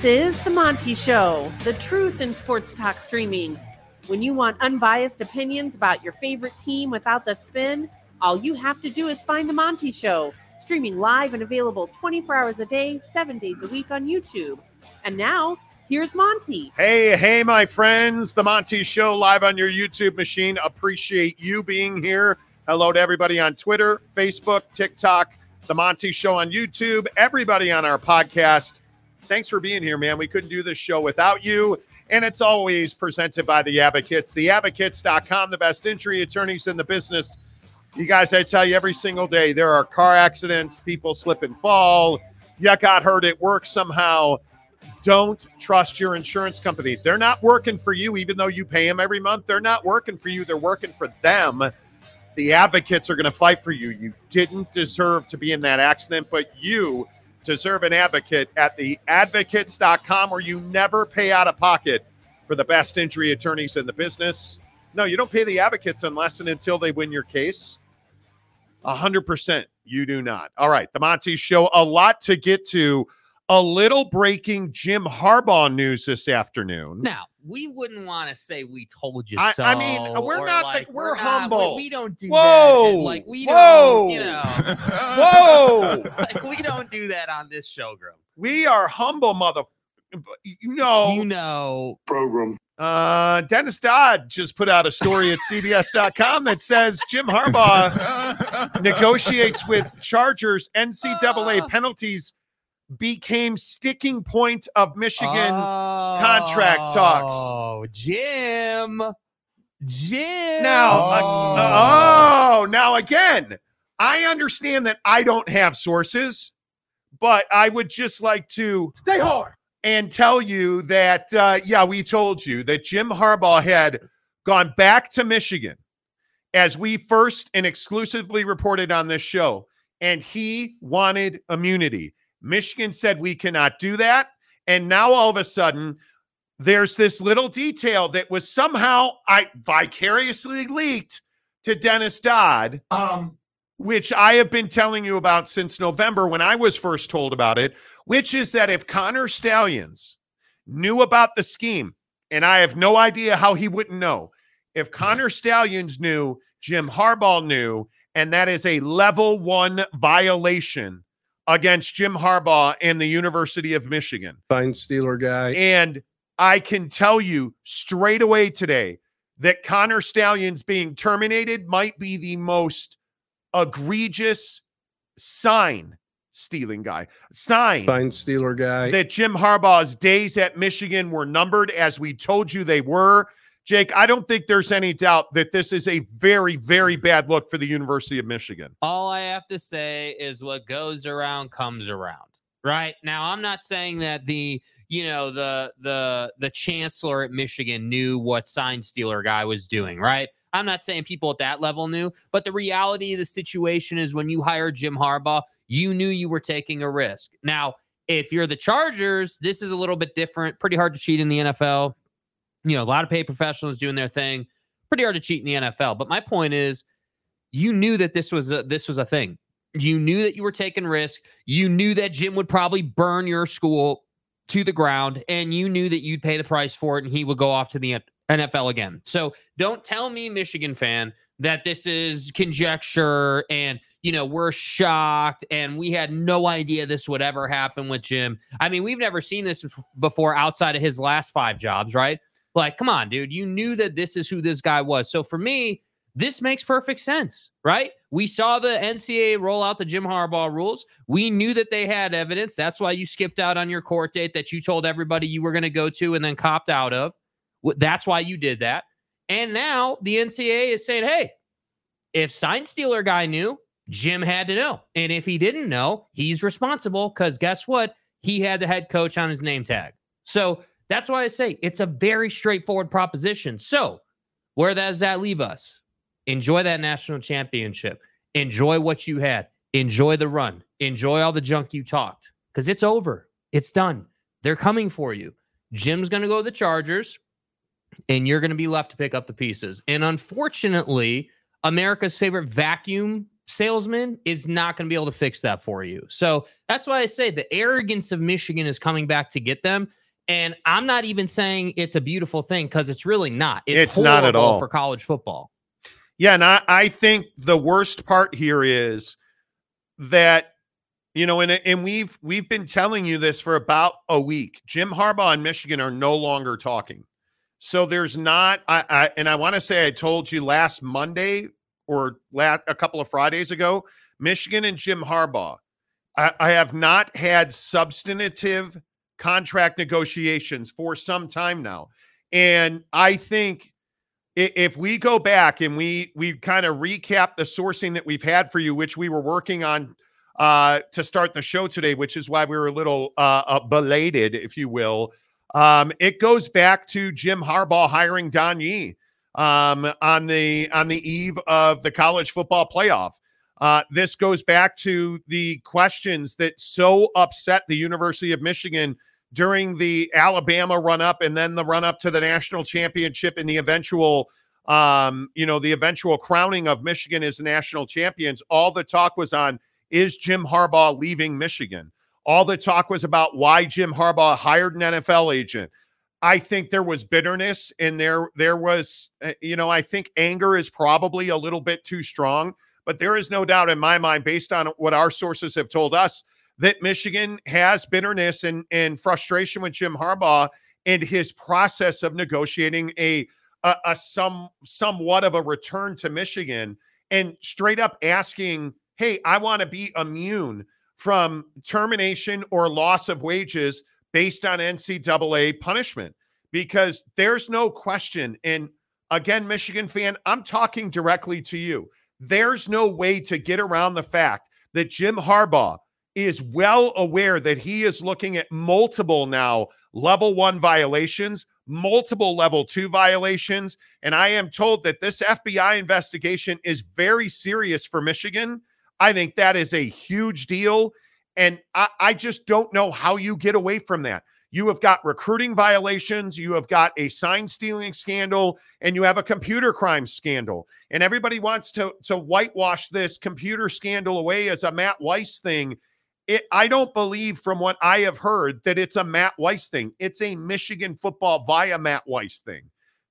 This is The Monty Show, the truth in sports talk streaming. When you want unbiased opinions about your favorite team without the spin, all you have to do is find The Monty Show, streaming live and available 24 hours a day, seven days a week on YouTube. And now, here's Monty. Hey, hey, my friends. The Monty Show live on your YouTube machine. Appreciate you being here. Hello to everybody on Twitter, Facebook, TikTok, The Monty Show on YouTube, everybody on our podcast. Thanks for being here, man. We couldn't do this show without you. And it's always presented by the Advocates, theadvocates.com, the best injury attorneys in the business. You guys, I tell you every single day, there are car accidents, people slip and fall. You got hurt at work somehow. Don't trust your insurance company. They're not working for you, even though you pay them every month. They're not working for you, they're working for them. The advocates are going to fight for you. You didn't deserve to be in that accident, but you deserve an advocate at theadvocates.com where you never pay out of pocket for the best injury attorneys in the business. No, you don't pay the advocates unless and until they win your case. 100% you do not. All right, the Monty Show, a lot to get to. A little breaking Jim Harbaugh news this afternoon. Now, we wouldn't want to say we told you I- so. I mean, we're or not the- like, we're not- humble. we, we don't do Whoa, that. Like we whoa. don't, you know, Whoa! like we don't do that on this show, Grum. we are humble, mother. You know, You know, program. Uh, Dennis Dodd just put out a story at CBS.com that says Jim Harbaugh negotiates with Chargers. NCAA penalties became sticking point of Michigan. contract talks. Oh, Jim, Jim. now, Oh. uh, oh, now again, I understand that I don't have sources, but I would just like to Stay hard. and tell you that, uh, yeah, we told you that Jim Harbaugh had gone back to Michigan as we first and exclusively reported on this show, and he wanted immunity. Michigan said we cannot do that. And now all of a sudden, there's this little detail that was somehow I vicariously leaked to Dennis Dodd Um, which I have been telling you about since November when I was first told about it, which is that if Connor Stalions knew about the scheme, and I have no idea how he wouldn't know, if Connor Stalions knew, Jim Harbaugh knew, and that is a level one violation against Jim Harbaugh and the University of Michigan. Fine Steeler guy. And I can tell you straight away today that Connor Stalions being terminated might be the most egregious sign stealing guy sign Fine Steeler guy. that Jim Harbaugh's days at Michigan were numbered as we told you they were. Jake, I don't think there's any doubt that this is a very, very bad look for the University of Michigan. All I have to say is what goes around comes around. Right now, I'm not saying that the you know the the the chancellor at Michigan knew what sign stealer guy was doing. Right. I'm not saying people at that level knew, but the reality of the situation is when you hired Jim Harbaugh, you knew you were taking a risk. Now, if you're the Chargers, this is a little bit different. Pretty hard to cheat in the NFL. You know, a lot of paid professionals doing their thing. Pretty hard to cheat in the NFL. But my point is, you knew that this was a, this was a thing. You knew that you were taking risk. You knew that Jim would probably burn your school to the ground, and you knew that you'd pay the price for it, and he would go off to the NFL again. So don't tell me, Michigan fan, that this is conjecture and you know we're shocked and we had no idea this would ever happen with Jim. I mean, we've never seen this before outside of his last five jobs, right? Like, come on, dude. You knew that this is who this guy was. So for me, this makes perfect sense, right? We saw the NCAA roll out the Jim Harbaugh rules. We knew that they had evidence. That's why you skipped out on your court date that you told everybody you were going to go to and then copped out of. That's why you did that. And now the NCAA is saying, hey, if sign stealer guy knew, Jim had to know. And if he didn't know, he's responsible because guess what? He had the head coach on his name tag. So that's why I say it's a very straightforward proposition. So where does that leave us? Enjoy that national championship. Enjoy what you had. Enjoy the run. Enjoy all the junk you talked because it's over. It's done. They're coming for you. Jim's going to go to the Chargers, and you're going to be left to pick up the pieces. And unfortunately, America's favorite vacuum salesman is not going to be able to fix that for you. So that's why I say the arrogance of Michigan is coming back to get them. And I'm not even saying it's a beautiful thing because it's really not. It's not at all. for college football. Yeah, and I, I think the worst part here is that you know, and and we've we've been telling you this for about a week. Jim Harbaugh and Michigan are no longer talking. So there's not I, I and I want to say I told you last Monday or la- a couple of Fridays ago, Michigan and Jim Harbaugh. I, I have not had substantive contract negotiations for some time now. And I think if we go back and we we kind of recap the sourcing that we've had for you, which we were working on uh, to start the show today, which is why we were a little uh, uh, belated, if you will. Um, it goes back to Jim Harbaugh hiring Don Yee um, on the on the eve of the college football playoff. Uh, this goes back to the questions that so upset the University of Michigan during the Alabama run up and then the run up to the national championship and the eventual um, you know, the eventual crowning of Michigan as national champions. All the talk was on is Jim Harbaugh leaving Michigan? All the talk was about why Jim Harbaugh hired an NFL agent. I think there was bitterness and there there was uh, you know I think anger is probably a little bit too strong but there is no doubt in my mind based on what our sources have told us that Michigan has bitterness and and frustration with Jim Harbaugh and his process of negotiating a a, a some somewhat of a return to Michigan and straight up asking hey I want to be immune from termination or loss of wages based on NCAA punishment because there's no question. And again, Michigan fan, I'm talking directly to you. There's no way to get around the fact that Jim Harbaugh is well aware that he is looking at multiple now level one violations, multiple level two violations. And I am told that this FBI investigation is very serious for Michigan. I think that is a huge deal. And I, I just don't know how you get away from that. You have got recruiting violations, you have got a sign stealing scandal, and you have a computer crime scandal. And everybody wants to, to whitewash this computer scandal away as a Matt Weiss thing. It, I don't believe, from what I have heard, that it's a Matt Weiss thing. It's a Michigan football via Matt Weiss thing.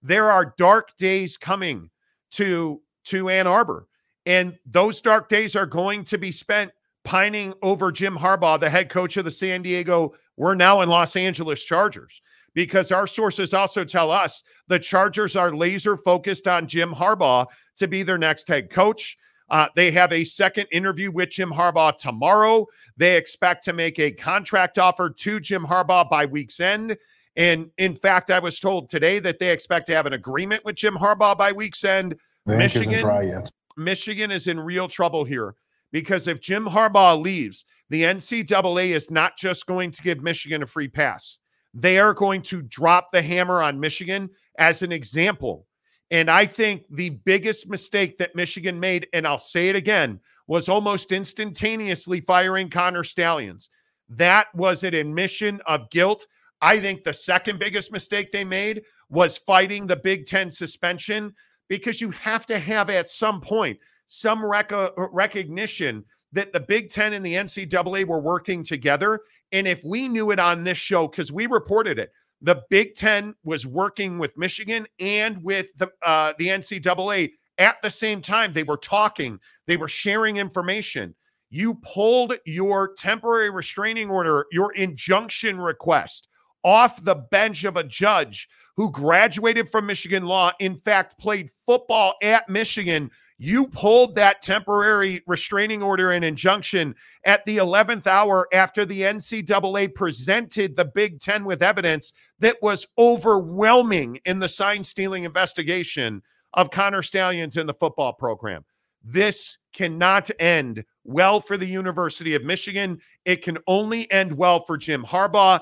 There are dark days coming to to Ann Arbor, and those dark days are going to be spent pining over Jim Harbaugh, the head coach of the San Diego, we're now in Los Angeles Chargers, because our sources also tell us the Chargers are laser focused on Jim Harbaugh to be their next head coach. Uh, they have a second interview with Jim Harbaugh tomorrow. They expect to make a contract offer to Jim Harbaugh by week's end. And in fact, I was told today that they expect to have an agreement with Jim Harbaugh by week's end. The ink isn't Michigan-. Michigan is in real trouble here because if Jim Harbaugh leaves, the NCAA is not just going to give Michigan a free pass. They are going to drop the hammer on Michigan as an example. And I think the biggest mistake that Michigan made, and I'll say it again, was almost instantaneously firing Connor Stalions. That was an admission of guilt. I think the second biggest mistake they made was fighting the Big Ten suspension because you have to have at some point some rec- uh, recognition that the Big Ten and the NCAA were working together. And if we knew it on this show, because we reported it, the Big Ten was working with Michigan and with the uh, the NCAA at the same time. They were talking, they were sharing information. You pulled your temporary restraining order, your injunction request off the bench of a judge who graduated from Michigan law, in fact, played football at Michigan. You pulled that temporary restraining order and injunction at the 11th hour after the NCAA presented the Big Ten with evidence that was overwhelming in the sign stealing investigation of Connor Stalions in the football program. This cannot end well for the University of Michigan. It can only end well for Jim Harbaugh.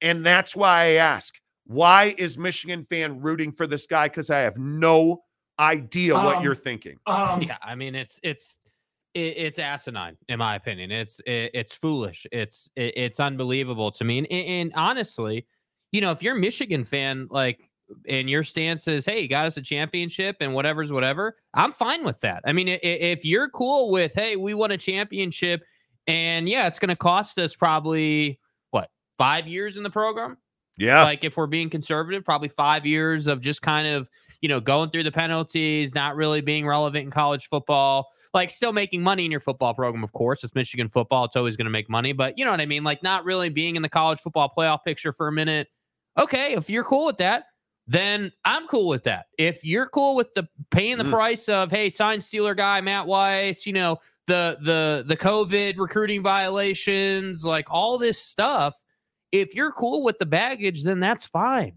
And that's why I ask why is Michigan fan rooting for this guy? Because I have no idea what Um, you're thinking. Um, yeah, I mean it's it's it, it's asinine in my opinion. It's it, it's foolish. It's it, it's unbelievable to me. And, and honestly, you know, if you're a Michigan fan, like and your stance is, hey, you got us a championship and whatever's whatever, I'm fine with that. I mean, if you're cool with, hey, we won a championship and yeah, it's going to cost us probably what, five years in the program? Yeah. Like if we're being conservative, probably five years of just kind of, you know, going through the penalties, not really being relevant in college football, like still making money in your football program, of course. It's Michigan football. It's always going to make money. But you know what I mean? Like not really being in the college football playoff picture for a minute. Okay, if you're cool with that, then I'm cool with that. If you're cool with the paying the mm. price of, hey, sign Steeler guy, Matt Weiss, you know, the the the COVID recruiting violations, like all this stuff, if you're cool with the baggage, then that's fine.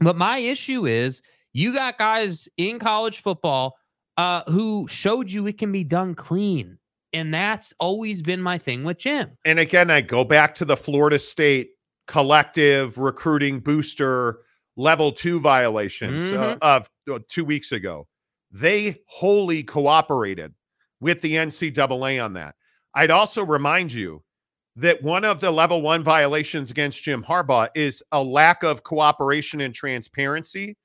But my issue is you got guys in college football uh, who showed you it can be done clean. And that's always been my thing with Jim. And again, I go back to the Florida State collective recruiting booster level two violations uh, mm-hmm. uh, of uh, two weeks ago. They wholly cooperated with the NCAA on that. I'd also remind you that one of the level one violations against Jim Harbaugh is a lack of cooperation and transparency.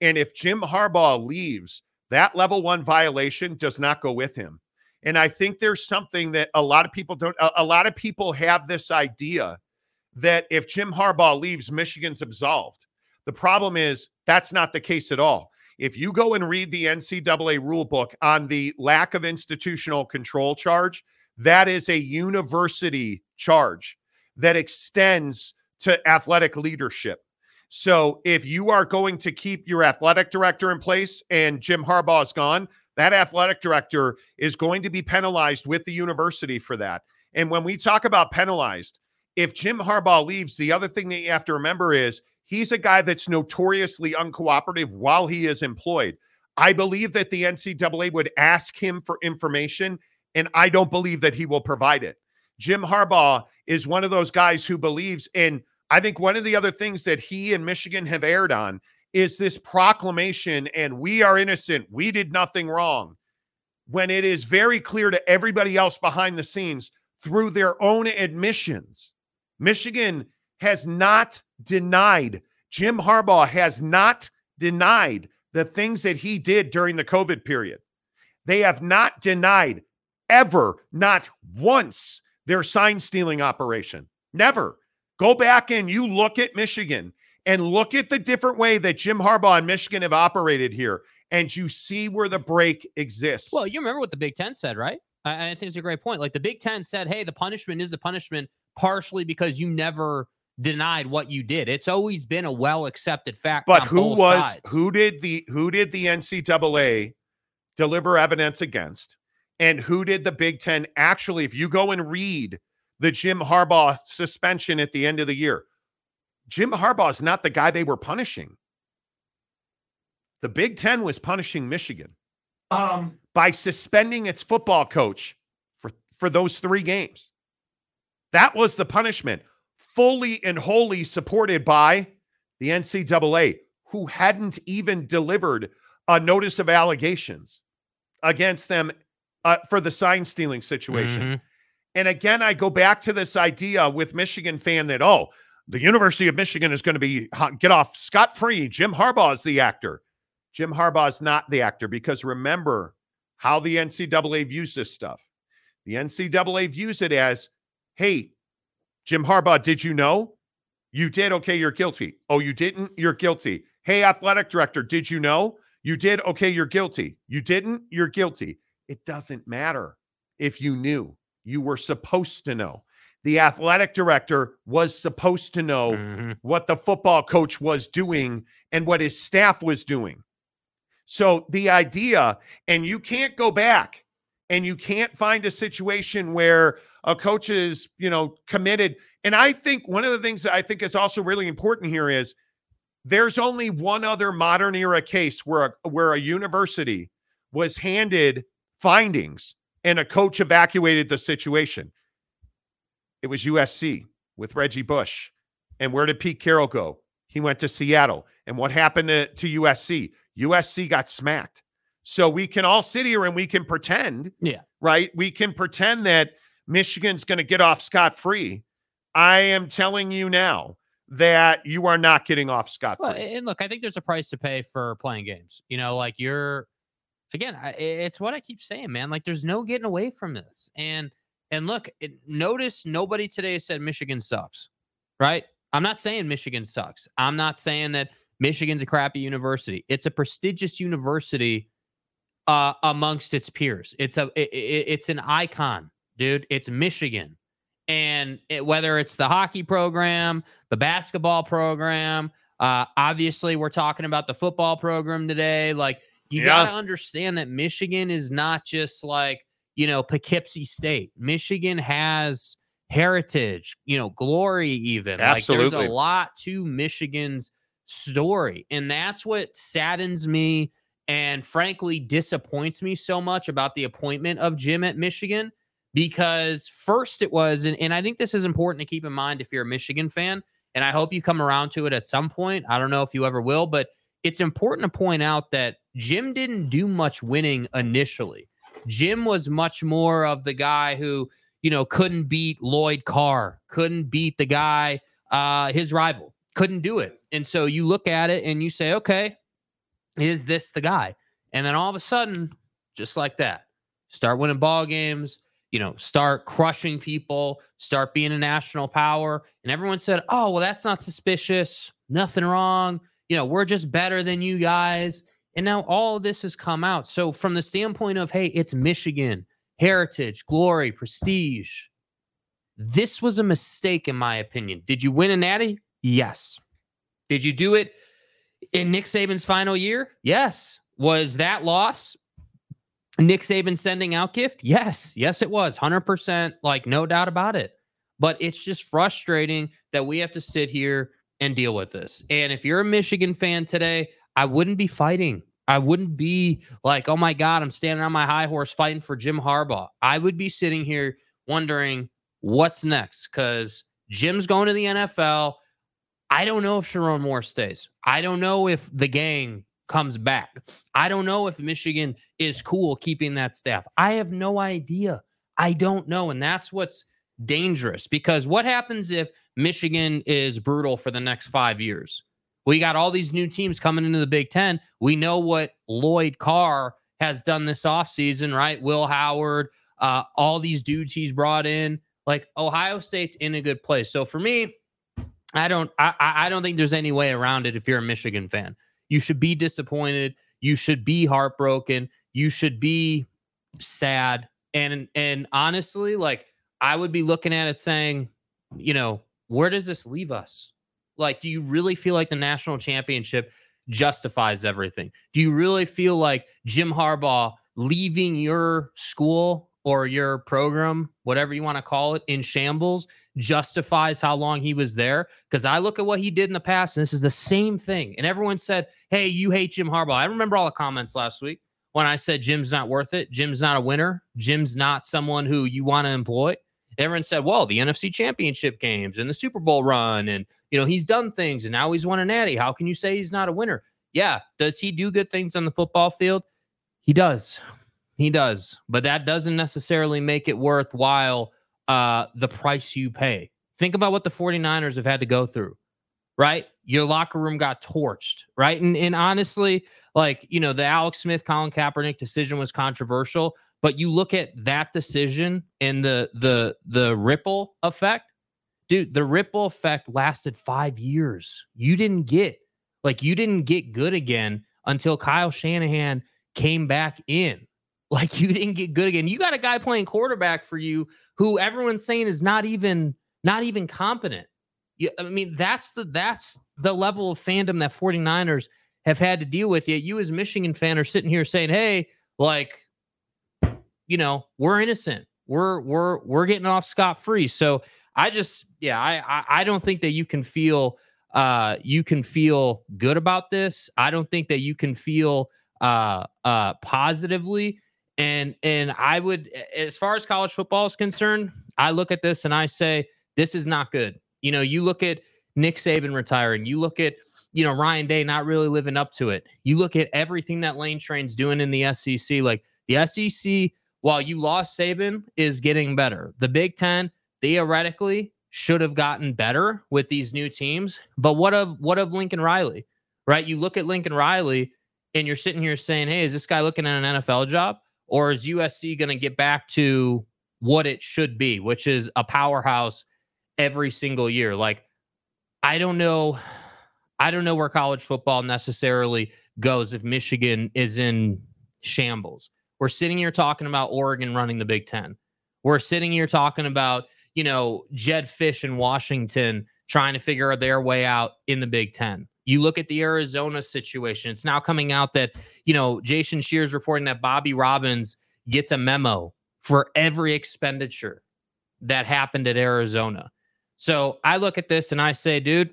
And if Jim Harbaugh leaves, that level one violation does not go with him. And I think there's something that a lot of people don't, a, a lot of people have this idea that if Jim Harbaugh leaves, Michigan's absolved. The problem is that's not the case at all. If you go and read the NCAA rule book on the lack of institutional control charge, that is a university charge that extends to athletic leadership. So if you are going to keep your athletic director in place and Jim Harbaugh is gone, that athletic director is going to be penalized with the university for that. And when we talk about penalized, if Jim Harbaugh leaves, the other thing that you have to remember is he's a guy that's notoriously uncooperative while he is employed. I believe that the NCAA would ask him for information, and I don't believe that he will provide it. Jim Harbaugh is one of those guys who believes in I think one of the other things that he and Michigan have aired on is this proclamation and we are innocent. We did nothing wrong. When it is very clear to everybody else behind the scenes through their own admissions, Michigan has not denied, Jim Harbaugh has not denied the things that he did during the COVID period. They have not denied ever, not once, their sign stealing operation. Never. Go back and you look at Michigan and look at the different way that Jim Harbaugh and Michigan have operated here, and you see where the break exists. Well, you remember what the Big Ten said, right? I, I think it's a great point. Like the Big Ten said, hey, the punishment is the punishment partially because you never denied what you did. It's always been a well accepted fact. But who was sides. who did the who did the NCAA deliver evidence against? And who did the Big Ten actually, if you go and read the Jim Harbaugh suspension at the end of the year. Jim Harbaugh is not the guy they were punishing. The Big Ten was punishing Michigan um, by suspending its football coach for, for those three games. That was the punishment, fully and wholly supported by the NCAA, who hadn't even delivered a notice of allegations against them uh, for the sign stealing situation. Mm-hmm. And again, I go back to this idea with Michigan fan that, oh, the University of Michigan is going to be get off scot free. Jim Harbaugh is the actor. Jim Harbaugh is not the actor because remember how the NCAA views this stuff. The NCAA views it as, hey, Jim Harbaugh, did you know? You did. Okay, you're guilty. Oh, you didn't? You're guilty. Hey, athletic director, did you know? You did. Okay, you're guilty. You didn't? You're guilty. It doesn't matter if you knew. You were supposed to know. The athletic director was supposed to know mm-hmm. what the football coach was doing and what his staff was doing. So the idea, and you can't go back and you can't find a situation where a coach is, you know, committed. And I think one of the things that I think is also really important here is there's only one other modern era case where a, where a university was handed findings and a coach evacuated the situation. It was USC with Reggie Bush. And where did Pete Carroll go? He went to Seattle. And what happened to, to USC? USC got smacked. So we can all sit here and we can pretend, yeah, right? We can pretend that Michigan's going to get off scot free. I am telling you now that you are not getting off scot free. Well, and look, I think there's a price to pay for playing games. You know, like you're again, I, it's what I keep saying, man. Like there's no getting away from this. And and look, it, notice nobody today said Michigan sucks, right? I'm not saying Michigan sucks. I'm not saying that Michigan's a crappy university. It's a prestigious university uh, amongst its peers. It's a it, it, it's an icon, dude. It's Michigan, and it, whether it's the hockey program, the basketball program, uh, obviously we're talking about the football program today. Like you Yeah. got to understand that Michigan is not just like you know Poughkeepsie State. Michigan has heritage, you know, glory. Even like there's a lot to Michigan's story, and that's what saddens me and frankly disappoints me so much about the appointment of Jim at Michigan because first it was and, and I think this is important to keep in mind if you're a Michigan fan and I hope you come around to it at some point. I don't know if you ever will, but it's important to point out that Jim didn't do much winning initially. Jim was much more of the guy who, you know, couldn't beat Lloyd Carr, couldn't beat the guy, uh, his rival, couldn't do it. And so you look at it and you say, okay, is this the guy? And then all of a sudden, just like that, start winning ball games, you know, start crushing people, start being a national power. And everyone said, oh, well, that's not suspicious. Nothing wrong. You know, we're just better than you guys. And now all this has come out. So, from the standpoint of, hey, it's Michigan, heritage, glory, prestige, this was a mistake, in my opinion. Did you win a natty? Yes. Did you do it in Nick Saban's final year? Yes. Was that loss Nick Saban sending out gift? Yes. Yes, it was. 100%. Like, no doubt about it. But it's just frustrating that we have to sit here and deal with this. And if you're a Michigan fan today, I wouldn't be fighting. I wouldn't be like, oh my God, I'm standing on my high horse fighting for Jim Harbaugh. I would be sitting here wondering what's next because Jim's going to the NFL. I don't know if Sherrone Moore stays. I don't know if the gang comes back. I don't know if Michigan is cool keeping that staff. I have no idea. I don't know. And that's what's dangerous because what happens if Michigan is brutal for the next five years? We got all these new teams coming into the Big Ten. We know what Lloyd Carr has done this offseason, right? Will Howard, uh, all these dudes he's brought in. Like Ohio State's in a good place. So for me, I don't I, I don't think there's any way around it if you're a Michigan fan. You should be disappointed. You should be heartbroken. You should be sad. And and honestly, like I would be looking at it saying, you know, where does this leave us? Like, do you really feel like the national championship justifies everything? Do you really feel like Jim Harbaugh leaving your school or your program, whatever you want to call it, in shambles justifies how long he was there? Because I look at what he did in the past, and this is the same thing. And everyone said, Hey, you hate Jim Harbaugh. I remember all the comments last week when I said Jim's not worth it. Jim's not a winner. Jim's not someone who you want to employ. Everyone said, well, the NFC championship games and the Super Bowl run, and you know, he's done things and now he's won a natty. How can you say he's not a winner? Yeah. Does he do good things on the football field? He does. He does. But that doesn't necessarily make it worthwhile uh the price you pay. Think about what the 49ers have had to go through, right? Your locker room got torched, right? And and honestly, like, you know, the Alex Smith, Colin Kaepernick decision was controversial, but you look at that decision and the the the ripple effect, dude, the ripple effect lasted 5 years. You didn't get like you didn't get good again until Kyle Shanahan came back in. Like you didn't get good again. You got a guy playing quarterback for you who everyone's saying is not even not even competent. You, I mean, that's the that's the level of fandom that 49ers have had to deal with. Yet you as Michigan fan are sitting here saying, "Hey, like, you know, we're innocent. We're we're we're getting off scot free." So I just, yeah, I, I I don't think that you can feel uh you can feel good about this. I don't think that you can feel uh uh positively and and I would as far as college football is concerned, I look at this and I say this is not good. You know, you look at Nick Saban retiring, you look at you know Ryan Day not really living up to it. You look at everything that Lane Train's doing in the SEC. Like the SEC, while you lost Saban, is getting better. The Big Ten theoretically should have gotten better with these new teams. But what of what of Lincoln Riley? Right? You look at Lincoln Riley and you're sitting here saying, "Hey, is this guy looking at an NFL job or is USC going to get back to what it should be, which is a powerhouse every single year?" Like I don't know I don't know where college football necessarily goes if Michigan is in shambles. We're sitting here talking about Oregon running the Big 10. We're sitting here talking about, you know, Jedd Fisch in Washington trying to figure their way out in the Big 10. You look at the Arizona situation. It's now coming out that, you know, Jason Scheer's reporting that Bobby Robbins gets a memo for every expenditure that happened at Arizona. So I look at this and I say, dude,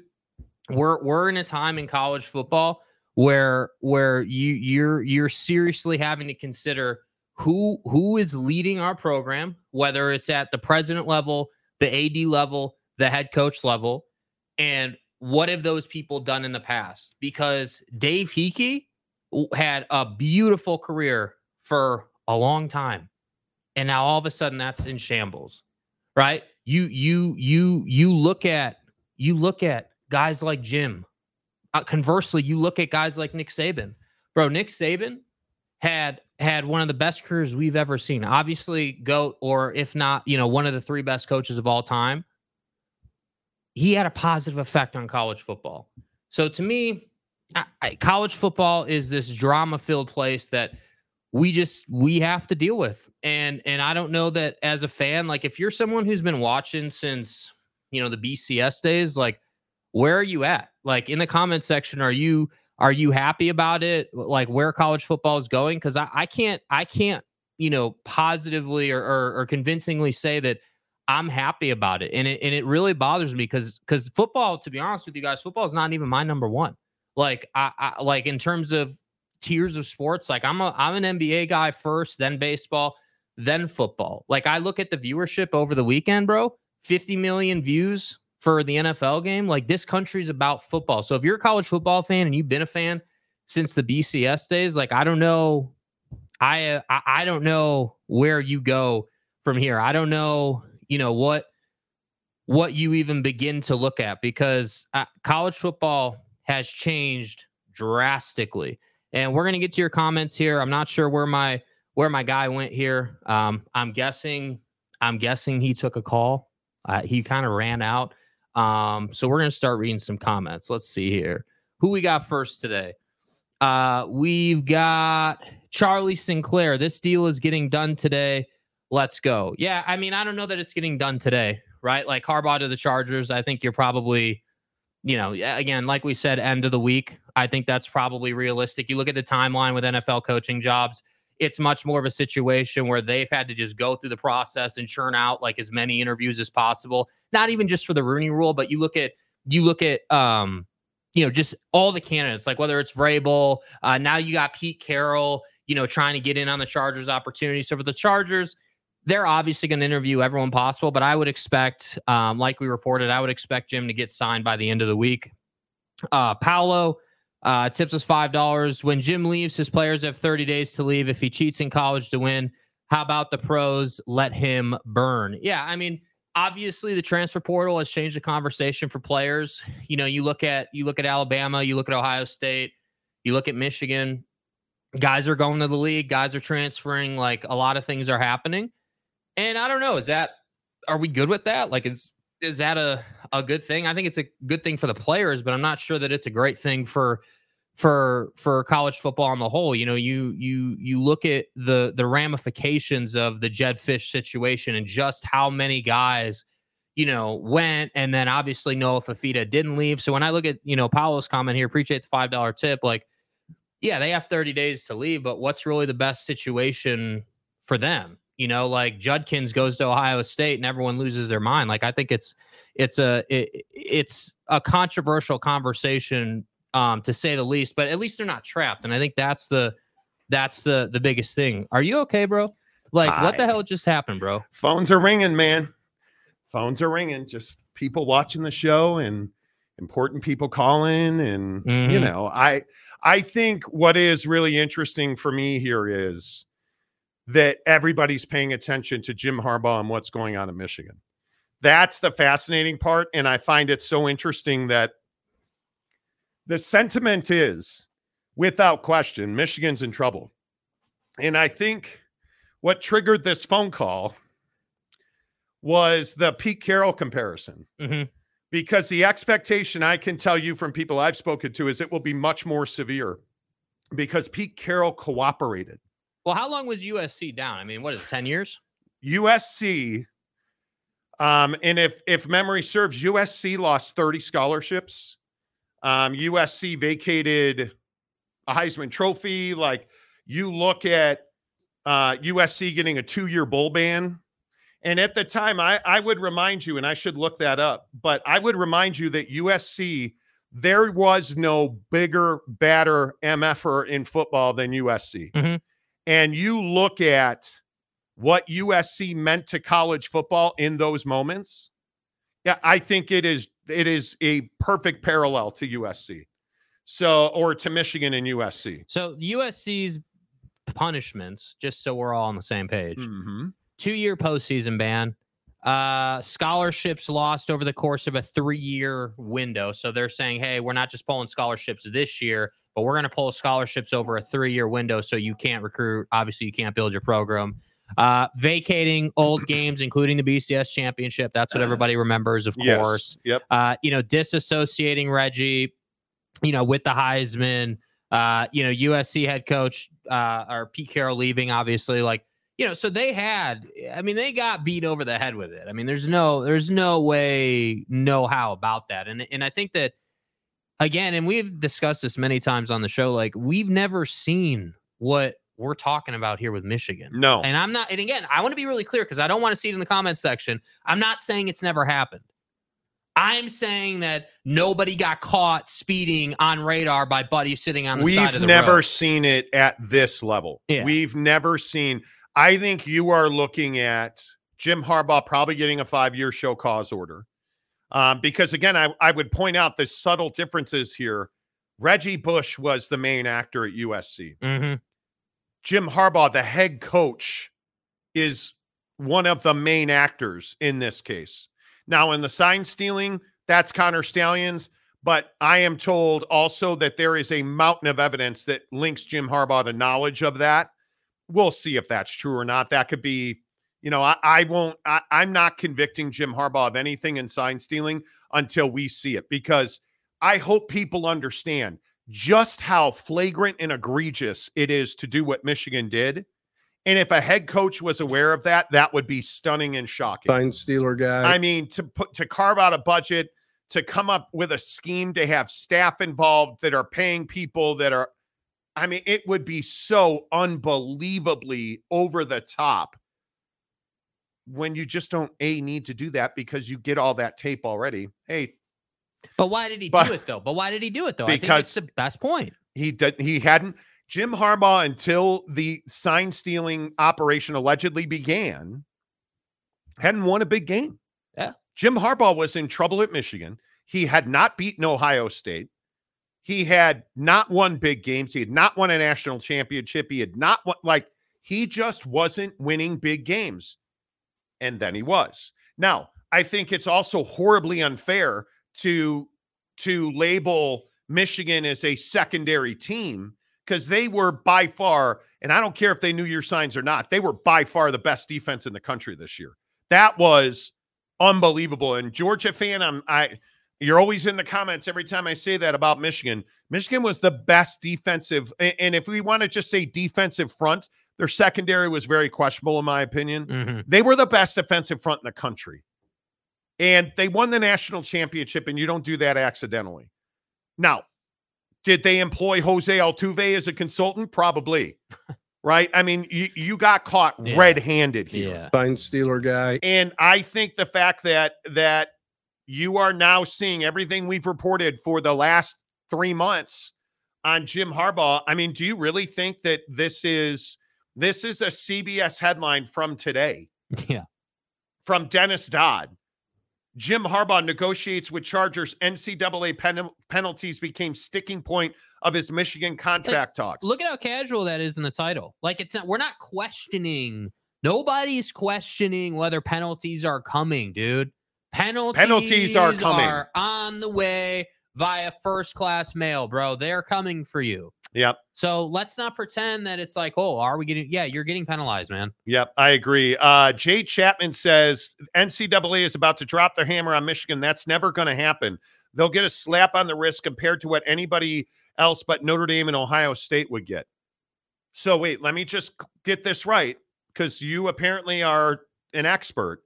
we're we're in a time in college football where where you you're you're seriously having to consider who who is leading our program, whether it's at the president level, the AD level, the head coach level, and what have those people done in the past? Because Dave Heeke had a beautiful career for a long time, and now all of a sudden that's in shambles, right? You you you you look at you look at guys like Jim. Uh, conversely, you look at guys like Nick Saban. Bro, Nick Saban had had one of the best careers we've ever seen. Obviously, GOAT, or if not, you know, one of the three best coaches of all time. He had a positive effect on college football. So to me, I, I, college football is this drama-filled place that we just we have to deal with. And and I don't know that as a fan, like if you're someone who's been watching since you know the BCS days, like where are you at? Like in the comment section, are you are you happy about it? Like where college football is going? Because I, I can't I can't you know positively or, or, or convincingly say that I'm happy about it, and it and it really bothers me because because football, to be honest with you guys, football is not even my number one. Like I, I like in terms of tiers of sports, like I'm a I'm an NBA guy first, then baseball, then football. Like I look at the viewership over the weekend, bro. 50 million views for the NFL game. Like this country is about football. So if you're a college football fan and you've been a fan since the BCS days, like I don't know, I I, I don't know where you go from here. I don't know, you know what what you even begin to look at because uh, college football has changed drastically. And we're gonna get to your comments here. I'm not sure where my where my guy went here. Um, I'm guessing I'm guessing he took a call. Uh, he kind of ran out. Um, so we're gonna start reading some comments. Let's see here. Who we got first today? Uh, we've got Charlie Sinclair. This deal is getting done today. Let's go. Yeah, I mean, I don't know that it's getting done today, right? Like Harbaugh to the Chargers. I think you're probably, you know, again, like we said, end of the week. I think that's probably realistic. You look at the timeline with NFL coaching jobs it's much more of a situation where they've had to just go through the process and churn out like as many interviews as possible. Not even just for the Rooney Rule, but you look at you look at um, you know, just all the candidates, like whether it's Vrabel, uh, now you got Pete Carroll, you know, trying to get in on the Chargers opportunity. So for the Chargers, they're obviously going to interview everyone possible, but I would expect, um, like we reported, I would expect Jim to get signed by the end of the week. Uh, Paolo, uh, tips us five dollars. When Jim leaves, his players have 30 days to leave. If he cheats in college to win, how about the pros? Let him burn. Yeah, I mean, obviously the transfer portal has changed the conversation for players. You know, you look at you look at Alabama, you look at Ohio State, you look at Michigan. Guys are going to the league, guys are transferring, like a lot of things are happening. And I don't know, is that are we good with that? Like is is that a a good thing? I think it's a good thing for the players, but I'm not sure that it's a great thing for for for college football on the whole. You know, you you you look at the the ramifications of the Jedd Fisch situation and just how many guys you know went, and then obviously Noah Fifita didn't leave. So when I look at you know Paolo's comment here, appreciate the five dollar tip. Like, yeah, they have 30 days to leave, but what's really the best situation for them? You know, like Judkins goes to Ohio State and everyone loses their mind. Like I think it's it's a it, it's a controversial conversation um, to say the least. But at least they're not trapped, and I think that's the that's the the biggest thing. Are you okay, bro? Like, Hi. what the hell just happened, bro? Phones are ringing, man. Phones are ringing. Just people watching the show and important people calling, and mm-hmm. you know, I I think what is really interesting for me here is that everybody's paying attention to Jim Harbaugh and what's going on in Michigan That's the fascinating part. And I find it so interesting that the sentiment is without question, Michigan's in trouble. And I think what triggered this phone call was the Pete Carroll comparison. Mhm. Because the expectation I can tell you from people I've spoken to is it will be much more severe because Pete Carroll cooperated. Well, how long was USC down? I mean, what is it, 10 years? USC, um, and if if memory serves, USC lost 30 scholarships. Um, USC vacated a Heisman Trophy. Like you look at uh, USC getting a two-year bowl ban. And at the time, I, I would remind you, and I should look that up, but I would remind you that USC, there was no bigger, badder MFer in football than USC. Mhm. And you look at what USC meant to college football in those moments. Yeah, I think it is it is a perfect parallel to USC. So or to Michigan and USC. So USC's punishments, just so we're all on the same page. Mhm. two year postseason ban. Uh, scholarships lost over the course of a three year window. So they're saying, hey, we're not just pulling scholarships this year, but we're going to pull scholarships over a three year window. So you can't recruit. Obviously, you can't build your program. Uh, vacating old games, including the BCS championship. That's what everybody remembers, of Yes. course. Yep. Uh, you know, disassociating Reggie, you know, with the Heisman. Uh, you know, USC head coach uh, or Pete Carroll leaving, obviously, like you know, so they had. I mean, they got beat over the head with it. I mean, there's no, there's no way, no how about that. And and I think that again, and we've discussed this many times on the show. Like we've never seen what we're talking about here with Michigan. No. And I'm not, and again, I want to be really clear because I don't want to see it in the comments section. I'm not saying it's never happened. I'm saying that nobody got caught speeding on radar by buddies sitting on the side We've of the never seen it at this level. Yeah. We've never seen. I think you are looking at Jim Harbaugh probably getting a five-year show cause order. Um, because again, I, I would point out the subtle differences here. Reggie Bush was the main actor at USC. Mhm. Jim Harbaugh, the head coach, is one of the main actors in this case. Now, in the sign stealing, that's Connor Stalions. But I am told also that there is a mountain of evidence that links Jim Harbaugh to knowledge of that. We'll see if that's true or not. That could be, you know, I, I won't, I, I'm not convicting Jim Harbaugh of anything in sign stealing until we see it because I hope people understand just how flagrant and egregious it is to do what Michigan did. And if a head coach was aware of that, that would be stunning and shocking. Fine Steeler guy. I mean, to put to carve out a budget, to come up with a scheme to have staff involved that are paying people that are I mean, it would be so unbelievably over the top when you just don't a need to do that because you get all that tape already. Hey, But why did he But- do it though? But why did he do it though? I think Because- it's the best point. he did he hadn't Jim Harbaugh until the sign stealing operation allegedly began hadn't won a big game. Yeah. Jim Harbaugh was in trouble at Michigan. He had not beaten Ohio State. He had not won big games. He had not won a national championship. He had not won like he just wasn't winning big games. And then he was. Now, I think it's also horribly unfair to to label Michigan as a secondary team because they were by far, and I don't care if they knew your signs or not, they were by far the best defense in the country this year. That was unbelievable. And Georgia fan, I'm I you're always in the comments every time I say that about Michigan. Michigan was the best defensive, a- and if we want to just say defensive front, their secondary was very questionable, in my opinion. Mhm. They were the best defensive front in the country. And they won the national championship, and you don't do that accidentally. Now, did they employ Jose Altuve as a consultant? Probably. right? I mean, you, you got caught Yeah. red-handed here. Yeah. Fine Steeler guy. And I think the fact that that you are now seeing everything we've reported for the last three months on Jim Harbaugh. I mean, do you really think that this is this is a CBS headline from today? Yeah. from Dennis Dodd. Jim Harbaugh negotiates with Chargers. NCAA pen- penalties became sticking point of his Michigan contract talks. Look at how casual that is in the title. Like it's not we're not questioning nobody's questioning whether penalties are coming, dude. Penalties, Penalties are coming. are on the way via first class mail, bro. They're coming for you. Yep. So let's not pretend that it's like, oh, are we getting? Yeah, you're getting penalized, man. Yep, I agree. Uh, Jay Chapman says NCAA is about to drop their hammer on Michigan. That's never going to happen. They'll get a slap on the wrist compared to what anybody else but Notre Dame and Ohio State would get. So, wait, let me just get this right because you apparently are an expert.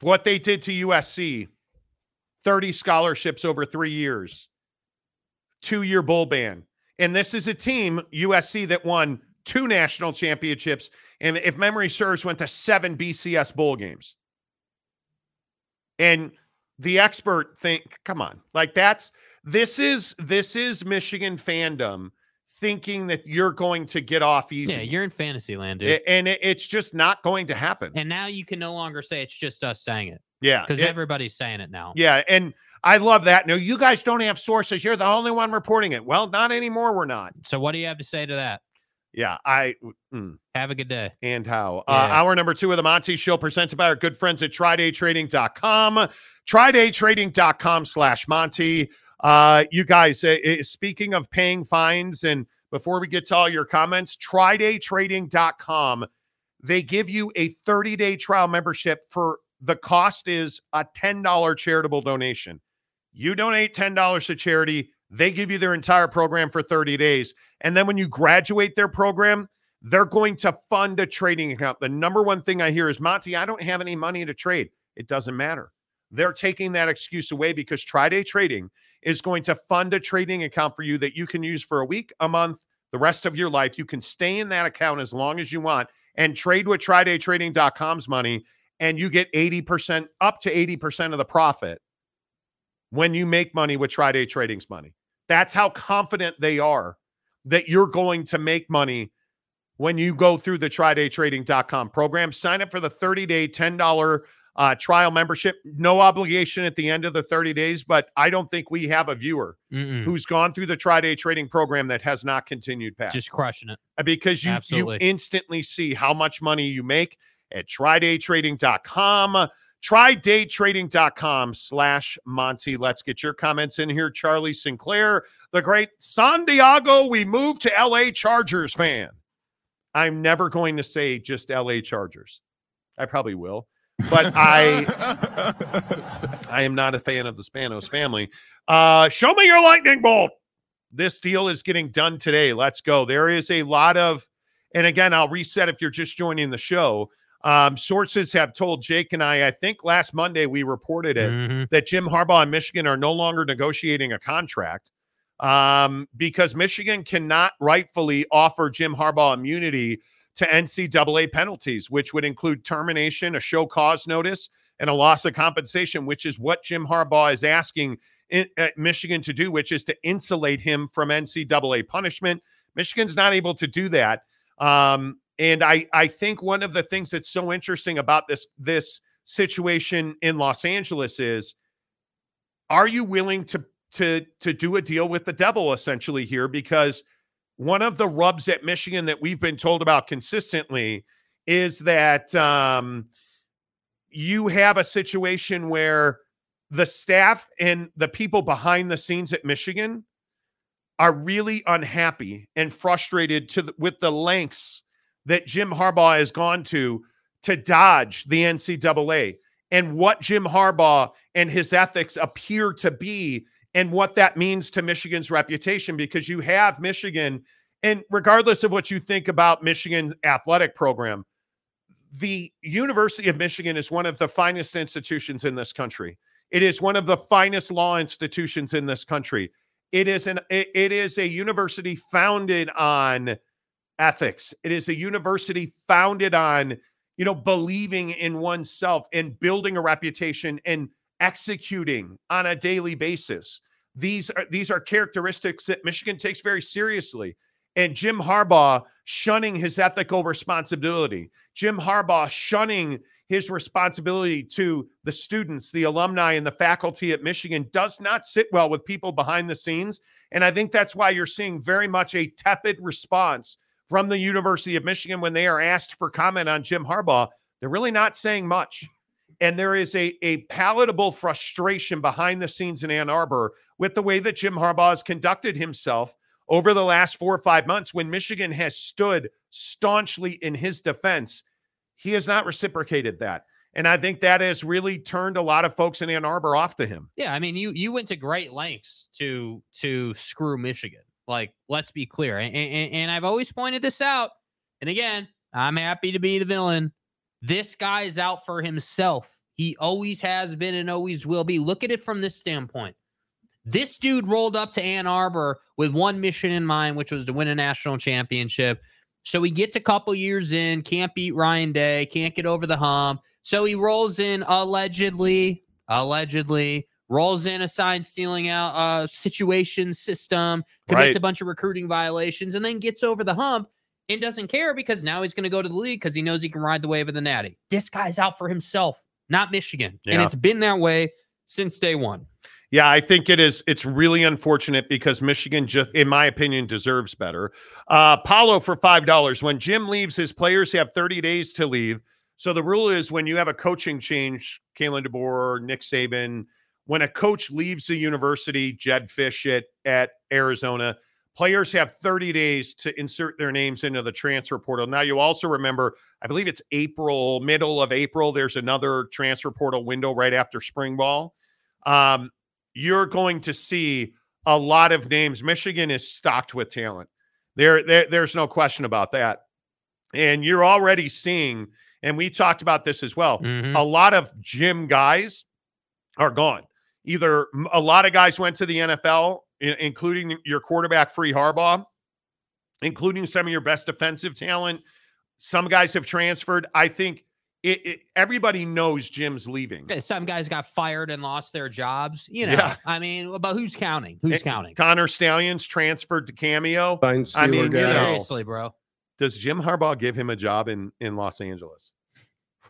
What they did to USC 30 scholarships over three years, two year bowl ban. And this is a team, USC, that won two national championships and if memory serves, went to seven BCS bowl games. And the expert think, come on, like that's this is this is Michigan fandom thinking that you're going to get off easy. Yeah, you're in fantasy land, dude. And it's just not going to happen. and now you can no longer say it's just us saying it yeah, because everybody's saying it now. yeah, and I love that. No, you guys don't have sources. You're the only one reporting it. Well, not anymore. We're not. So what do you have to say to that? Yeah, I mm, Have a good day. and how. Uh, hour number two of the Monty Show presented by our good friends at TridayTrading.com. TridayTrading.com slash Monty. Uh, you guys, uh, uh, speaking of paying fines, and before we get to all your comments, TridayTrading.com. They give you a 30 day trial membership for the cost is a $10 charitable donation. You donate $10 to charity, they give you their entire program for 30 days. And then when you graduate their program, they're going to fund a trading account. The number one thing I hear is, Monty, I don't have any money to trade. It doesn't matter. They're taking that excuse away because Triday Trading is going to fund a trading account for you that you can use for a week, a month, the rest of your life. You can stay in that account as long as you want and trade with TridayTrading.com's money, and you get 80% up to 80% of the profit when you make money with Triday Trading's money. That's how confident they are that you're going to make money when you go through the TridayTrading.com program. Sign up for the 30 day, $10 uh, trial membership. No obligation at the end of the 30 days, but I don't think we have a viewer Mm-mm. who's gone through the Triday Trading program that has not continued past Just crushing it. Because you, you instantly see how much money you make at trydaytrading.com trydaytrading.com slash monty let's get your comments in here charlie sinclair the great san diego we move to la chargers fan i'm never going to say just la chargers i probably will but i I am not a fan of the Spanos family. Uh, show me your lightning bolt. This deal is getting done today. Let's go. There is a lot of, and again, I'll reset if you're just joining the show. Um, sources have told Jake and I, I think last Monday we reported it, Mhm. that Jim Harbaugh and Michigan are no longer negotiating a contract um, because Michigan cannot rightfully offer Jim Harbaugh immunity to NCAA penalties, which would include termination, a show cause notice, and a loss of compensation, which is what Jim Harbaugh is asking in, at Michigan to do, which is to insulate him from NCAA punishment. Michigan's not able to do that. Um, and I, I think one of the things that's so interesting about this this situation in Los Angeles is, are you willing to to to do a deal with the devil essentially here? Because one of the rubs at Michigan that we've been told about consistently is that um, you have a situation where the staff and the people behind the scenes at Michigan are really unhappy and frustrated to the, with the lengths that Jim Harbaugh has gone to to dodge the NCAA and what Jim Harbaugh and his ethics appear to be and what that means to Michigan's reputation because you have Michigan and regardless of what you think about Michigan's athletic program the University of Michigan is one of the finest institutions in this country. It is one of the finest law institutions in this country. It is an it, is a university founded on ethics. It is a university founded on, you know, believing in oneself and building a reputation and executing on a daily basis. These are these are characteristics that Michigan takes very seriously. And Jim Harbaugh shunning his ethical responsibility, Jim Harbaugh shunning his responsibility to the students, the alumni, and the faculty at Michigan does not sit well with people behind the scenes. And I think that's why you're seeing very much a tepid response from the University of Michigan when they are asked for comment on Jim Harbaugh. They're really not saying much. And there is a, a palatable frustration behind the scenes in Ann Arbor with the way that Jim Harbaugh has conducted himself over the last four or five months when Michigan has stood staunchly in his defense. He has not reciprocated that. And I think that has really turned a lot of folks in Ann Arbor off to him. Yeah, I mean, you you went to great lengths to to screw Michigan. Like, let's be clear. And, and, and I've always pointed this out. And again, I'm happy to be the villain. This guy's out for himself. He always has been and always will be. Look at it from this standpoint. This dude rolled up to Ann Arbor with one mission in mind, which was to win a national championship. So he gets a couple years in, can't beat Ryan Day, can't get over the hump. So he rolls in allegedly, allegedly rolls in a sign stealing out uh, situation system, commits Right. a bunch of recruiting violations, and then gets over the hump and doesn't care because now he's going to go to the league because he knows he can ride the wave of the natty. This guy's out for himself, not Michigan. And it's been that way since day one. Yeah, I think it is. It's really unfortunate because Michigan just, in my opinion, deserves better. Uh, Paulo for five dollars. When Jim leaves, his players have 30 days to leave. So the rule is when you have a coaching change, Kalen DeBoer, Nick Saban, when a coach leaves the university, Jedd Fisch at, at Arizona, players have 30 days to insert their names into the transfer portal. Now you also remember, I believe it's April, middle of April. There's another transfer portal window right after spring ball. Um, you're going to see a lot of names. Michigan is stocked with talent. There, there, there's no question about that. And you're already seeing, and we talked about this as well. Mhm. A lot of gym guys are gone. Either a lot of guys went to the NFL, including your quarterback, Free Harbaugh, including some of your best defensive talent. Some guys have transferred. I think it, it everybody knows Jim's leaving. Some guys got fired and lost their jobs. You know, Yeah. I mean, but who's counting? Who's counting? Connor Stalions transferred to Cameo. I mean, Steeler you know. Seriously, bro. Does Jim Harbaugh give him a job in in Los Angeles?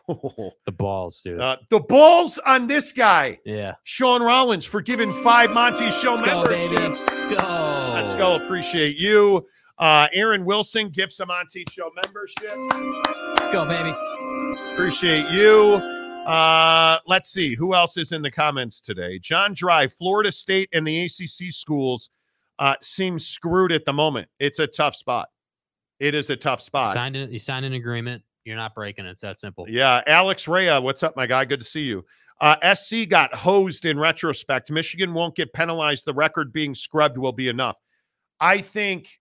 The balls, dude. Uh, the balls on this guy, yeah. Sean Rollins, for giving five Monty Show Let's go, baby. memberships. Go. Let's go. Appreciate you. Uh, Aaron Wilson, give some Monty Show membership. Let's go, baby. Appreciate you. Uh, let's see who else is in the comments today. John Dry, Florida State and the ACC schools uh, seem screwed at the moment. It's a tough spot. It is a tough spot. Signed an, you signed an agreement. You're not breaking it. It's that simple. Yeah, Alex Rea, what's up, my guy? Good to see you. Uh, SC got hosed in retrospect. Michigan won't get penalized. The record being scrubbed will be enough. I think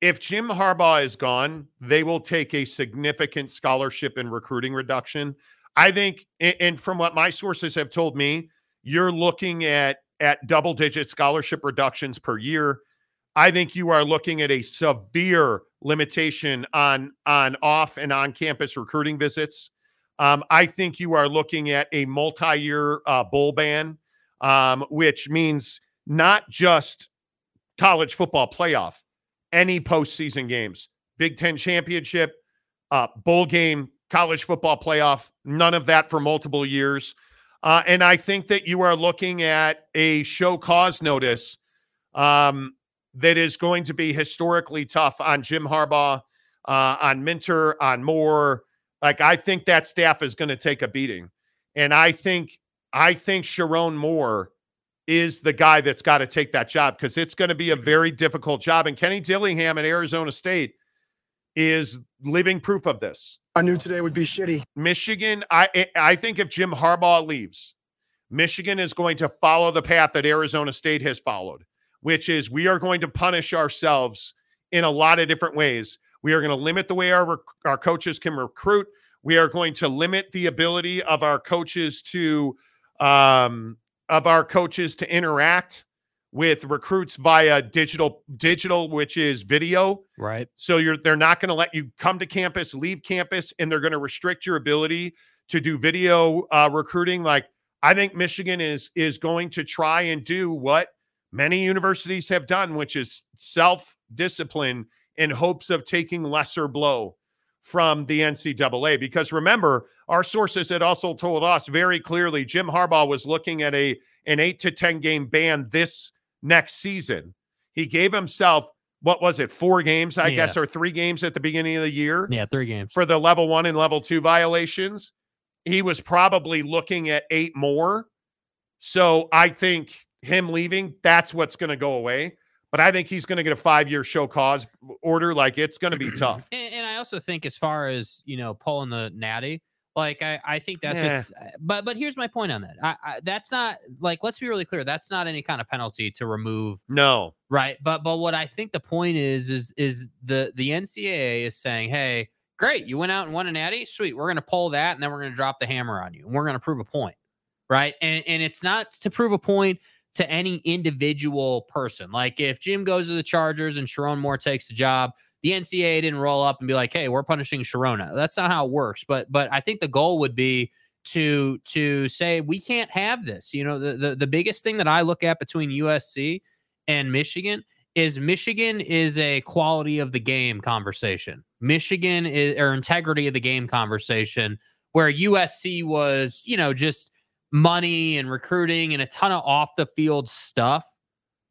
if Jim Harbaugh is gone, they will take a significant scholarship and recruiting reduction. I think, and from what my sources have told me, you're looking at at double digit scholarship reductions per year. I think you are looking at a severe limitation on on off and on campus recruiting visits. Um, I think you are looking at a multi-year uh, bowl ban, um, which means not just college football playoff, any postseason games, Big Ten championship, uh, bowl game, college football playoff, none of that for multiple years. Uh, and I think that you are looking at a show cause notice um, that is going to be historically tough on Jim Harbaugh, uh, on Minter, on Moore. Like I think that staff is going to take a beating, and I think I think Sherrone Moore is the guy that's got to take that job because it's going to be a very difficult job. And Kenny Dillingham at Arizona State is living proof of this. I knew today would be shitty. Michigan, I I think if Jim Harbaugh leaves, Michigan is going to follow the path that Arizona State has followed, which is we are going to punish ourselves in a lot of different ways. We are going to limit the way our our coaches can recruit. We are going to limit the ability of our coaches to um, of our coaches to interact with recruits via digital digital, which is video. Right. So you're they're not going to let you come to campus, leave campus, and they're going to restrict your ability to do video uh, recruiting. Like I think Michigan is is going to try and do what many universities have done, which is self discipline in hopes of taking lesser blow from the NCAA. Because remember, our sources had also told us very clearly Jim Harbaugh was looking at a an eight to ten game ban this next season. He gave himself what was it, four games, I Yeah. guess, or three games at the beginning of the year Yeah, three games. for the level one and level two violations. he was probably looking at eight more. So I think him leaving, that's what's going to go away. But I think he's going to get a five year show cause order. Like it's going to be tough. And, and I also think, as far as you know, pulling the natty, like I, I think that's Yeah. just. uh, But but here's my point on that. I, I, that's not like let's be really clear. That's not any kind of penalty to remove No. Right. But but what I think the point is is is the the NCAA is saying, hey, great, you went out and won a natty, sweet. We're gonna pull that and then we're gonna drop the hammer on you and we're gonna prove a point. Right. And and it's not to prove a point to any individual person. Like if Jim goes to the Chargers and Sherrone Moore takes the job, the NCAA didn't roll up and be like, hey, we're punishing Sharona. That's not how it works. But but I think the goal would be to to say we can't have this. You know, the the, the biggest thing that I look at between USC and Michigan is Michigan is a quality of the game conversation. Michigan is or integrity of the game conversation where USC was, you know, just money and recruiting and a ton of off the field stuff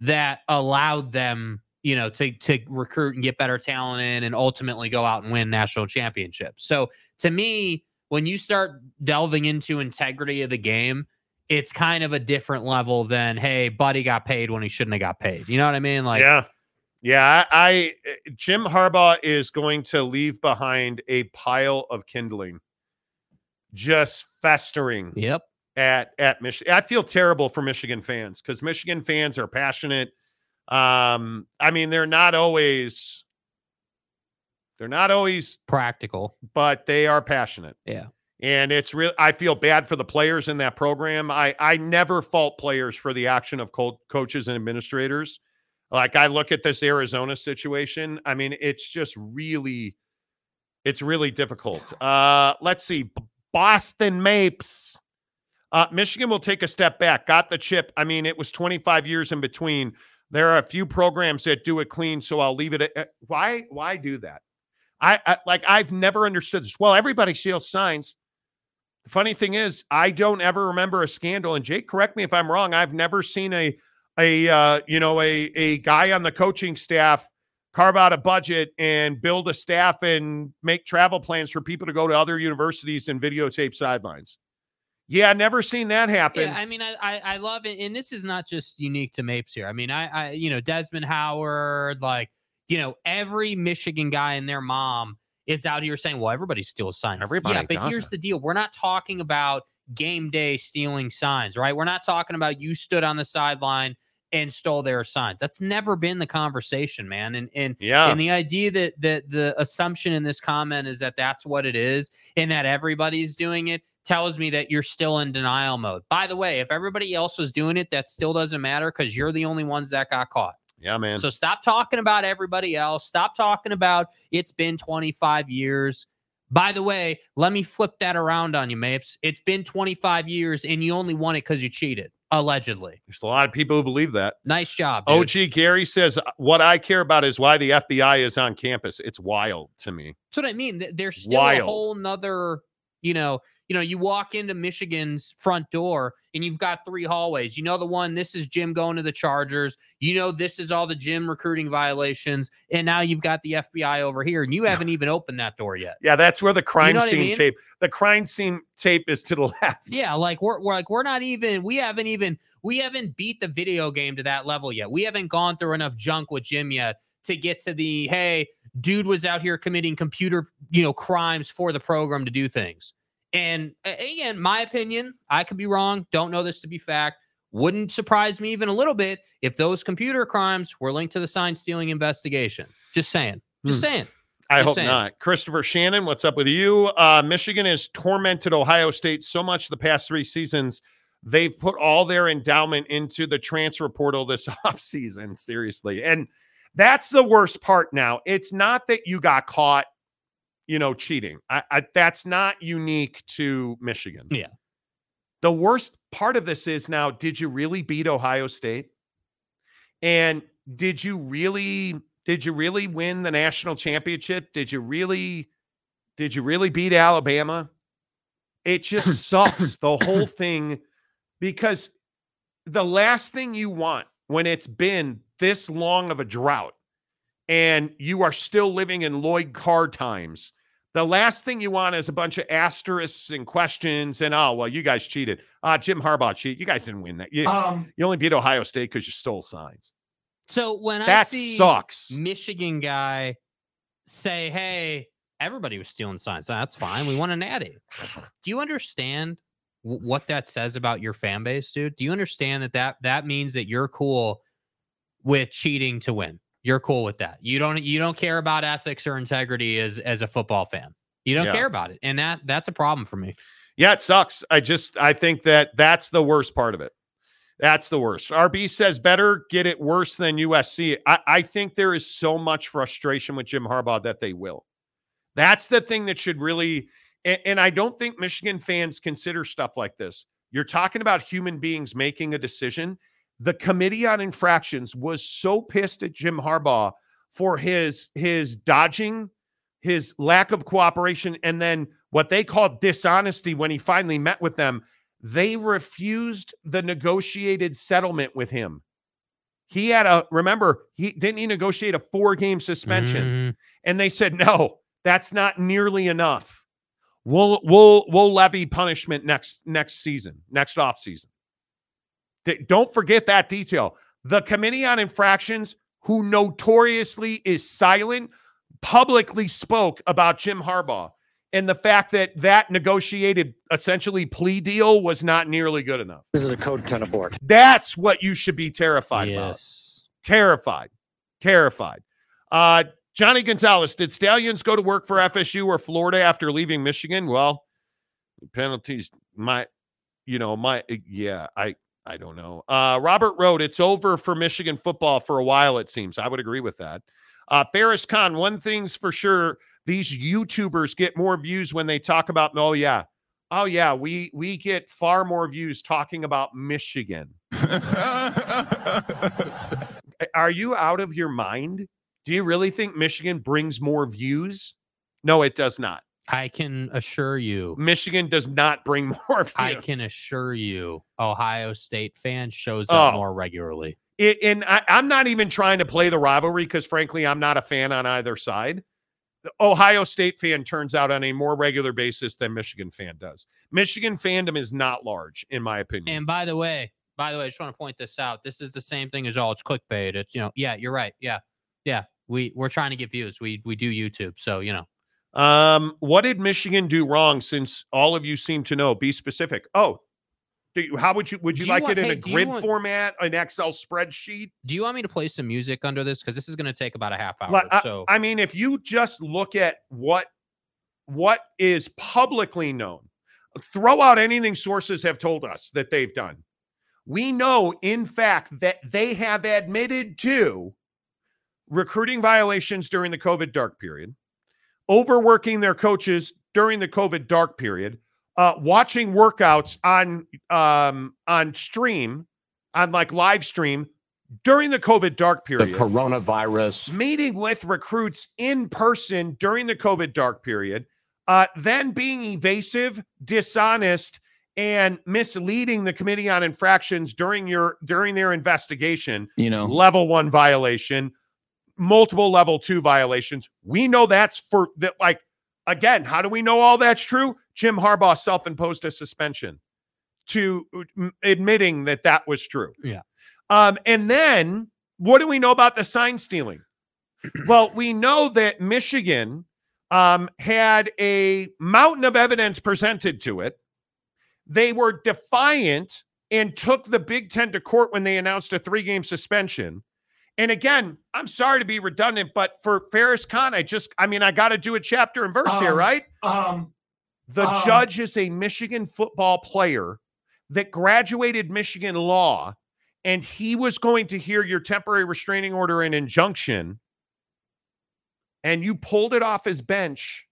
that allowed them, you know, to to recruit and get better talent in and ultimately go out and win national championships. So to me, when you start delving into integrity of the game, it's kind of a different level than hey, buddy got paid when he shouldn't have got paid. You know what I mean? Like yeah. Yeah. I, I eh, Jim Harbaugh is going to leave behind a pile of kindling just festering Yep. At at Michigan. I feel terrible for Michigan fans because Michigan fans are passionate. Um, I mean, they're not always they're not always, Practical. but they are passionate. Yeah. And it's real. I feel bad for the players in that program. I I never fault players for the action of co- coaches and administrators. Like I look at this Arizona situation. I mean, it's just really, it's really difficult. Uh, let's see, Boston Mapes. Uh, Michigan will take a step back. Got the chip. I mean, it was 25 years in between. There are a few programs that do it clean, so I'll leave it. At, at- why? Why do that? I, I like. I've never understood this. Well, everybody steals signs. The funny thing is, I don't ever remember a scandal. And Jake, correct me if I'm wrong. I've never seen a a uh, you know a a guy on the coaching staff carve out a budget and build a staff and make travel plans for people to go to other universities and videotape sidelines. Yeah, never seen that happen. Yeah, I mean, I, I I love it, and this is not just unique to Mapes here. I mean, I I you know Desmond Howard, like you know every Michigan guy and their mom is out here saying, well, everybody steals signs. Everybody yeah, but does here's the deal: we're not talking about game day stealing signs, right? We're not talking about you stood on the sideline and stole their signs. That's never been the conversation, man. And and yeah, and the idea that that the assumption in this comment is that that's what it is and that everybody's doing it tells me that you're still in denial mode. By the way, if everybody else was doing it, that still doesn't matter because you're the only ones that got caught. yeah, man. So stop talking about everybody else. Stop talking about it's been 25 years. By the way, let me flip that around on you, Mapes. It's been 25 years and you only won it because you cheated, allegedly. There's a lot of people who believe that. Nice job. dude. OG Gary says, uh, What I care about is why the FBI is on campus. It's wild to me. That's what I mean. There's still Wild. a whole nother, you know, you know, you walk into Michigan's front door and you've got three hallways. You know the one, this is Jim going to the Chargers. You know this is all the Jim recruiting violations. And now you've got the FBI over here and you haven't even opened that door yet. Yeah, that's where the crime know what I scene mean? tape, the crime scene tape is to the left. Yeah, like we're, we're like we're not even we haven't even we haven't beat the video game to that level yet. We haven't gone through enough junk with Jim yet to get to the hey, dude was out here committing computer, you know, crimes for the program to do things. And uh, again, my opinion, I could be wrong, don't know this to be fact. Wouldn't surprise me even a little bit if those computer crimes were linked to the sign stealing investigation. Just saying. Just saying. I Just hope saying. not. Christopher Shannon, what's up with you? Uh, Michigan has tormented Ohio State so much the past three seasons. They've put all their endowment into the transfer portal this offseason, seriously. And that's the worst part now. It's not that you got caught, you know, cheating. I, I that's not unique to Michigan. Yeah. The worst part of this is now, did you really beat Ohio State? And did you really did you really win the national championship? Did you really did you really beat Alabama? It just sucks the whole thing because the last thing you want when it's been this long of a drought and you are still living in Lloyd Carr times, The last thing you want is a bunch of asterisks and questions and oh well, you guys cheated. Uh Jim Harbaugh cheated. You guys didn't win that. You, Um, you only beat Ohio State because you stole signs. So when I see sucks. Michigan guy say, "Hey, everybody was stealing signs. That's fine. We want an natty." Do you understand w- what that says about your fan base, dude? Do you understand that that that means that you're cool with cheating to win? You're cool with that. You don't you don't care about ethics or integrity as as a football fan. You don't Yeah. care about it, and that that's a problem for me. Yeah, it sucks. I just I think that that's the worst part of it. That's the worst. RB says better get it worse than USC. I, I think there is so much frustration with Jim Harbaugh that they will. That's the thing that should really, and, and I don't think Michigan fans consider stuff like this. You're talking about human beings making a decision. The committee on infractions was so pissed at Jim Harbaugh for his his dodging, his lack of cooperation, and then what they called dishonesty when he finally met with them. They refused the negotiated settlement with him. He had a remember, he didn't he negotiate a four-game suspension. Mhm. And they said, no, that's not nearly enough. We'll we'll we'll levy punishment next next season, next off season. D- don't forget that detail. The Committee on Infractions, who notoriously is silent, publicly spoke about Jim Harbaugh and the fact that that negotiated essentially plea deal was not nearly good enough. This is a code 10 abort. That's what you should be terrified about Yes. terrified, terrified. Uh, Johnny Gonzalez, did Stalions go to work for FSU or Florida after leaving Michigan? Well, penalties, my, you know, my, yeah, I, I don't know. Uh, Robert wrote, it's over for Michigan football for a while, it seems. I would agree with that. Uh, Ferris Khan, one thing's for sure, these YouTubers get more views when they talk about, oh, yeah. Oh yeah, we we get far more views talking about Michigan. Are you out of your mind? Do you really think Michigan brings more views? No, it does not. I can assure you. Michigan does not bring more views. I can assure you, Ohio State fans shows up Oh. more regularly. It, and I, I'm not even trying to play the rivalry because, frankly, I'm not a fan on either side. The Ohio State fan turns out on a more regular basis than Michigan fan does. Michigan fandom is not large, in my opinion. And by the way, by the way, I just want to point this out. This is the same thing as all it's clickbait. It's you know, yeah, you're right. Yeah, yeah. We we're trying to get views. We we do YouTube, so you know. Um, what did Michigan do wrong? Since all of you seem to know, be specific. Oh, do you, how would you would you like want- it in hey, a grid want- format, an Excel spreadsheet? Do you want me to play some music under this? Because this is going to take about a half hour. I, so I mean, if you just look at what what is publicly known, throw out anything sources have told us that they've done. We know, in fact, that they have admitted to recruiting violations during the COVID dark period, overworking their coaches during the COVID dark period, uh, watching workouts on um, on stream, on like live stream during the COVID dark period, The period coronavirus. meeting with recruits in person during the COVID dark period, uh, then being evasive, dishonest, and misleading the committee on infractions during your during their investigation. you know, Level one violation, multiple level two violations. We know that's for that. Like again, how do we know all that's true? Jim Harbaugh self-imposed a suspension to mm, admitting that that was true. Yeah. Um, and then what do we know about the sign stealing? well, we know that Michigan um, had a mountain of evidence presented to it. They were defiant and took the Big Ten to court when they announced a three game suspension. And again, I'm sorry to be redundant, but for Ferris Khan, I just, I mean, I got to do a chapter and verse here, Um, right? Um, The um, judge is a Michigan football player that graduated Michigan law, and he was going to hear your temporary restraining order and injunction, and you pulled it off his bench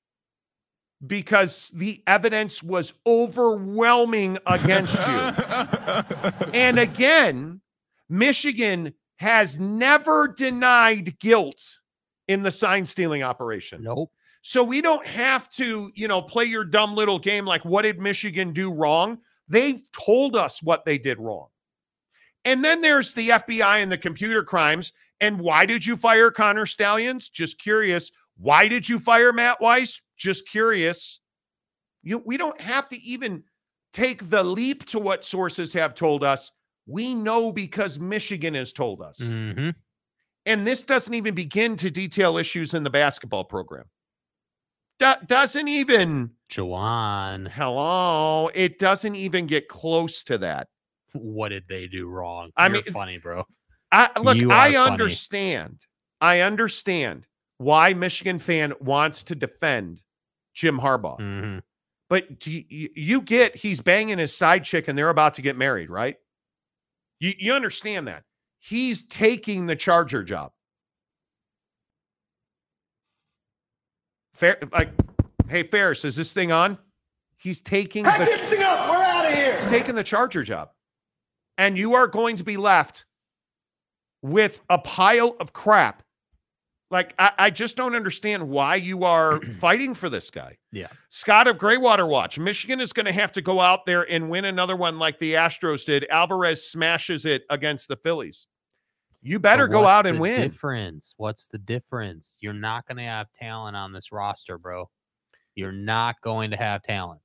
because the evidence was overwhelming against you. And again, Michigan has never denied guilt in the sign stealing operation. nope. So we don't have to, you know, play your dumb little game like what did Michigan do wrong? They've told us what they did wrong. And then there's the FBI and the computer crimes. And why did you fire Connor Stalions? Just curious. Why did you fire Matt Weiss? Just curious. You, we don't have to even take the leap to what sources have told us. We know because Michigan has told us. Mhm. And this doesn't even begin to detail issues in the basketball program. Do- doesn't even, Jawan, hello, it doesn't even get close to that. what did they do wrong? I You're mean, funny, bro. I look, I funny. understand. I understand why Michigan fan wants to defend Jim Harbaugh. Mhm. But do you, you get he's banging his side chick and they're about to get married, right? You you understand that. He's taking the Charger job. Fair like hey Ferris, is this thing on? He's taking the thing up. We're out of here. He's taking the Charger job. And you are going to be left with a pile of crap. Like, I, I just don't understand why you are fighting for this guy. Yeah. Scott of Graywater Watch. Michigan is going to have to go out there and win another one like the Astros did. Alvarez smashes it against the Phillies. You better go out and win. Difference. What's the difference? You're not going to have talent on this roster, bro. You're not going to have talent.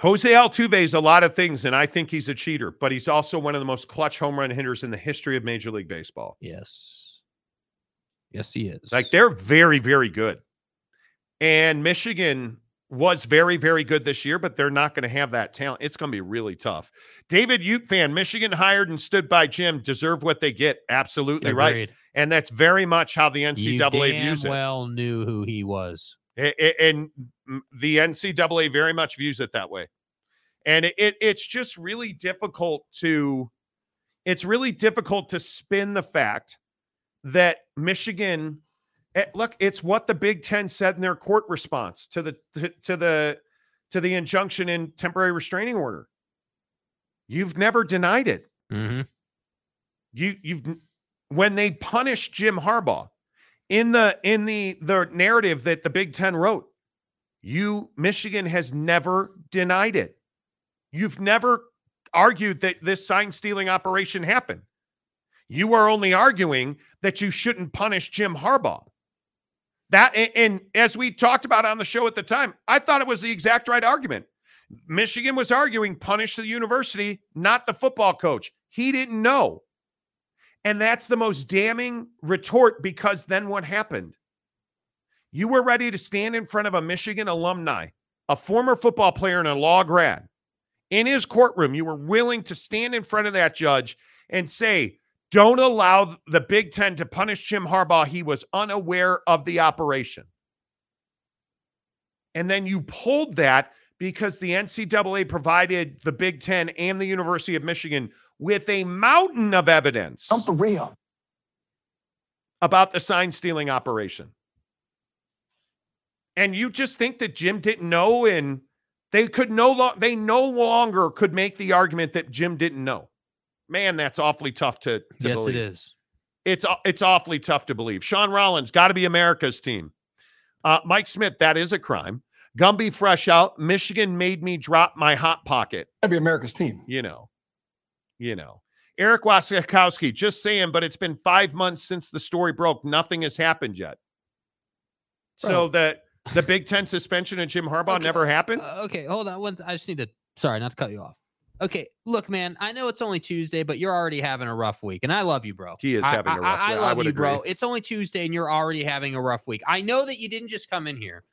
Jose Altuve is a lot of things, and I think he's a cheater, but he's also one of the most clutch home run hitters in the history of Major League Baseball. Yes. Yes, he is. Like they're very, very good. And Michigan was very, very good this year, but they're not going to have that talent. It's going to be really tough. David Ute fan, Michigan hired and stood by Jim, deserve what they get. Absolutely right. And that's very much how the NCAA views it. well knew who he was. And the NCAA very much views it that way. And it it's just really difficult to it's really difficult to spin the fact that Michigan eh, look, it's what the Big 10 said in their court response to the to, to the to the injunction in temporary restraining order. You've never denied it. Mm-hmm. You you've when they punished Jim Harbaugh in the in the the narrative that the Big 10 wrote, you Michigan has never denied it. You've never argued that this sign stealing operation happened. You are only arguing that you shouldn't punish Jim Harbaugh. That and, and as we talked about on the show at the time, I thought it was the exact right argument. Michigan was arguing punish the university, not the football coach. He didn't know. And that's the most damning retort because then what happened? You were ready to stand in front of a Michigan alumni, a former football player and a law grad. In his courtroom, you were willing to stand in front of that judge and say, don't allow the Big Ten to punish Jim Harbaugh. He was unaware of the operation. And then you pulled that because the NCAA provided the Big Ten and the University of Michigan with a mountain of evidence I'm for real. about the sign stealing operation. And you just think that Jim didn't know and they could no lo- they no longer could make the argument that Jim didn't know. Man, that's awfully tough to, to Yes, believe. it is. It's it's awfully tough to believe. Sean Rollins got to be America's team. Uh, Mike Smith, that is a crime. Gumby fresh out. Michigan made me drop my hot pocket. That'd be America's team. You know, you know. Eric Wasikowski, just saying, but it's been five months since the story broke. Nothing has happened yet. So that the Big Ten suspension of Jim Harbaugh Okay, never happened. Uh, okay, hold on. Once I just need to. Sorry, not to cut you off. Okay, look, man. I know it's only Tuesday, but you're already having a rough week, and I love you, bro. He is I- having a I- rough I, week. I love would you, bro. It's only Tuesday, and you're already having a rough week. I know that you didn't just come in here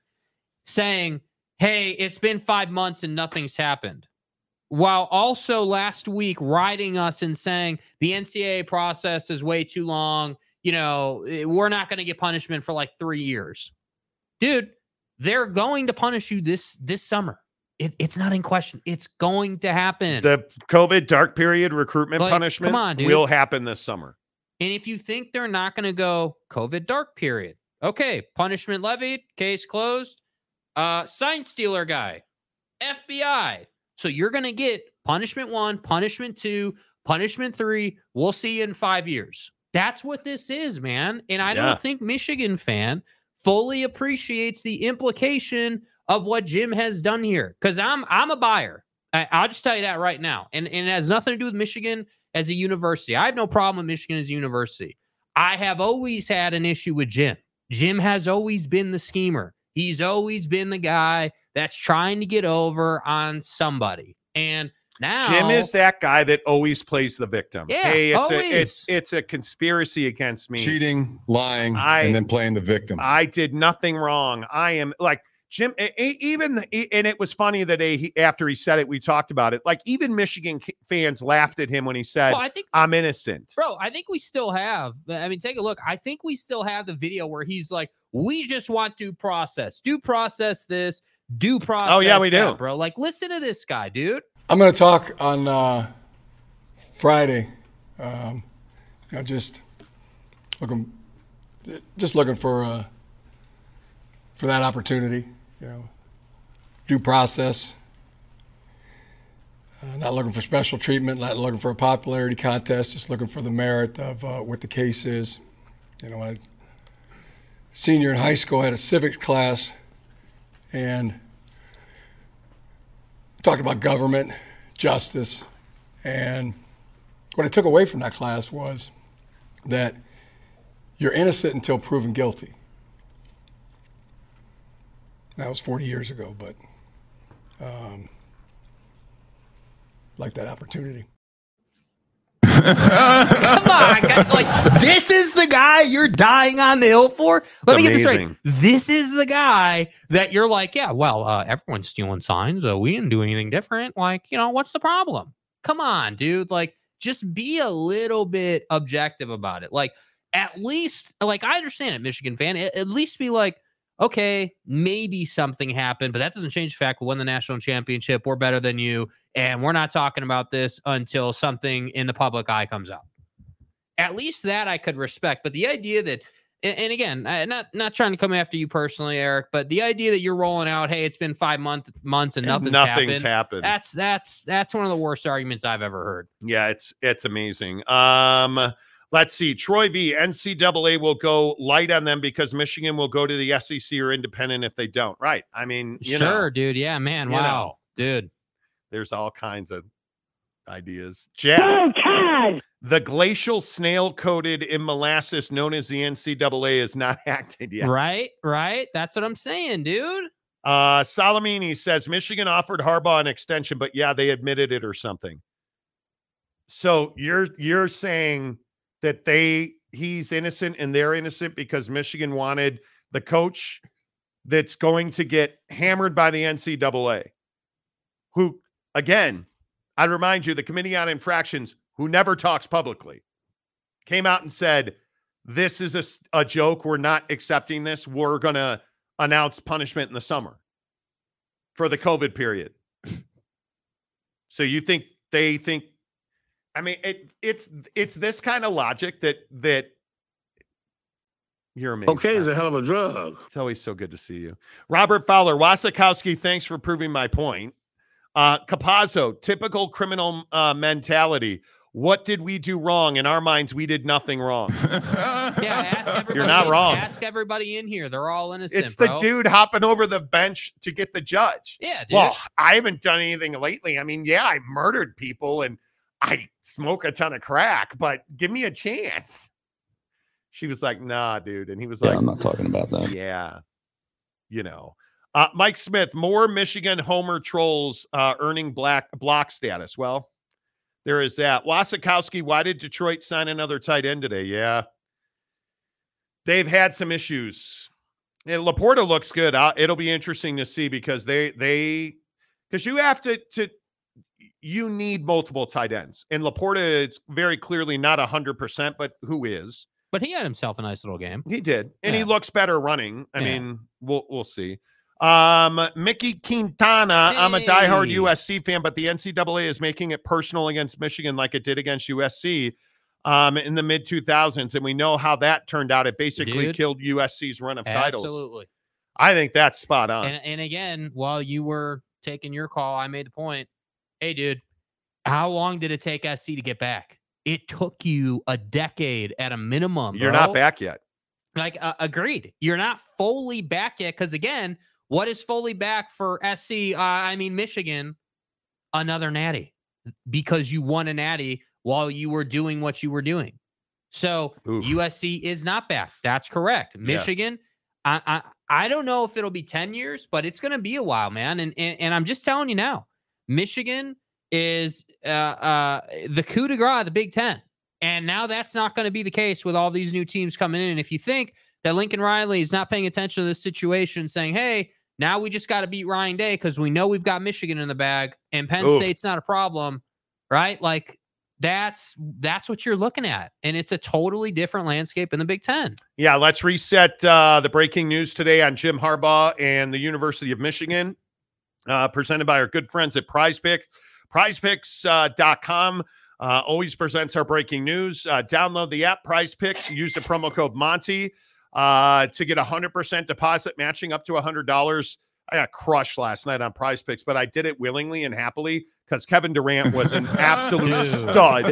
saying, "Hey, it's been five months and nothing's happened," while also last week riding us and saying the NCAA process is way too long. You know, eh, we're not going to get punishment for like three years, dude. They're going to punish you this this summer. It, it's not in question. It's going to happen. The COVID dark period recruitment Like, punishment on, will happen this summer. And if you think they're not going to go COVID dark period, okay, punishment levied, case closed. Uh, sign stealer guy, FBI. So you're going to get punishment one, punishment two, punishment three. We'll see you in five years. That's what this is, man. And I Yeah. don't think Michigan fan fully appreciates the implication of what Jim has done here. Because I'm I'm a buyer. I, I'll just tell you that right now. And, and it has nothing to do with Michigan as a university. I have no problem with Michigan as a university. I have always had an issue with Jim. Jim has always been the schemer. He's always been the guy that's trying to get over on somebody. And now Jim is that guy that always plays the victim. Yeah, hey, it's a it's it's a conspiracy against me. Cheating, lying, I- and then playing the victim. I did nothing wrong. I am like Jim. Even and it was funny the day he, after he said it, we talked about it. Like even Michigan fans laughed at him when he said, well, I think "I'm innocent." Bro, I think we still have. I mean, take a look. I think we still have the video where he's like, "We just want due process, due process this, due process." Oh, yeah, we that," do. bro. Like, listen to this guy, dude. I'm going to talk on uh, Friday. Um, you know, just looking, just looking for uh, for that opportunity. You know, due process. Uh, not looking for special treatment. Not looking for a popularity contest. Just looking for the merit of uh, what the case is. You know, I senior in high school had a civics class, and talked about government, justice, and what I took away from that class was that you're innocent until proven guilty. That was 40 years ago, but um, like that opportunity. Come on, guy- like this is the guy you're dying on the hill for. Let me get this right. This is the guy that you're like, yeah, well, uh, everyone's stealing signs. Uh, we didn't do anything different. Like, you know, what's the problem? Come on, dude. Like, just be a little bit objective about it. Like, at least, like, I understand it, Michigan fan. At, at least be like, okay, maybe something happened, but that doesn't change the fact we won the national championship. We're better than you. And we're not talking about this until something in the public eye comes out. At least that I could respect. But the idea that, and, again, not not trying to come after you personally, Eric, but the idea that you're rolling out, hey, it's been five month, months and And nothing's, nothing's happened. happened. That's that's that's one of the worst arguments I've ever heard. Yeah, it's it's amazing. Um, let's see. Troy B. NCAA will go light on them because Michigan will go to the SEC or independent if they don't. Right. I mean, you sure, know, dude. Yeah, man. Wow, know. dude. there's all kinds of ideas. Jack. The glacial snail coated in molasses known as the NCAA is not acted yet. Right, right. That's what I'm saying, dude. Uh Salamini says Michigan offered Harbaugh an extension, but yeah, they admitted it or something. So you're you're saying that they he's innocent and they're innocent because Michigan wanted the coach that's going to get hammered by the NCAA, who again, I'd remind you, the Committee on Infractions, who never talks publicly, came out and said, This is a, a joke. We're not accepting this. We're going to announce punishment in the summer for the COVID period. so you think they think I mean it it's it's this kind of logic that that you're amazing. Okay, is a hell of a drug. It's always so good to see you. Robert Fowler, Wasikowski, thanks for proving my point. Uh Capazzo, typical criminal uh, mentality. What did we do wrong? In our minds, we did nothing wrong. Yeah, ask everybody. You're not in- wrong. Ask everybody in here. They're all innocent. it's the bro. dude hopping over the bench to get the judge. Yeah, dude. Well, I haven't done anything lately. I mean, yeah, I murdered people and I smoke a ton of crack, but give me a chance. She was like, nah, dude. And he was Yeah, like, I'm not talking about that. yeah, you know. Uh, Mike Smith, more Michigan Homer trolls uh, earning black block status. Well, there is that. Wasikowski, why did Detroit sign another tight end today? Yeah, they've had some issues. Yeah, LaPorta looks good. Uh, it'll be interesting to see because they they because you have to to you need multiple tight ends, and LaPorta is very clearly not hundred percent, but who is? but he had himself a nice little game. He did, and he looks better running. I Yeah. mean, we'll we'll see. Um, Mickey Quintana. I'm a diehard USC fan, but the NCAA is making it personal against Michigan, like it did against USC, um, in the mid 2000s, and we know how that turned out. It basically Dude. killed USC's run of titles. Absolutely. I think that's spot on. And and again, while you were taking your call, I made the point. Hey, dude, how long did it take SC to get back? It took you a decade at a minimum. You're not back yet. Like, uh, agreed. You're not fully back yet. Because again, what is fully back for SC? Uh, I mean, Michigan, another natty because you won a natty while you were doing what you were doing. So Oof. USC is not back. That's correct. Michigan, I, I I don't know if it'll be 10 years, but it's going to be a while, man. And, and and I'm just telling you now, Michigan is uh, uh, the coup de grace the Big Ten. And now that's not going to be the case with all these new teams coming in. And if you think that Lincoln Riley is not paying attention to this situation, saying, hey, now we just got to beat Ryan Day because we know we've got Michigan in the bag and Penn Ooh. State's not a problem, right? Like that's that's what you're looking at. And it's a totally different landscape in the Big Ten. Yeah, let's reset uh, the breaking news today on Jim Harbaugh and the University of Michigan, uh, presented by our good friends at Prize Pick. PrizePicks.com uh, always presents our breaking news. Uh, download the app PrizePicks. Use the promo code Monty uh, to get a 100% deposit matching up to a $100. I got crushed last night on PrizePicks, but I did it willingly and happily because Kevin Durant was an absolute stud.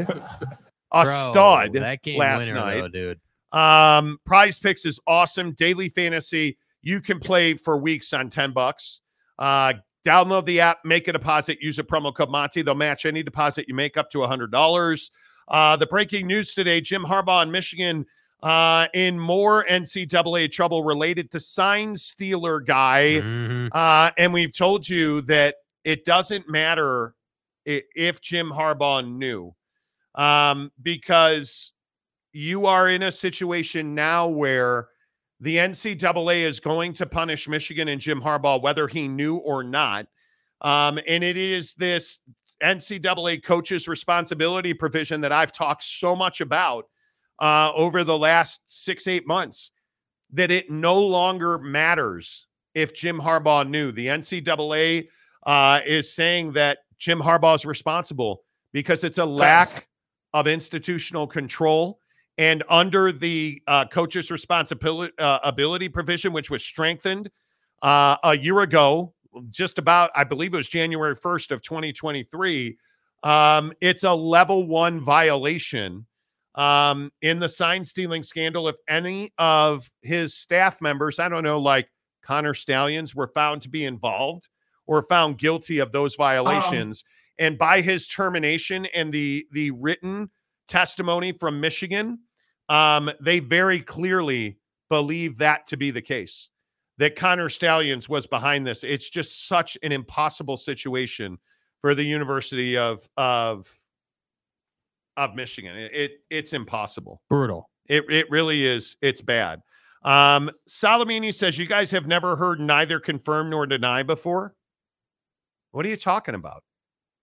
A Bro, stud that game last winner, night. though, dude. Um, PrizePicks is awesome. Daily fantasy. You can play for weeks on 10 bucks. Uh, download the app, make a deposit, use a promo code Monty. They'll match any deposit you make up to $100. Uh, the breaking news today Jim Harbaugh in Michigan uh, in more NCAA trouble related to sign stealer guy. Mhm. Uh, and we've told you that it doesn't matter if Jim Harbaugh knew, um, because you are in a situation now where the NCAA is going to punish Michigan and Jim Harbaugh, whether he knew or not. Um, and it is this NCAA coaches' responsibility provision that I've talked so much about uh, over the last six, eight months that it no longer matters if Jim Harbaugh knew. The NCAA uh, is saying that Jim Harbaugh is responsible because it's a lack of institutional control. And under the uh, coach's responsibility uh, ability provision, which was strengthened uh, a year ago, just about, I believe it was January 1st of 2023, um, it's a level one violation um, in the sign stealing scandal. If any of his staff members, I don't know, like Connor Stalions, were found to be involved or found guilty of those violations, and by his termination and the the written testimony from Michigan, um, they very clearly believe that to be the case. That Connor Stalions was behind this. It's just such an impossible situation for the University of of of Michigan. It, it it's impossible. Brutal. It it really is. It's bad. Um, Salamini says you guys have never heard neither confirm nor deny before. What are you talking about?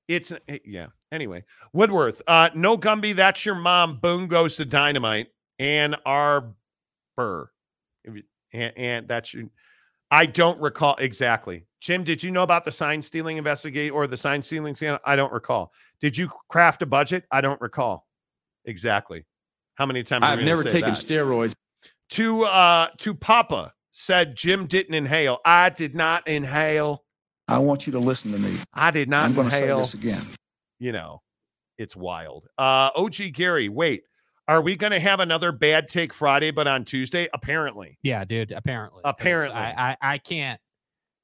It's eh, yeah. Anyway, Woodworth. Uh, no Gumby. That's your mom. Boom goes to dynamite. Ann Arbor. And, and that's your. I don't recall exactly. Jim, did you know about the sign stealing investigate or the sign stealing scandal? I don't recall. Did you craft a budget? I don't recall. Exactly. How many times? I've never taken that? steroids. to uh to Papa said Jim didn't inhale. I did not inhale. I want you to listen to me. I did not I'm going to say this again. You know, it's wild. Uh OG Gary, wait. Are we going to have another bad take Friday but on Tuesday? Apparently. Yeah, dude. Apparently. Apparently. I, I I can't.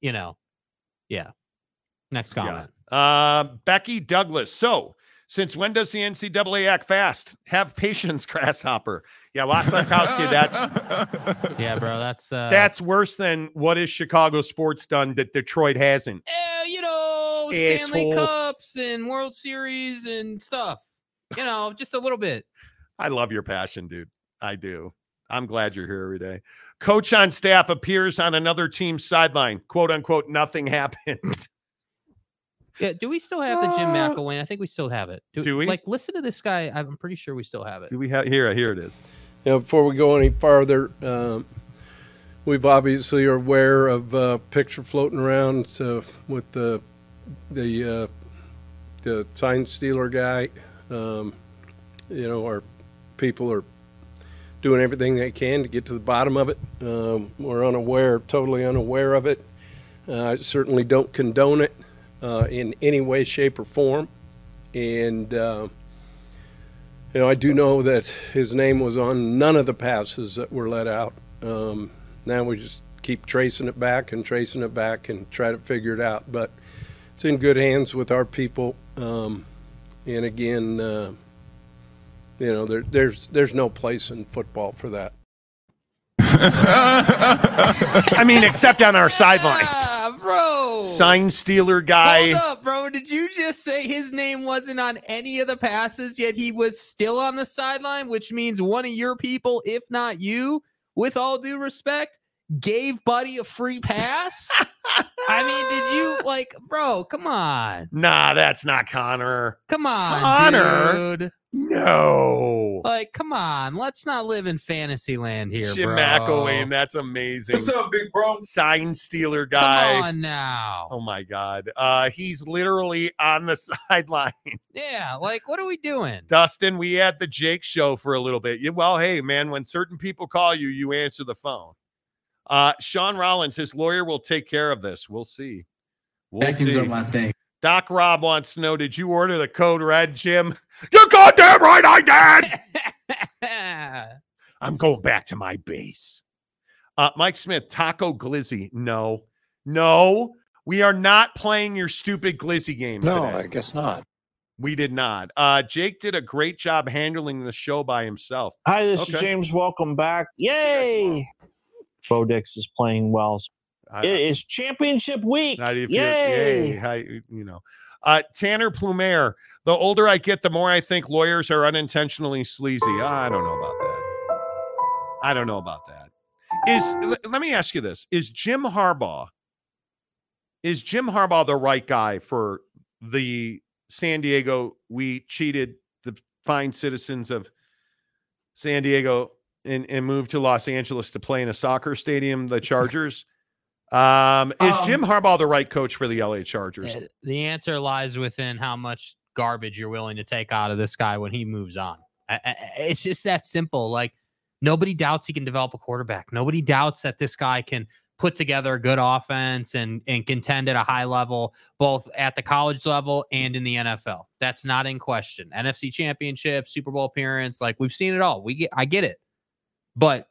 You know. Yeah. Next comment. Uh, Becky Douglas. So, since when does the NCAA act fast? Have patience, grasshopper. Yeah, Wasikowski, that's Yeah, bro. That's uh that's worse than what is Chicago sports done that Detroit hasn't. eh, you know, Stanley Cups and World Series and stuff. You know, just a little bit. I love your passion, dude. I do. I'm glad you're here every day. Coach on staff appears on another team's sideline. Quote unquote, nothing happened. Yeah, do we still have the Jim Uh, McElwain? I think we still have it. do we? Like, listen to this guy. I'm pretty sure we still have it. Do we have here? Here it is. You know, before we go any farther, um, we've obviously are aware of uh, picture floating around so with the the uh, the sign stealer guy. Um, you know, our people are doing everything they can to get to the bottom of it. Um, we're unaware, totally unaware of it. Uh, I certainly don't condone it uh, in any way, shape, or form. And uh, you know, I do know that his name was on none of the passes that were let out. Um, now we just keep tracing it back and tracing it back and try to figure it out. But it's in good hands with our people. Um, and again, uh, you know, there, there's there's no place in football for that. I mean, except on our sidelines. Ah, bro. Sign stealer guy. Hold up, bro. Did you just say his name wasn't on any of the passes, yet he was still on the sideline, which means one of your people, if not you, with all due respect, gave Buddy a free pass? I mean, did you like, bro? Come on, Nah, that's not Connor. come on, Connor? dude. No. Like, come on. Let's not live in fantasy land here, Jim bro. McElwain, that's amazing. What's up, big bro? Sign stealer guy. Come on now. Oh my God. Uh, he's literally on the sideline. Yeah, like, what are we doing? Dustin, we had the Jake show for a little bit. Yeah, well, hey, man, when certain people call you, you answer the phone. Uh, Sean Rollins, his lawyer will take care of this. We'll see. We'll Vacuums see. are my thing. Doc Rob wants to know Did you order the code red, Jim? You're goddamn right, I did. I'm going back to my base. Uh, Mike Smith, Taco Glizzy. No, no, we are not playing your stupid Glizzy game. No, today. I guess not. We did not. Uh, Jake did a great job handling the show by himself. Hi, this is James. Welcome back. Yay! Bodix is playing well. I, It is championship week. Do you? Yay! Yay. How, you know. Uh, Tanner Plumer, the older I get, the more I think lawyers are unintentionally sleazy. I don't know about that. I don't know about that. Is let me ask you this: Is Jim Harbaugh is Jim Harbaugh the right guy for the San Diego? We cheated the fine citizens of San Diego and, and moved to Los Angeles to play in a soccer stadium, the Chargers. Um, is Um, Jim Harbaugh the right coach for the LA Chargers? Uh, The answer lies within how much garbage you're willing to take out of this guy when he moves on. I- I- It's just that simple. Like nobody doubts he can develop a quarterback. Nobody doubts that this guy can put together a good offense and and contend at a high level, both at the college level and in the NFL. That's not in question. NFC Championship, Super Bowl appearance, like we've seen it all. We get, I get it, but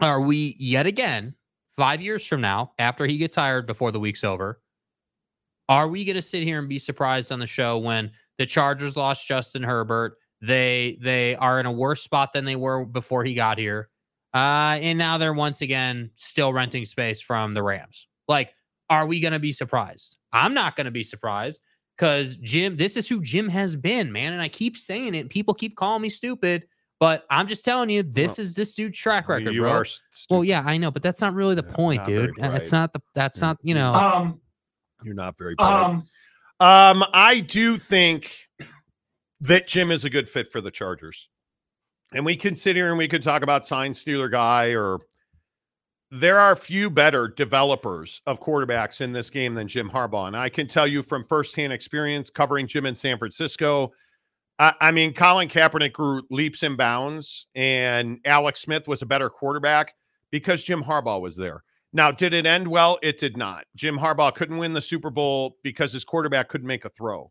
are we yet again five years from now after he gets hired before the week's over? Are we going to sit here and be surprised on the show when the Chargers lost Justin Herbert? They they are in a worse spot than they were before he got here, uh, and now they're once again still renting space from the Rams. Like, are we going to be surprised? I'm not going to be surprised because Jim. This is who Jim has been, man, and I keep saying it. People keep calling me stupid, but I'm just telling you, this is this dude's track record, you bro. are s- Well, yeah, I know, but that's not really the Yeah, point, not dude. That's not the. That's Yeah, not. You know. Um, You're not very bright. um, Um, I do think that Jim is a good fit for the Chargers. And we can sit here and we could talk about sign stealer guy or there are few better developers of quarterbacks in this game than Jim Harbaugh. And I can tell you from firsthand experience covering Jim in San Francisco. I, mean, Colin Kaepernick grew leaps and bounds, and Alex Smith was a better quarterback because Jim Harbaugh was there. Now, did it end well? It did not. Jim Harbaugh couldn't win the Super Bowl because his quarterback couldn't make a throw.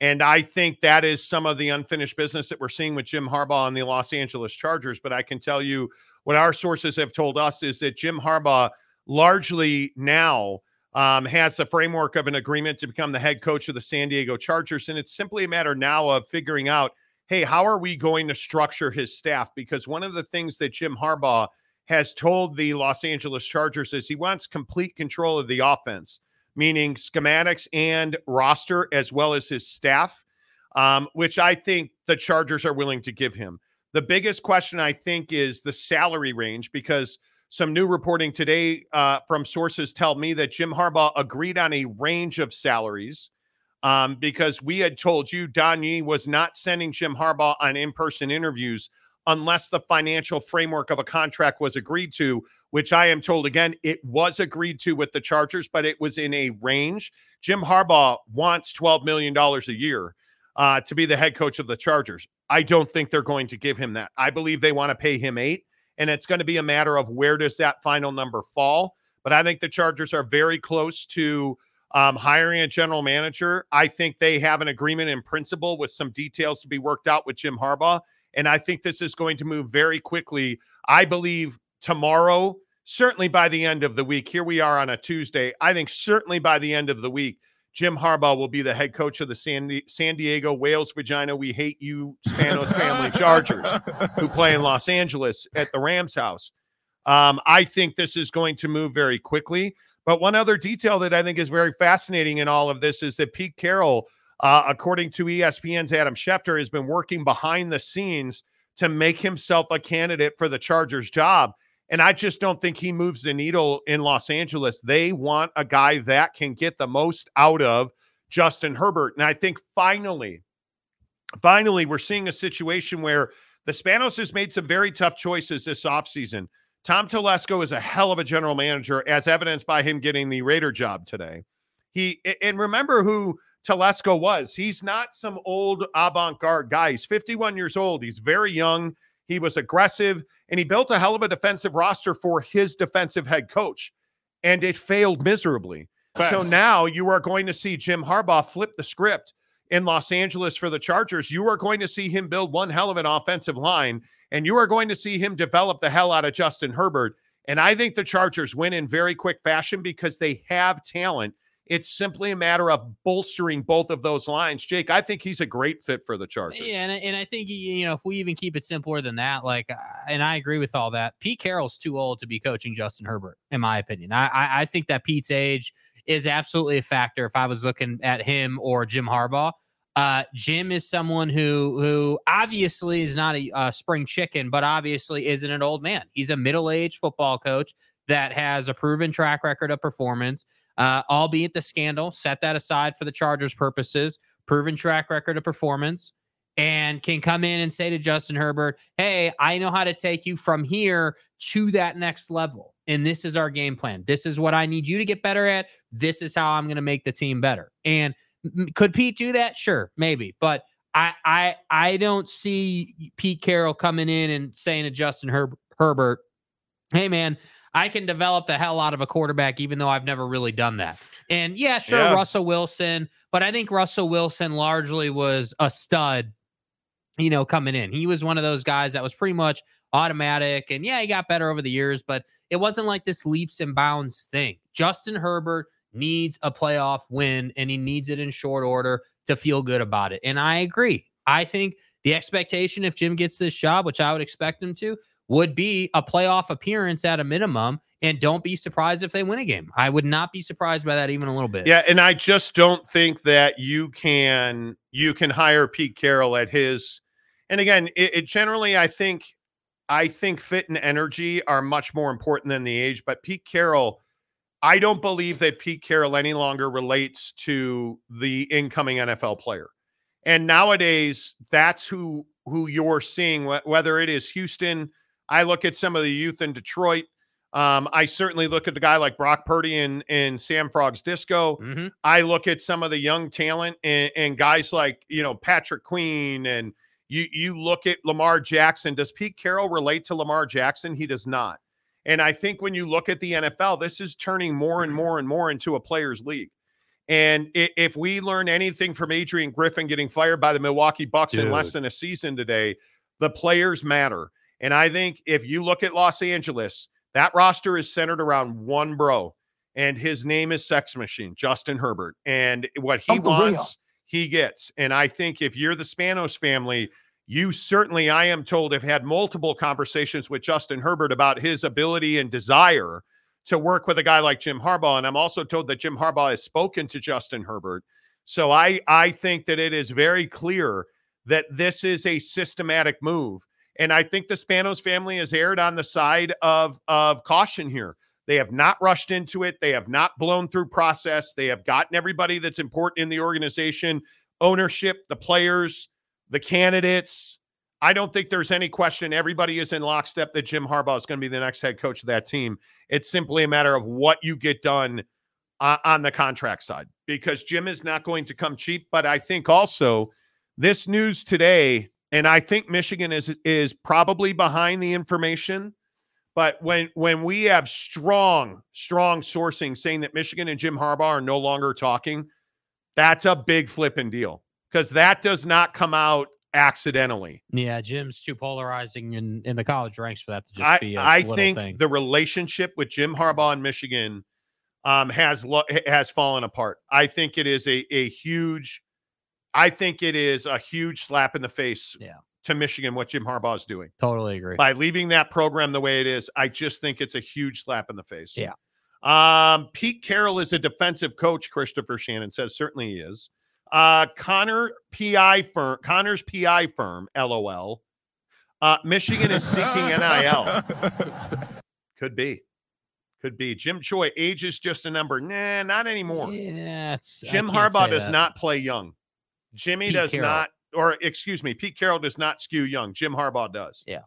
And I think that is some of the unfinished business that we're seeing with Jim Harbaugh and the Los Angeles Chargers. But I can tell you what our sources have told us is that Jim Harbaugh largely now um, has the framework of an agreement to become the head coach of the San Diego Chargers. And it's simply a matter now of figuring out hey, how are we going to structure his staff? Because one of the things that Jim Harbaugh has told the Los Angeles Chargers is he wants complete control of the offense, meaning schematics and roster, as well as his staff, um, which I think the Chargers are willing to give him. The biggest question, I think, is the salary range, because some new reporting today uh, from sources tell me that Jim Harbaugh agreed on a range of salaries. Um, because we had told you Don Yee was not sending Jim Harbaugh on in-person interviews unless the financial framework of a contract was agreed to, which I am told again, it was agreed to with the Chargers, but it was in a range. Jim Harbaugh wants $12 million a year uh, to be the head coach of the Chargers. I don't think they're going to give him that. I believe they want to pay him eight, and it's going to be a matter of where does that final number fall. But I think the Chargers are very close to um, hiring a general manager. I think they have an agreement in principle with some details to be worked out with Jim Harbaugh. And I think this is going to move very quickly. I believe tomorrow, certainly by the end of the week, here we are on a Tuesday. I think certainly by the end of the week, Jim Harbaugh will be the head coach of the San, Di- San Diego Wales Vagina. We hate you, Spanos family Chargers, who play in Los Angeles at the Rams house. Um, I think this is going to move very quickly. But one other detail that I think is very fascinating in all of this is that Pete Carroll, uh, according to ESPN's Adam Schefter, has been working behind the scenes to make himself a candidate for the Chargers job. And I just don't think he moves the needle in Los Angeles. They want a guy that can get the most out of Justin Herbert. And I think finally, finally, we're seeing a situation where the Spanos has made some very tough choices this offseason. Tom Telesco is a hell of a general manager, as evidenced by him getting the Raider job today. He and remember who Telesco was. He's not some old avant-garde guy. He's 51 years old. He's very young. He was aggressive, and he built a hell of a defensive roster for his defensive head coach, and it failed miserably. So now you are going to see Jim Harbaugh flip the script in Los Angeles for the Chargers. You are going to see him build one hell of an offensive line, and you are going to see him develop the hell out of Justin Herbert. And I think the Chargers win in very quick fashion because they have talent. It's simply a matter of bolstering both of those lines. Jake, I think he's a great fit for the Chargers. Yeah, and, and I think you know if we even keep it simpler than that, like, and I agree with all that. Pete Carroll's too old to be coaching Justin Herbert, in my opinion. I I, I think that Pete's age is absolutely a factor. If I was looking at him or Jim Harbaugh, uh, Jim is someone who who obviously is not a uh, spring chicken, but obviously isn't an old man. He's a middle aged football coach that has a proven track record of performance. Uh, albeit the scandal, set that aside for the Chargers' purposes. Proven track record of performance and can come in and say to Justin Herbert, Hey, I know how to take you from here to that next level. And this is our game plan. This is what I need you to get better at. This is how I'm going to make the team better. And could Pete do that? Sure, maybe. But I I I don't see Pete Carroll coming in and saying to Justin Herb- Herbert, Hey man, I can develop the hell out of a quarterback, even though I've never really done that. And yeah, sure, Yeah. Russell Wilson, but I think Russell Wilson largely was a stud, you know, coming in. He was one of those guys that was pretty much automatic. And yeah, he got better over the years, but it wasn't like this leaps and bounds thing. Justin Herbert needs a playoff win and he needs it in short order to feel good about it. And I agree. I think the expectation if Jim gets this job, which I would expect him to, would be a playoff appearance at a minimum. And don't be surprised if they win a game. I would not be surprised by that even a little bit. Yeah, and I just don't think that you can you can hire Pete Carroll at his. And again, it, it generally I think I think fit and energy are much more important than the age. But Pete Carroll, I don't believe that Pete Carroll any longer relates to the incoming NFL player. And nowadays, that's who who you're seeing. Whether it is Houston, I look at some of the youth in Detroit. Um, I certainly look at the guy like Brock Purdy and and San Francisco. Mhm. I look at some of the young talent and, and guys like you know Patrick Queen and you you look at Lamar Jackson. Does Pete Carroll relate to Lamar Jackson? He does not. And I think when you look at the NFL, this is turning more and more and more into a players' league. And if we learn anything from Adrian Griffin getting fired by the Milwaukee Bucks in less than a season today, the players matter. And I think if you look at Los Angeles, that roster is centered around one bro, and his name is Sex Machine, Justin Herbert. And what he Uncle wants, he gets. And I think if you're the Spanos family, you certainly, I am told, have had multiple conversations with Justin Herbert about his ability and desire to work with a guy like Jim Harbaugh. And I'm also told that Jim Harbaugh has spoken to Justin Herbert. So I I think that it is very clear that this is a systematic move. And I think the Spanos family has erred on the side of, of caution here. They have not rushed into it. They have not blown through process. They have gotten everybody that's important in the organization, ownership, the players, the candidates. I don't think there's any question. Everybody is in lockstep that Jim Harbaugh is going to be the next head coach of that team. It's simply a matter of what you get done uh, on the contract side because Jim is not going to come cheap. But I think also this news today, and I think Michigan is is probably behind the information. But when when we have strong, strong sourcing saying that Michigan and Jim Harbaugh are no longer talking, that's a big flipping deal because that does not come out accidentally. Yeah, Jim's too polarizing in, in the college ranks for that to just I, be a I think thing. the relationship with Jim Harbaugh and Michigan um, has lo- has fallen apart. I think it is a a huge. I think it is a huge slap in the face Yeah. to Michigan what Jim Harbaugh is doing. Totally agree. By leaving that program the way it is, I just think it's a huge slap in the face. Yeah. Um, Pete Carroll is a defensive coach, Christopher Shannon says. Certainly he is. Uh, Connor PI firm, Connor's PI firm, LOL. Uh, Michigan is seeking NIL. Could be. Could be. Jim Choi, age is just a number. Nah, not anymore. Yeah, it's, Jim Harbaugh does that. not play young. Jimmy Pete does Carroll. not, or excuse me, Pete Carroll does not skew young. Jim Harbaugh does. Yeah.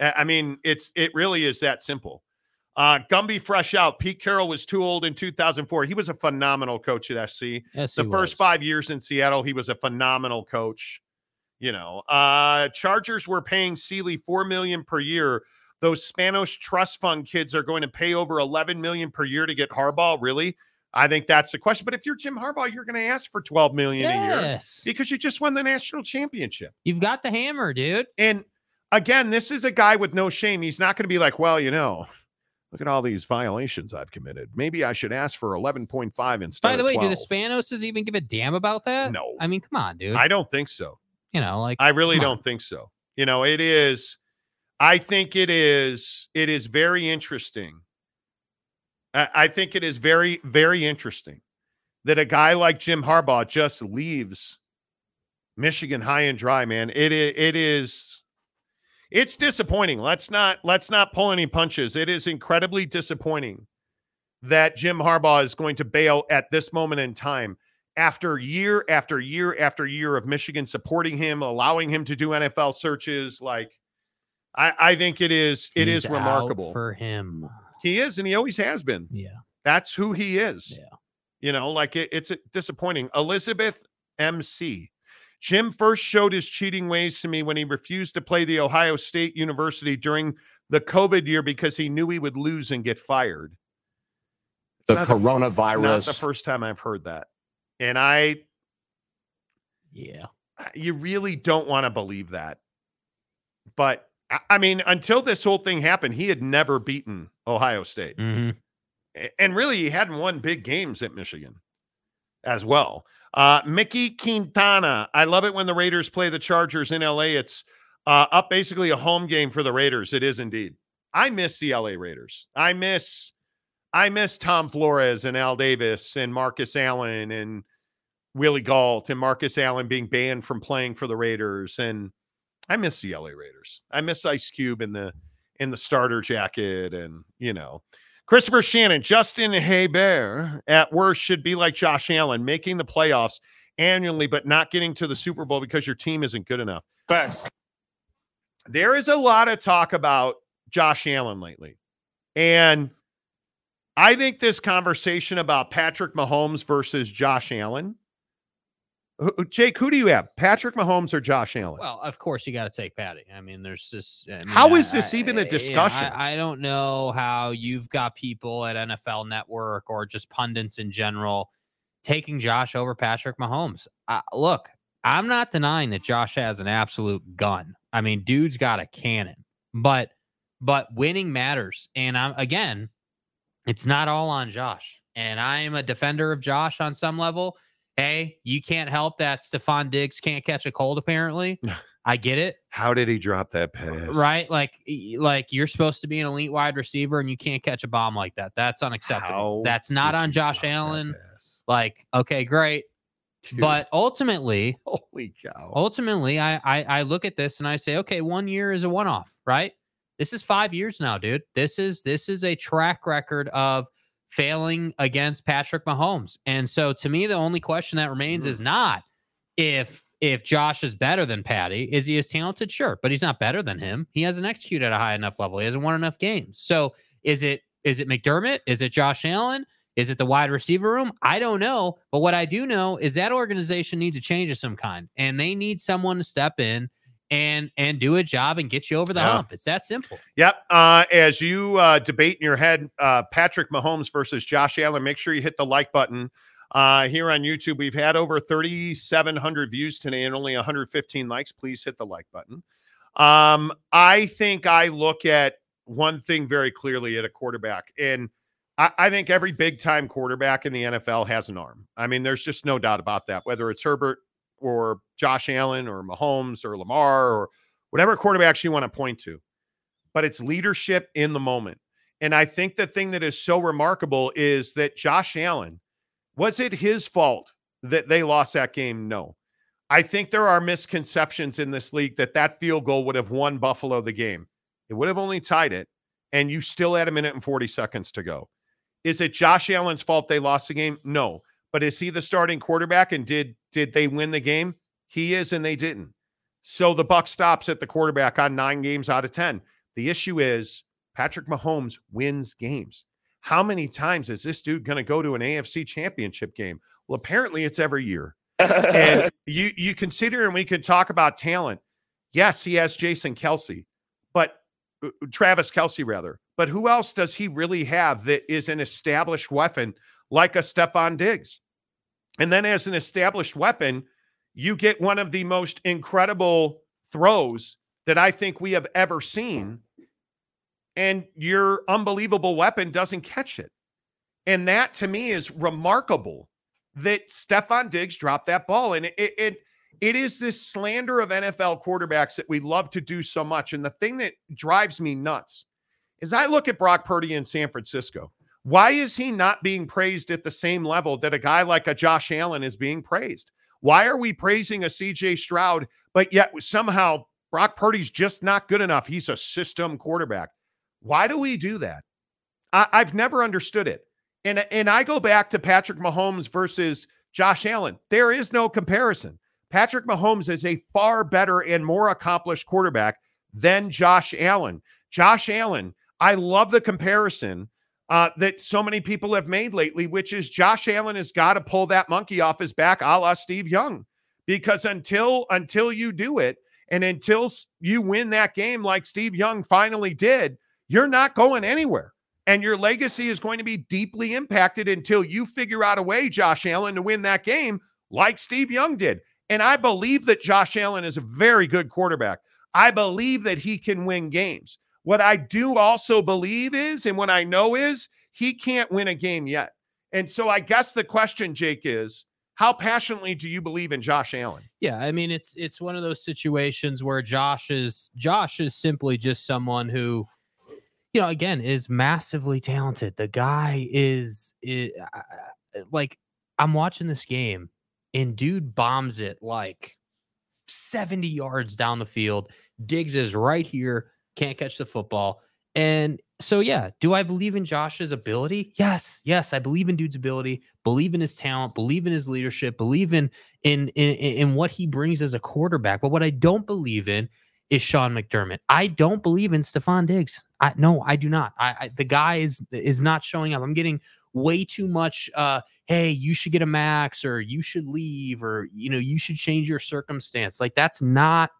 I mean, it's it really is that simple. Uh, Gumby fresh out. Pete Carroll was too old in 2004. He was a phenomenal coach at SC. Yes, the first was. five years in Seattle, he was a phenomenal coach. You know, uh, Chargers were paying Staley four million per year. Those Spanos trust fund kids are going to pay over 11 million per year to get Harbaugh. Really? I think that's the question. But if you're Jim Harbaugh, you're going to ask for 12 million a year because you just won the national championship. You've got the hammer, dude. And again, this is a guy with no shame. He's not going to be like, well, you know, look at all these violations I've committed. Maybe I should ask for 11.5 instead By the way, do the Spanoses even give a damn about that? No. I mean, come on, dude. I don't think so. you know, like I really don't think so. You know, it is. I think it is. It is very interesting. I, think it is very, very interesting that a guy like Jim Harbaugh just leaves Michigan high and dry. Man, it is. It is. It's disappointing. Let's not let's not pull any punches. It is incredibly disappointing that Jim Harbaugh is going to bail at this moment in time after year after year after year of Michigan supporting him, allowing him to do NFL searches, like I, I think it is it is He's out remarkable. for him. He is, and he always has been. Yeah. That's who he is. Yeah. You know, like it, it's disappointing. Elizabeth MC. Jim first showed his cheating ways to me when he refused to play the Ohio State University during the COVID year because he knew he would lose and get fired. It's The coronavirus. the- it's not the first time I've heard that. And I Yeah. you really don't want to believe that. But I- I mean, until this whole thing happened, he had never beaten Ohio State. hmm And really, he hadn't won big games at Michigan as well. Uh, Mickey Quintana. I love it when the Raiders play the Chargers in LA. It's uh, up basically a home game for the Raiders. It is indeed. I miss the LA Raiders. I miss I miss Tom Flores and Al Davis and Marcus Allen and Willie Gault and Marcus Allen being banned from playing for the Raiders. And I miss the LA Raiders. I miss Ice Cube and the in the starter jacket and you know. Christopher Shannon, Justin Herbert at worst should be like Josh Allen, making the playoffs annually, but not getting to the Super Bowl because your team isn't good enough. Facts. There is a lot of talk about Josh Allen lately. And I think this conversation about Patrick Mahomes versus Josh Allen. Jake, who do you have? Patrick Mahomes or Josh Allen? Well, of course you got to take Patty. I mean, there's just I mean, How is I- this even a I- yeah, discussion? I, I don't know how you've got people at NFL Network or just pundits in general taking Josh over Patrick Mahomes. Uh, look, I'm not denying that Josh has an absolute gun. I mean, dude's got a cannon, but but winning matters. And I'm again, it's not all on Josh. And I am a defender of Josh on some level. Hey, you can't help that Stefon Diggs can't catch a cold, apparently. I get it. How did he drop that pass? Right? Like like you're supposed to be an elite wide receiver and you can't catch a bomb like that. That's unacceptable. How That's not on Josh Allen. Like, okay, great. Dude, But ultimately, holy cow. ultimately, I, I I look at this and I say, okay, one year is a one off, right? This is five years now, dude. This is this is a track record of failing against Patrick Mahomes. And so to me, the only question that remains Mm-hmm. is not if if Josh is better than Patty. Is he as talented? Sure, but he's not better than him. He hasn't executed at a high enough level. He hasn't won enough games. So is it is it McDermott? Is it Josh Allen? Is it the wide receiver room? I don't know. But what I do know is that organization needs a change of some kind, and they need someone to step in and and do a job and get you over the Yeah. hump. It's that simple. Yep. Uh, as you uh, debate in your head, uh, Patrick Mahomes versus Josh Allen, make sure you hit the like button. Uh, here on YouTube, we've had over 3,700 views today and only 115 likes. Please hit the like button. Um, I think I look at one thing very clearly at a quarterback, and I, I think every big time quarterback in the NFL has an arm. I mean, there's just no doubt about that, whether it's Herbert or Josh Allen or Mahomes or Lamar or whatever quarterbacks you want to point to, but it's leadership in the moment. And I think the thing that is so remarkable is that Josh Allen, was it his fault that they lost that game? No. I think there are misconceptions in this league that that field goal would have won Buffalo the game. It would have only tied it, and you still had a minute and 40 seconds to go. Is it Josh Allen's fault they lost the game? No. But is he the starting quarterback and did did they win the game? He is and they didn't. So the buck stops at the quarterback on 9 games out of 10. The issue is Patrick Mahomes wins games. How many times is this dude going to go to an AFC championship game? Well, apparently it's every year. and you you consider and we could talk about talent. Yes, he has Jason Kelce, but uh, Travis Kelce rather. But who else does he really have that is an established weapon like a Stefon Diggs? And then as an established weapon, you get one of the most incredible throws that I think we have ever seen. And your unbelievable weapon doesn't catch it. And that to me is remarkable that Stefon Diggs dropped that ball. And it, it, it is this slander of NFL quarterbacks that we love to do so much. And the thing that drives me nuts is I look at Brock Purdy in San Francisco. Why is he not being praised at the same level that a guy like a Josh Allen is being praised? Why are we praising a CJ Stroud, but yet somehow Brock Purdy's just not good enough? He's a system quarterback. Why do we do that? I, I've never understood it. And, and I go back to Patrick Mahomes versus Josh Allen. There is no comparison. Patrick Mahomes is a far better and more accomplished quarterback than Josh Allen. Josh Allen, I love the comparison uh, that so many people have made lately, which is Josh Allen has got to pull that monkey off his back, a la Steve Young, because until until you do it, and until you win that game like Steve Young finally did, you're not going anywhere. And your legacy is going to be deeply impacted until you figure out a way, Josh Allen, to win that game like Steve Young did. And I believe that Josh Allen is a very good quarterback. I believe that he can win games. What I do also believe is, and what I know is, he can't win a game yet. And so I guess the question, Jake, is how passionately do you believe in Josh Allen? Yeah, I mean it's it's one of those situations where Josh is Josh is simply just someone who you know, again, is massively talented. The guy is, is uh, like, I'm watching this game and dude bombs it like 70 yards down the field. Diggs is right here, can't catch the football. And so, yeah, do I believe in Josh's ability? Yes, yes, I believe in dude's ability, believe in his talent, believe in his leadership, believe in in in, in what he brings as a quarterback. But what I don't believe in is Sean McDermott. I don't believe in Stefon Diggs. I no, I do not. I, I, the guy is is not showing up. I'm getting way too much uh hey, you should get a max or you should leave or you know, you should change your circumstance. Like that's not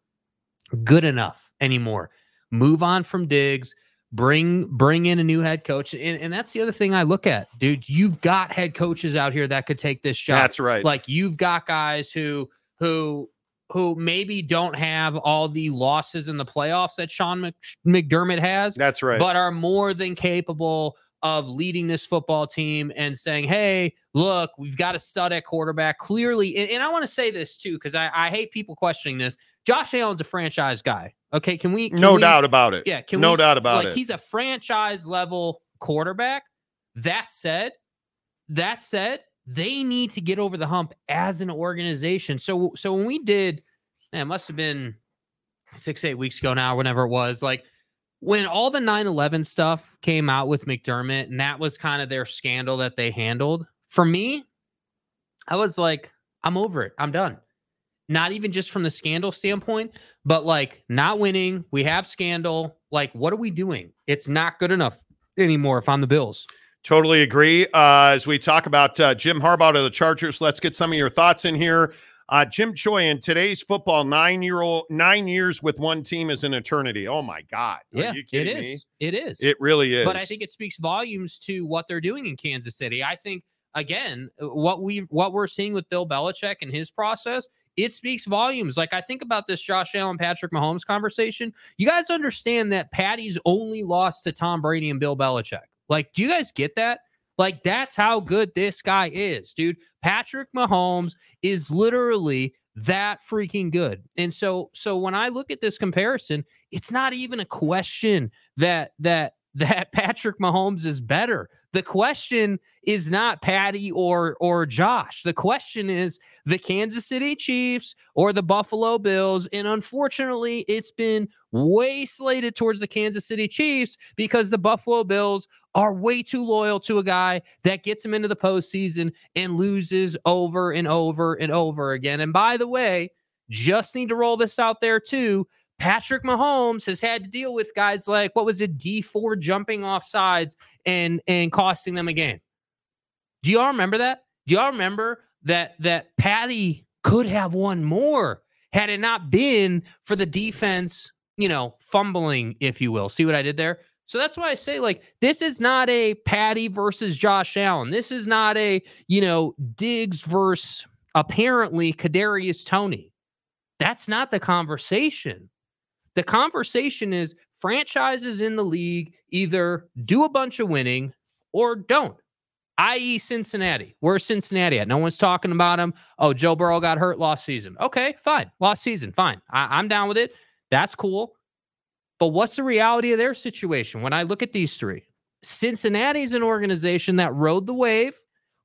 good enough anymore. Move on from Diggs, bring bring in a new head coach. And, and that's the other thing I look at. Dude, you've got head coaches out here that could take this job. That's right. Like you've got guys who who who maybe don't have all the losses in the playoffs that Sean McDermott has. That's right. But are more than capable of leading this football team and saying, hey, look, we've got a stud at quarterback. Clearly, and, and I want to say this too, because I, I, hate people questioning this. Josh Allen's a franchise guy. Okay. Can we? Can no we, doubt about it. Yeah. Can no we, doubt about it? like, it. He's a franchise level quarterback. That said, that said, they need to get over the hump as an organization. So so when we did, man, it must have been six, eight weeks ago now, whenever it was, like when all the 9-11 stuff came out with McDermott, and that was kind of their scandal that they handled. For me, I was like, I'm over it. I'm done. Not even just from the scandal standpoint, but like not winning. We have scandal. Like, what are we doing? It's not good enough anymore if I'm the Bills. Totally agree. Uh, as we talk about uh, Jim Harbaugh of the Chargers, let's get some of your thoughts in here. Uh, Jim Choi in today's football, nine year old, nine years with one team is an eternity. Oh my God! Are yeah, it is. Me? It is. It really is. But I think it speaks volumes to what they're doing in Kansas City. I think again, what we what we're seeing with Bill Belichick and his process, it speaks volumes. Like I think about this Josh Allen, Patrick Mahomes conversation. You guys understand that Patty's only lost to Tom Brady and Bill Belichick. Like, do you guys get that? Like, that's how good this guy is, dude. Patrick Mahomes is literally that freaking good. And so so when I look at this comparison, it's not even a question that that that Patrick Mahomes is better. The question is not Patty or or Josh. The question is the Kansas City Chiefs or the Buffalo Bills. And unfortunately, it's been way slated towards the Kansas City Chiefs because the Buffalo Bills are way too loyal to a guy that gets them into the postseason and loses over and over and over again. And by the way, just need to roll this out there too. Patrick Mahomes has had to deal with guys like what was it, D4 jumping off sides and and costing them a game. Do y'all remember that? Do y'all remember that that Patty could have won more had it not been for the defense, you know, fumbling, if you will. See what I did there? So that's why I say, like, this is not a Patty versus Josh Allen. This is not a, you know, Diggs versus apparently Kadarius Toney. That's not the conversation. The conversation is franchises in the league either do a bunch of winning or don't, i.e., Cincinnati. Where's Cincinnati at? No one's talking about them. Oh, Joe Burrow got hurt last season. Okay, fine. Lost season. Fine. I- I'm down with it. That's cool. But what's the reality of their situation when I look at these three? Cincinnati's an organization that rode the wave,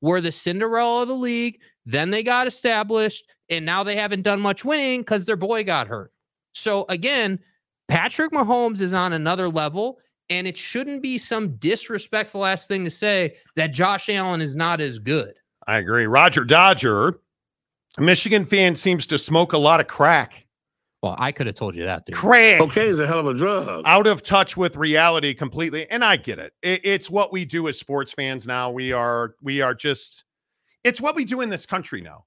were the Cinderella of the league. Then they got established, and now they haven't done much winning because their boy got hurt. So again, Patrick Mahomes is on another level, and it shouldn't be some disrespectful ass thing to say that Josh Allen is not as good. I agree. Roger Dodger, Michigan fan seems to smoke a lot of crack. Well, I could have told you that, dude. Crack. Okay, is a hell of a drug. Out of touch with reality completely. And I get it. it. It's what we do as sports fans now. We are, we are just, it's what we do in this country now.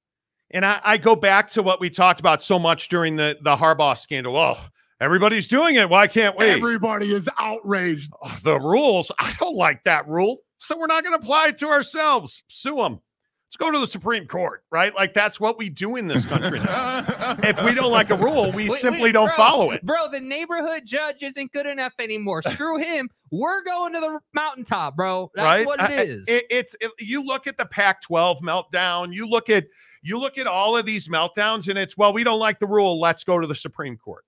And I, I go back to what we talked about so much during the, the Harbaugh scandal. Oh, everybody's doing it. Why can't we? Everybody is outraged. Oh, the rules. I don't like that rule. So we're not going to apply it to ourselves. Sue them. Let's go to the Supreme Court, right? Like that's what we do in this country now. if we don't like a rule, we Wait, simply wait, don't bro, follow it. Bro, the neighborhood judge isn't good enough anymore. Screw him. We're going to the mountaintop, bro. That's right? what I- it I- it- it's it- you look at the Pac-12 meltdown. You look at you look at all of these meltdowns, and it's well, we don't like the rule. Let's go to the Supreme Court.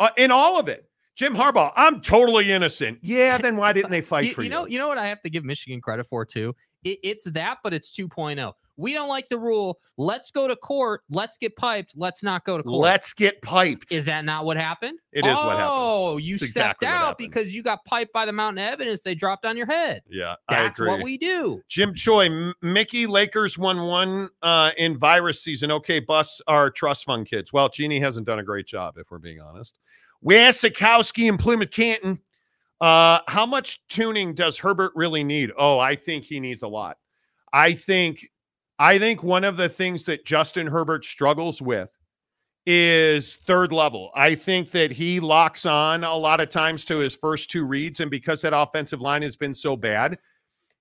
Uh, in all of it, Jim Harbaugh, I'm totally innocent. Yeah, then why didn't they fight you, for you you? know, you know what I have to give Michigan credit for too. It, it's that, but it's 2.0. We don't like the rule. Let's go to court. Let's get piped. Let's not go to court. Let's get piped. Is that not what happened? It is oh, what happened. Oh, you It's stepped exactly out because you got piped by the mountain of evidence they dropped on your head. yeah, I That's what we do. Jim Choi, M- Mickey Lakers won one uh, in virus season. Okay, bus our trust fund kids. Well, Jeannie hasn't done a great job, if we're being honest. Wasikowski and Plymouth Canton, uh, how much tuning does Herbert really need? Oh, I think he needs a lot. I think, I think one of the things that Justin Herbert struggles with is third level. I think that he locks on a lot of times to his first two reads, and because that offensive line has been so bad,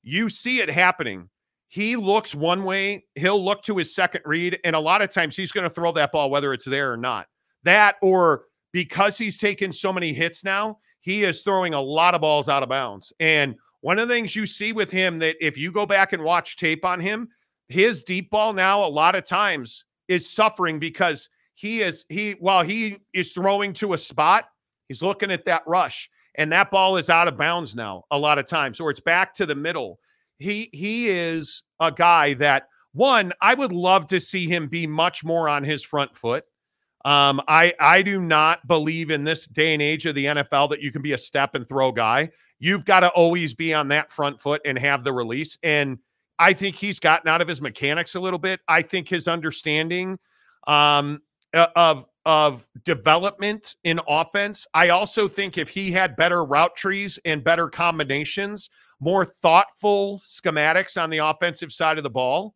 you see it happening. He looks one way, he'll look to his second read, and a lot of times he's going to throw that ball whether it's there or not. That or because he's taken so many hits now, he is throwing a lot of balls out of bounds. And one of the things you see with him that if you go back and watch tape on him, his deep ball now a lot of times is suffering because he is he while he is throwing to a spot, he's looking at that rush and that ball is out of bounds now a lot of times or it's back to the middle. He he is a guy that one I would love to see him be much more on his front foot. Um, I I do not believe in this day and age of the NFL that you can be a step and throw guy. You've got to always be on that front foot and have the release. And I think he's gotten out of his mechanics a little bit. I think his understanding um, of of development in offense. I also think if he had better route trees and better combinations, more thoughtful schematics on the offensive side of the ball,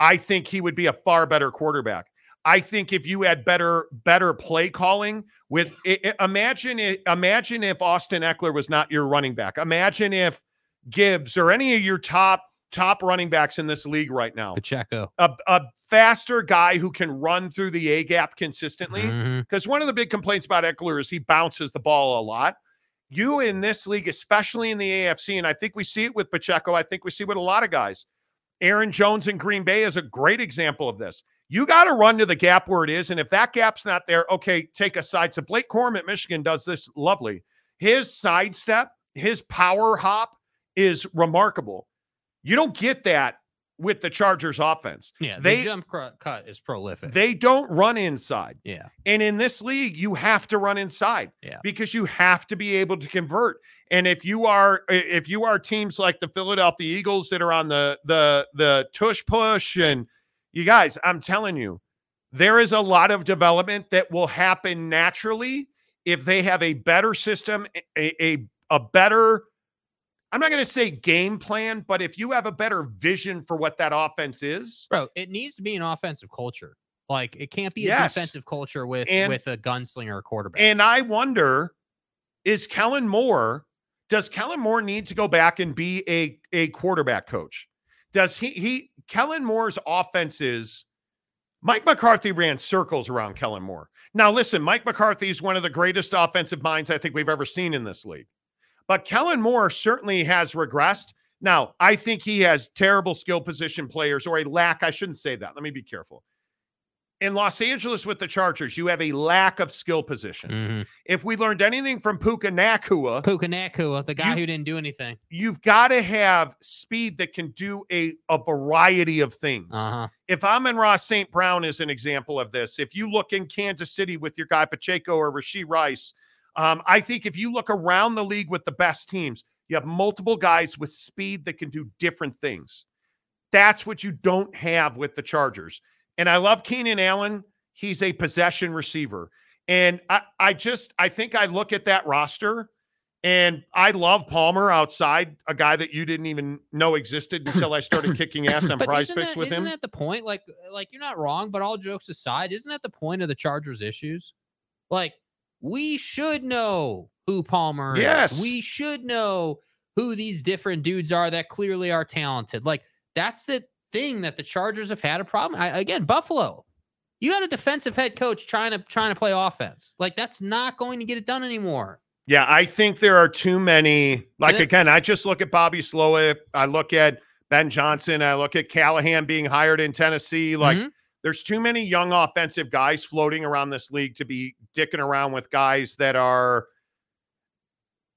I think he would be a far better quarterback. I think if you had better better play calling with i- i- imagine it, imagine if Austin Ekeler was not your running back. Imagine if Gibbs or any of your top top running backs in this league right now, Pacheco. a, a faster guy who can run through the A gap consistently. Mm-hmm. Because one of the big complaints about Ekeler is he bounces the ball a lot. You in this league, especially in the AFC, and I think we see it with Pacheco. I think we see it with a lot of guys. Aaron Jones in Green Bay is a great example of this. You got to run to the gap where it is. And if that gap's not there, okay, take a side So Blake Corum at Michigan does this lovely. His sidestep, his power hop is remarkable. You don't get that with the Chargers offense. Yeah, the They- jump cr- cut is prolific. They don't run inside. yeah, And in this league, you have to run inside Yeah. because you have to be able to convert. And if you are if you are teams like the Philadelphia Eagles that are on the the the tush push and you guys, I'm telling you, there is a lot of development that will happen naturally if they have a better system, a a, a better I'm not going to say game plan, but if you have a better vision for what that offense is, bro, it needs to be an offensive culture. Like it can't be a Yes. defensive culture with And- with a gunslinger quarterback. And I wonder, is Kellen Moore, does Kellen Moore need to go back and be a, a quarterback coach? Does he he Kellen Moore's offenses? Mike McCarthy ran circles around Kellen Moore. Now, listen, Mike McCarthy is one of the greatest offensive minds I think we've ever seen in this league. But Kellen Moore certainly has regressed. Now, I think he has terrible skill position players or a lack. I shouldn't say that. Let me be careful. In Los Angeles with the Chargers, you have a lack of skill positions. Mhm. If we learned anything from Puka Nacua, Puka Nacua, the guy You- who didn't do anything. you've got to have speed that can do a, a variety of things. Uh huh. If Amon-Ra St. Brown is an example of this. If you look in Kansas City with your guy Pacheco or Rashee Rice, um, I think if you look around the league with the best teams, you have multiple guys with speed that can do different things. That's what you don't have with the Chargers. And I love Keenan Allen. He's a possession receiver. And I, I just I think I look at that roster and I love Palmer outside, a guy that you didn't even know existed until I started kicking ass on PrizePicks that, with isn't him. that the point? Like, like you're not wrong, but all jokes aside, isn't that the point of the Chargers' issues? Like, we should know who Palmer Yes. is. We should know who these different dudes are that clearly are talented. Like, that's the thing that the Chargers have had a problem. I, again, Buffalo. You got a defensive head coach trying to trying to play offense. Like that's not going to get it done anymore. Yeah, I think there are too many. Like then- again, I just look at Bobby Slowik. I look at Ben Johnson. I look at Callahan being hired in Tennessee. Like Mhm. There's too many young offensive guys floating around this league to be dicking around with guys that are,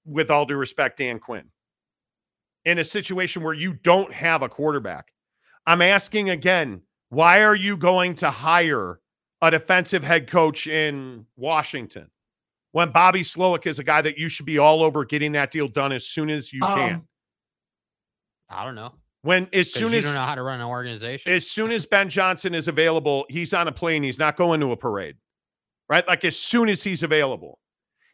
with all due respect, Dan Quinn, in a situation where you don't have a quarterback. I'm asking again, why are you going to hire a defensive head coach in Washington when Bobby Slowik is a guy that you should be all over getting that deal done as soon as you can? Um, I don't know. When as 'Cause soon as you don't know how to run an organization. as soon as Ben Johnson is available, he's on a plane. He's not going to a parade, right? Like as soon as he's available.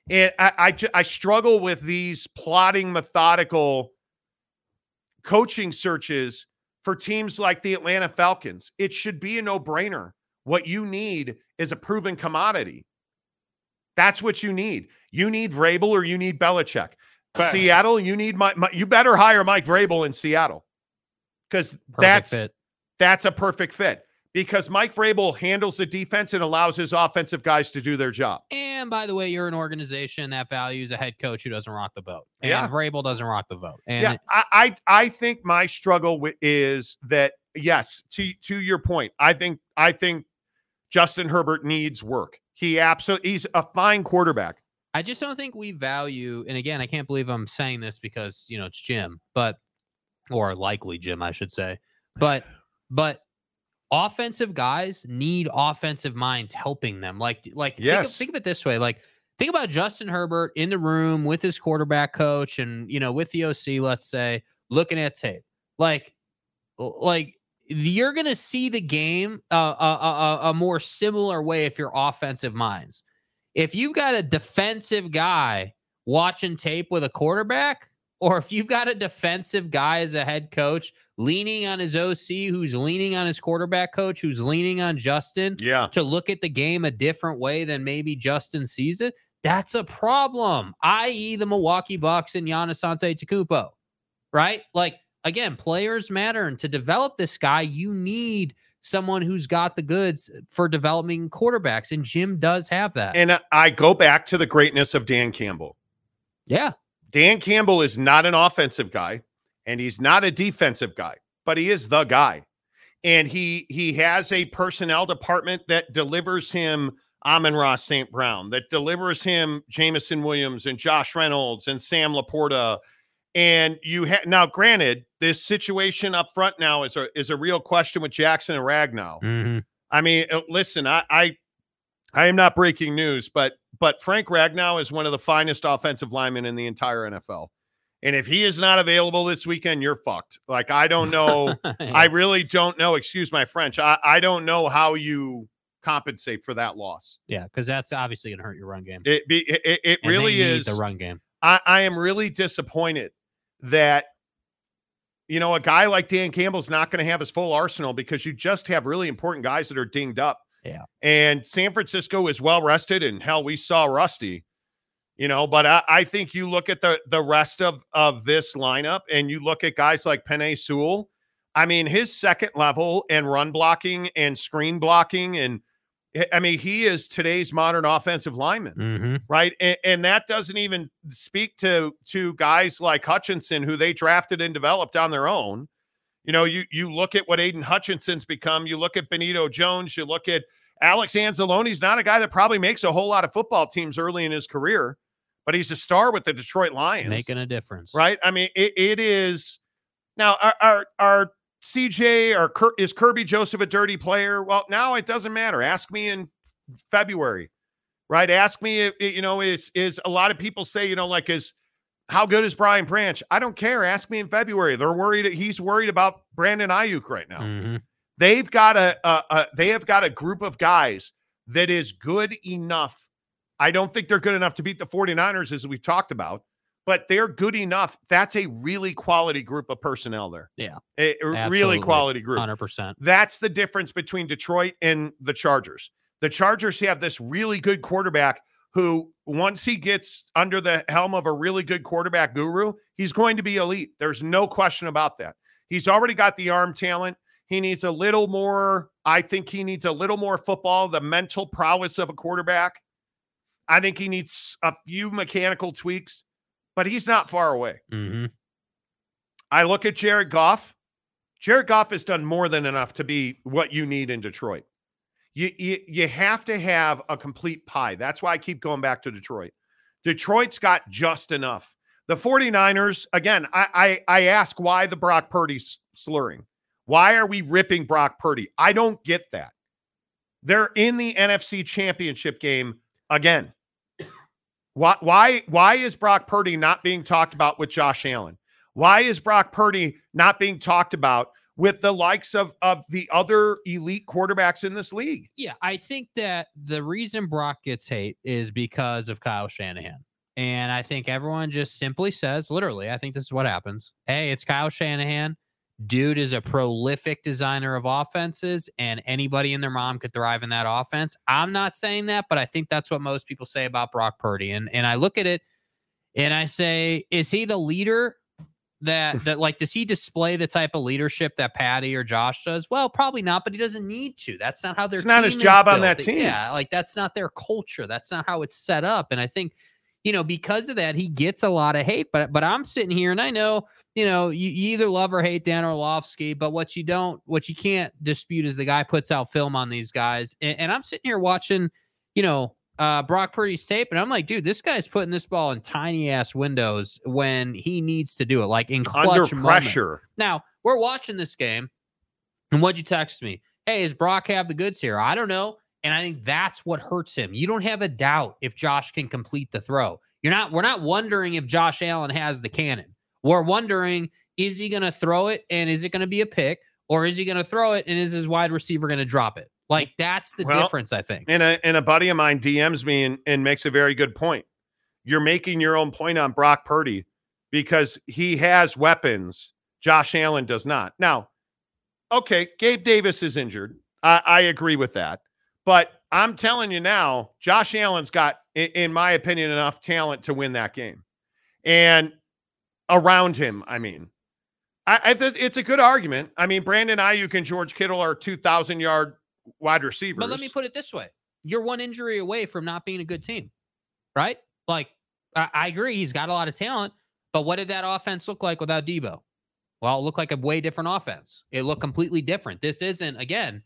And I, I, I struggle with these plotting, methodical coaching searches for teams like the Atlanta Falcons. It should be a no brainer. What you need is a proven commodity. That's what you need. You need Vrabel or you need Belichick. Facts. Seattle, you need my, my you better hire Mike Vrabel in Seattle because that's fit. that's a perfect fit because Mike Vrabel handles the defense and allows his offensive guys to do their job. And by the way, you're an organization that values a head coach who doesn't rock the boat. And Yeah. Vrabel doesn't rock the boat. And yeah, I, I I think my struggle is that yes, to to your point, I think I think Justin Herbert needs work. He absolutely he's a fine quarterback. I just don't think we value, and again, I can't believe I'm saying this because you know it's Jim, but or likely Jim, I should say. But but offensive guys need offensive minds helping them. Like like think, of, think of it this way. Like think about Justin Herbert in the room with his quarterback coach and you know with the OC, let's say, looking at tape. Like like you're gonna see the game a, a, a- a more similar way if you're offensive minds. If you've got a defensive guy watching tape with a quarterback, or if you've got a defensive guy as a head coach leaning on his OC, who's leaning on his quarterback coach, who's leaning on Justin Yeah. to look at the game a different way than maybe Justin sees it, that's a problem. I.e., the Milwaukee Bucks and Giannis Antetokounmpo, right? Like again, players matter, and to develop this guy, you need someone who's got the goods for developing quarterbacks, and Jim does have that. And I- I go back to the greatness of Dan Campbell. yeah, Dan Campbell is not an offensive guy and he's not a defensive guy, but he is the guy. and he he has a personnel department that delivers him Amon-Ra St. Brown, that delivers him Jameson Williams and Josh Reynolds and Sam LaPorta. And you have now, granted, this situation up front now is a is a real question with Jackson and Ragnow. Mm-hmm. I mean, uh, listen, I, I I am not breaking news, but but Frank Ragnow is one of the finest offensive linemen in the entire NFL. And if he is not available this weekend, you're fucked. Like I don't know. I really don't know. Excuse my French. I, I don't know how you compensate for that loss. yeah, because that's obviously gonna hurt your run game. It be it, it- And really is. the run game. I, I am really disappointed that you know a guy like Dan Campbell's not going to have his full arsenal because you just have really important guys that are dinged up. Yeah. And San Francisco is well rested, and hell, we saw Rusty. You know, but I, I think you look at the the rest of of this lineup, and you look at guys like Penei Sewell. I mean, his second level and run blocking and screen blocking, and I mean, he is today's modern offensive lineman Mm-hmm. right? And, and that doesn't even speak to to guys like Hutchinson, who they drafted and developed on their own. You know, you you look at what Aidan Hutchinson's become. You look at Benito Jones. You look at Alex Anzalone's not a guy that probably makes a whole lot of football teams early in his career, but he's a star with the Detroit Lions. Making a difference. right? I mean, it, it is now our our, our CJ or Ker, is Kerby Joseph a dirty player? Well, now it doesn't matter. Ask me in February, right? Ask me if you know is is a lot of people say you know like is how good is Brian Branch? I don't care. Ask me in February. They're worried. He's worried about Brandon Aiyuk right now. Mm-hmm. They've got a, a, a they have got a group of guys that is good enough. I don't think they're good enough to beat the 49ers as we've talked about, but they're good enough. That's a really quality group of personnel there. Yeah. A, a really quality group. Hundred percent. That's the difference between Detroit and the Chargers. The Chargers have this really good quarterback who, once he gets under the helm of a really good quarterback guru, he's going to be elite. There's no question about that. He's already got the arm talent. He needs a little more. I think he needs a little more football, the mental prowess of a quarterback. I think he needs a few mechanical tweaks, but he's not far away. Mm-hmm. I look at Jared Goff. Jared Goff has done more than enough to be what you need in Detroit. You, you you have to have a complete pie. That's why I keep going back to Detroit. Detroit's got just enough. The 49ers, again, I I, I ask why the Brock Purdy slurring. Why are we ripping Brock Purdy? I don't get that. They're in the NFC championship game again. Why why why is Brock Purdy not being talked about with Josh Allen? Why is Brock Purdy not being talked about with the likes of of the other elite quarterbacks in this league? Yeah, I think that the reason Brock gets hate is because of Kyle Shanahan. And I think everyone just simply says, literally, I think this is what happens. Hey, it's Kyle Shanahan. Dude is a prolific designer of offenses, and anybody and their mom could thrive in that offense. I'm not saying that, but I think that's what most people say about Brock Purdy. And and I look at it and I say, is he the leader that that like does he display the type of leadership that Patty or Josh does? Well, probably not, but he doesn't need to. That's not how their It's not his is job on that team. Yeah, like that's not their culture. That's not how it's set up. And I think, you know, because of that, he gets a lot of hate. But but I'm sitting here and I know, you know, you, you either love or hate Dan Orlovsky, but what you don't, what you can't dispute is the guy puts out film on these guys. And, and I'm sitting here watching, you know, uh, Brock Purdy's tape, and I'm like, dude, this guy's putting this ball in tiny ass windows when he needs to do it, like in clutch Under moments. pressure. Now we're watching this game, and what'd you text me? Hey, is Brock have the goods here? I don't know, and I think that's what hurts him. You don't have a doubt if Josh can complete the throw. You're not. We're not wondering if Josh Allen has the cannon. We're wondering is he going to throw it, and is it going to be a pick, or is he going to throw it, and is his wide receiver going to drop it? Like mm. that's the Well, difference, I think. And a and a buddy of mine DMs me and, and makes a very good point. You're making your own point on Brock Purdy because he has weapons. Josh Allen does not. Now, okay, Gabe Davis is injured. I, I agree with that. But I'm telling you now, Josh Allen's got, in my opinion, enough talent to win that game. And around him, I mean, I, I th- it's a good argument. I mean, Brandon Aiyuk and George Kittle are 2,000 yard wide receivers. But let me put it this way: you're one injury away from not being a good team, right? Like, I, I agree, he's got a lot of talent, but what did that offense look like without Debo? Well, it looked like a way different offense. It looked completely different. This isn't, again,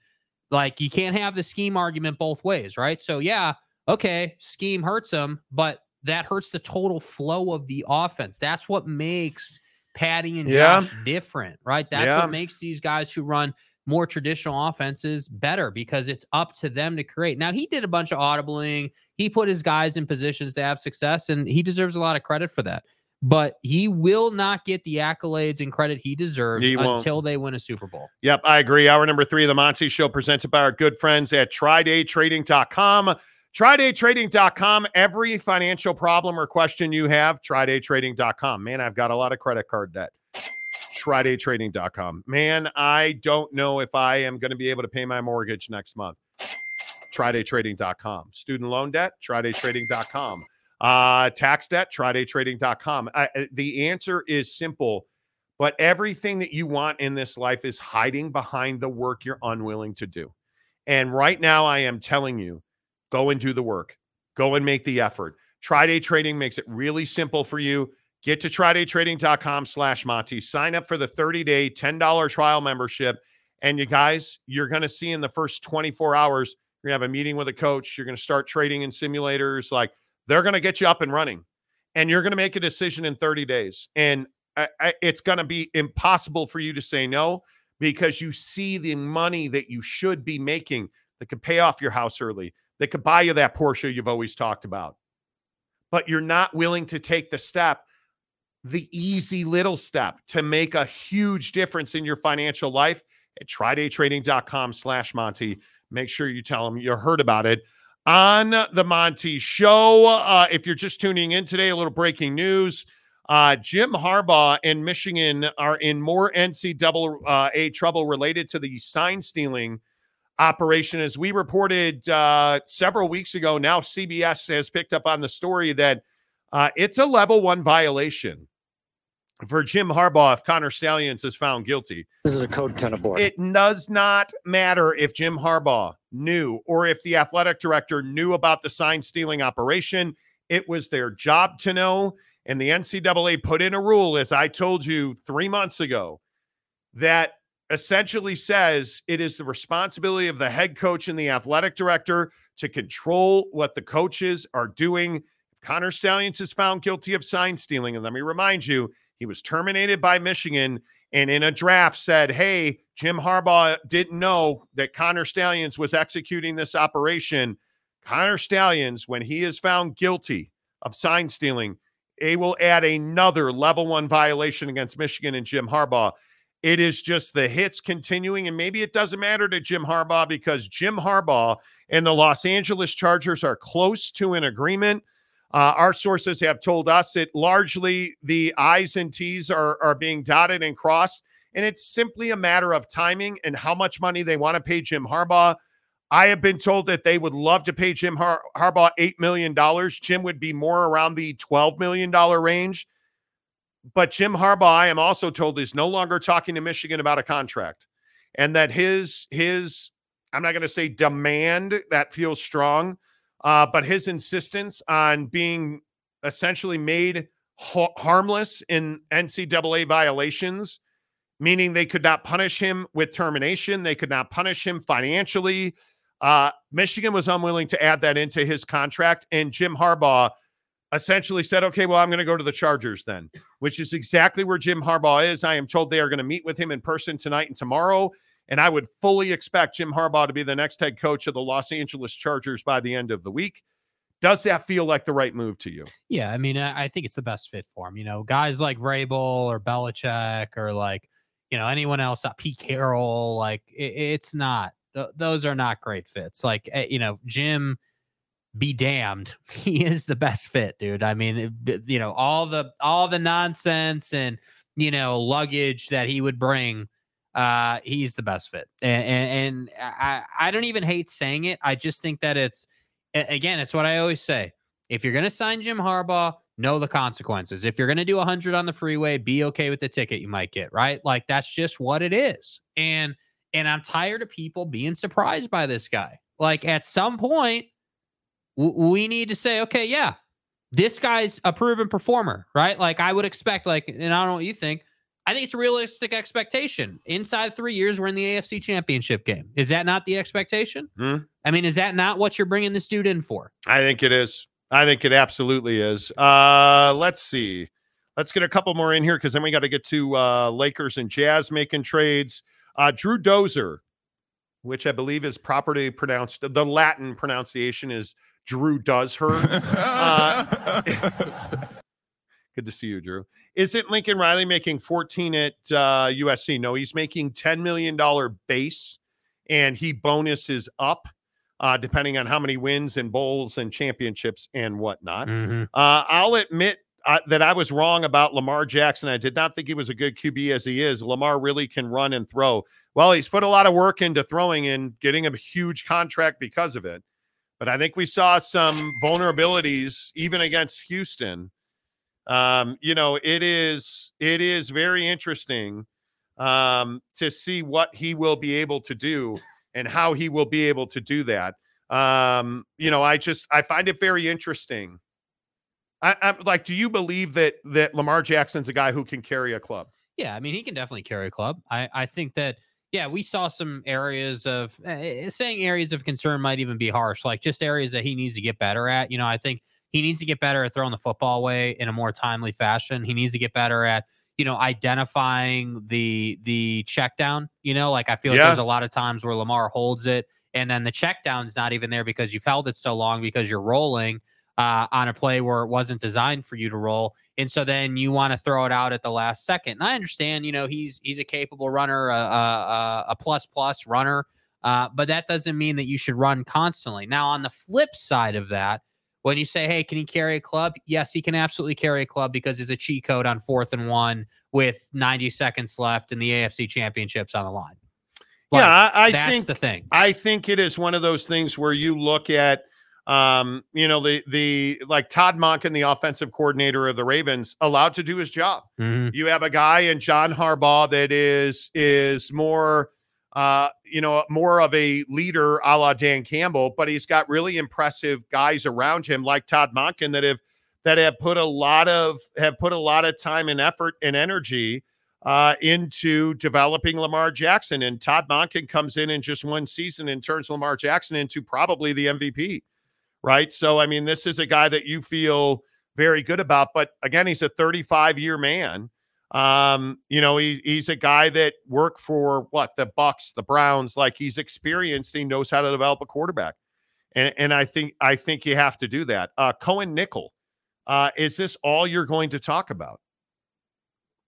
like you can't have the scheme argument both ways, right? So, yeah, okay, scheme hurts them, but that hurts the total flow of the offense. That's what makes Patty and Yeah. Josh different, right? That's Yeah. what makes these guys who run more traditional offenses better because it's up to them to create. Now, he did a bunch of audibling. He put his guys in positions to have success, and he deserves a lot of credit for that. But he will not get the accolades and credit he deserves He until they win a Super Bowl. Yep, I agree. Hour number three of the Monty Show presented by our good friends at TryDayTrading.com. TryDayTrading.com. Every financial problem or question you have, TryDayTrading.com. Man, I've got a lot of credit card debt. TryDayTrading.com. Man, I don't know if I am going to be able to pay my mortgage next month. TryDayTrading.com. Student loan debt, TryDayTrading.com. Uh, tax debt, TryDayTrading.com. I, I- the answer is simple. But everything that you want in this life is hiding behind the work you're unwilling to do. And right now, I am telling you go and do the work, go and make the effort. Tri-Day Trading makes it really simple for you. Get to trydaytrading.com slash Monty. Sign up for the 30-day, $10 trial membership. And you guys, you're going to see in the first 24 hours, you're going to have a meeting with a coach. You're going to start trading in simulators. Like they're going to get you up and running. And you're going to make a decision in 30 days. And I, I, it's going to be impossible for you to say no because you see the money that you should be making that could pay off your house early, that could buy you that Porsche you've always talked about. But you're not willing to take the step, the easy little step to make a huge difference in your financial life at trydaytrading.com slash Monty. Make sure you tell them you heard about it on the Monty Show. Uh, if you're just tuning in today, a little breaking news. Uh, Jim Harbaugh and Michigan are in more NCAA trouble related to the sign stealing operation. As we reported uh, several weeks ago, now CBS has picked up on the story that uh, it's a level one violation for Jim Harbaugh if Connor Stalions is found guilty. This is a code 10 abort. It does not matter if Jim Harbaugh knew or if the athletic director knew about the sign stealing operation. It was their job to know. And the NCAA put in a rule, as I told you three months ago, that essentially says it is the responsibility of the head coach and the athletic director to control what the coaches are doing. If Connor Stalions is found guilty of sign stealing, and let me remind you, he was terminated by Michigan and in a draft said, Hey, Jim Harbaugh didn't know that Connor Stalions was executing this operation. Connor Stalions, when he is found guilty of sign stealing, they will add another level one violation against Michigan and Jim Harbaugh. It is just the hits continuing, and maybe it doesn't matter to Jim Harbaugh because Jim Harbaugh and the Los Angeles Chargers are close to an agreement. Uh, our sources have told us that largely the I's and T's are, are being dotted and crossed, and it's simply a matter of timing and how much money they want to pay Jim Harbaugh. I have been told that they would love to pay Jim Har- Harbaugh $8 million. Jim would be more around the $12 million range. But Jim Harbaugh, I am also told, is no longer talking to Michigan about a contract. And that his, his, I'm not going to say demand that feels strong, uh, but his insistence on being essentially made ha- harmless in NCAA violations, meaning they could not punish him with termination, they could not punish him financially. Uh, Michigan was unwilling to add that into his contract, and Jim Harbaugh essentially said, "Okay, well, I'm going to go to the Chargers then," which is exactly where Jim Harbaugh is. I am told they are going to meet with him in person tonight and tomorrow. And I would fully expect Jim Harbaugh to be the next head coach of the Los Angeles Chargers by the end of the week. Does that feel like the right move to you? Yeah, I mean, I think it's the best fit for him. You know, guys like Vrabel or Belichick or like, you know, anyone else, uh, Pete Carroll, like it, it's not. Th- those are not great fits. Like, eh, you know, Jim, be damned, he is the best fit, dude. I mean, it- you know, all the all the nonsense and you know luggage that he would bring. Uh, he's the best fit, and and, and I I don't even hate saying it. I just think that it's again, it's what I always say. If you're going to sign Jim Harbaugh, know the consequences. If you're going to do 100 on the freeway, be okay with the ticket you might get, right? Like that's just what it is. And and I'm tired of people being surprised by this guy. Like at some point we need to say, okay, yeah, this guy's a proven performer, right? Like I would expect like and I don't know what you think, I think it's a realistic expectation. Inside three years, we're in the AFC Championship game. Is that not the expectation? Hmm. I mean, is that not what you're bringing this dude in for? I think it is. I think it absolutely is. Uh, let's see. Let's get a couple more in here because then we got to get to uh, Lakers and Jazz making trades. Uh, Drew Dozer, which I believe is properly pronounced, the Latin pronunciation is Drew does her. Uh, Good to see you, Drew. Isn't Lincoln Riley making 14 at uh, USC? No, he's making $10 million base and he bonuses up uh, depending on how many wins and bowls and championships and whatnot. Mm-hmm. Uh, I'll admit uh, that I was wrong about Lamar Jackson. I did not think he was a good QB as he is. Lamar really can run and throw. Well, he's put a lot of work into throwing and getting a huge contract because of it. But I think we saw some vulnerabilities even against Houston. Um, you know, it is it is very interesting um, to see what he will be able to do and how he will be able to do that. Um, you know, I just I find it very interesting. I, I'm like, do you believe that that Lamar Jackson's a guy who can carry a club? Yeah, I mean, he can definitely carry a club. I, I think that, yeah, we saw some areas of uh, saying areas of concern might even be harsh, like just areas that he needs to get better at. You know, I think he needs to get better at throwing the football away in a more timely fashion. He needs to get better at, you know, identifying the the check down. You know, like I feel like there's a lot of times where Lamar holds it and then the check down's not even there because you've held it so long because you're rolling uh, on a play where it wasn't designed for you to roll, and so then you want to throw it out at the last second. And I understand, you know, he's he's a capable runner, a, a, a- a plus plus runner, uh, but that doesn't mean that you should run constantly. Now, on the flip side of that, when you say, "Hey, can he carry a club?" Yes, he can absolutely carry a club because it's a cheat code on fourth and one with 90 seconds left and the AFC Championships on the line. Like, yeah, I, I that's think the thing. I think it is one of those things where you look at, um, you know, the the like Todd Monken, the offensive coordinator of the Ravens, allowed to do his job. Mhm. You have a guy in John Harbaugh that is is more, uh, you know, more of a leader, a la Dan Campbell, but he's got really impressive guys around him, like Todd Monken, that have that have put a lot of have put a lot of time and effort and energy uh, into developing Lamar Jackson. And Todd Monken comes in in just one season and turns Lamar Jackson into probably the MVP, right? So, I mean, this is a guy that you feel very good about. But again, he's a 35 year man. Um, you know, he, he's a guy that worked for what the Bucks, the Browns. Like he's experienced. He knows how to develop a quarterback, and and I think I think you have to do that. Uh, Cohen Nickel, uh, is this all you're going to talk about?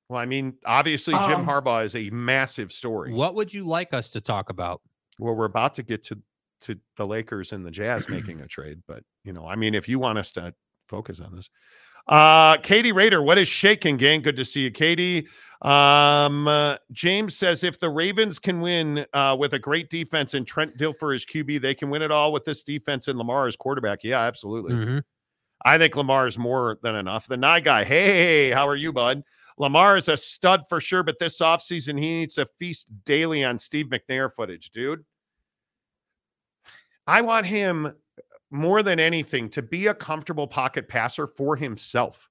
Well, I mean, obviously, Jim Um, Harbaugh is a massive story. What would you like us to talk about? Well, we're about to get to to the Lakers and the Jazz making a trade, but you know, I mean, if you want us to focus on this, uh, Katie Raider, what is shaking, gang? Good to see you, Katie. Um, uh, James says if the Ravens can win uh, with a great defense and Trent Dilfer is QB, they can win it all with this defense and Lamar as quarterback. Yeah, absolutely. Mhm. I think Lamar is more than enough. The Nye guy, hey, how are you, bud? Lamar is a stud for sure, but this offseason, he needs to feast daily on Steve McNair footage, dude. I want him more than anything to be a comfortable pocket passer for himself.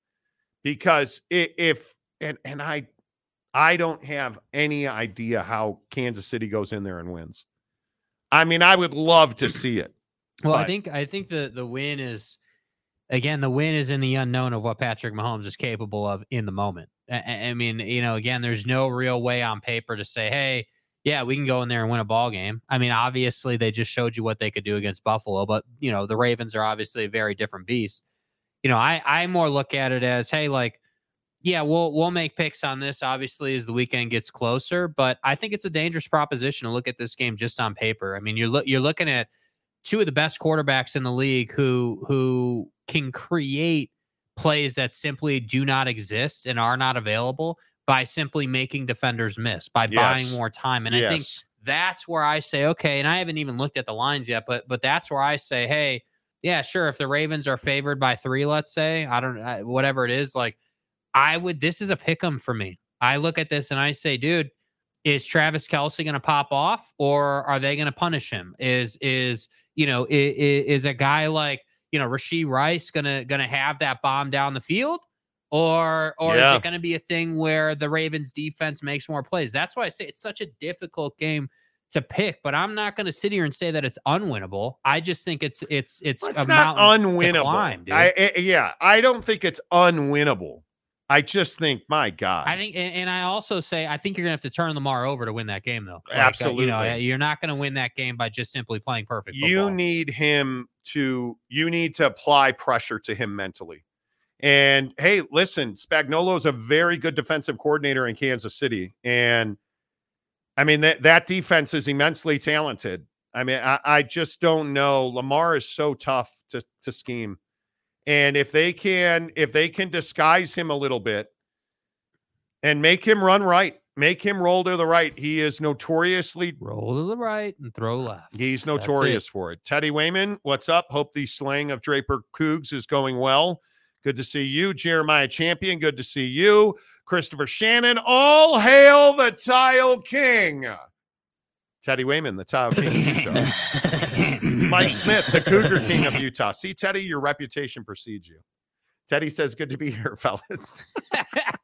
Because if and and I I don't have any idea how Kansas City goes in there and wins. I mean, I would love to see it. Well, I think I think the the win is again the win is in the unknown of what Patrick Mahomes is capable of in the moment. I- I mean, you know, again, there's no real way on paper to say, hey, yeah, we can go in there and win a ball game. I mean, obviously they just showed you what they could do against Buffalo, but you know, the Ravens are obviously a very different beast. You know, I I more look at it as, hey, like yeah, we'll we'll make picks on this obviously as the weekend gets closer, but I think it's a dangerous proposition to look at this game just on paper. I mean, you're loo- you're looking at two of the best quarterbacks in the league who who can create plays that simply do not exist and are not available by simply making defenders miss by buying more time. And I think that's where I say, okay, and I haven't even looked at the lines yet, but but that's where I say, hey, yeah, sure. If the Ravens are favored by three, let's say, I don't, I, whatever it is, like I would. This is a pick 'em for me. I look at this and I say, dude, is Travis Kelce going to pop off, or are they going to punish him? Is is you know is, is a guy like you know Rashee Rice gonna gonna have that bomb down the field, Or or is it going to be a thing where the Ravens defense makes more plays? That's why I say it's such a difficult game to pick, but I'm not going to sit here and say that it's unwinnable. I just think it's it's it's, Well, it's not unwinnable. climb, dude. I, I- yeah, I don't think it's unwinnable. I just think, my God, I think, and, and I also say, I think you're gonna have to turn Lamar over to win that game, though. Like, uh, you know, Absolutely. you're not gonna win that game by just simply playing perfect. you need him to you need to apply pressure to him mentally. And hey, listen, Spagnuolo is a very good defensive coordinator in Kansas City, and I mean that that defense is immensely talented. I mean, I, I just don't know. Lamar is so tough to to scheme, and if they can if they can disguise him a little bit and make him run right, make him roll to the right, he is notoriously roll to the right and throw left. He's That's it. notorious for it. Teddy Wayman, what's up? Hope the slaying of Draper Cougs is going well. Good to see you. Jeremiah Champion, good to see you. Christopher Shannon, all hail the Tile King. Teddy Wayman, the Tile King of Utah. Mike Smith, the Cougar King of Utah. See, Teddy, your reputation precedes you. Teddy says, Good to be here, fellas.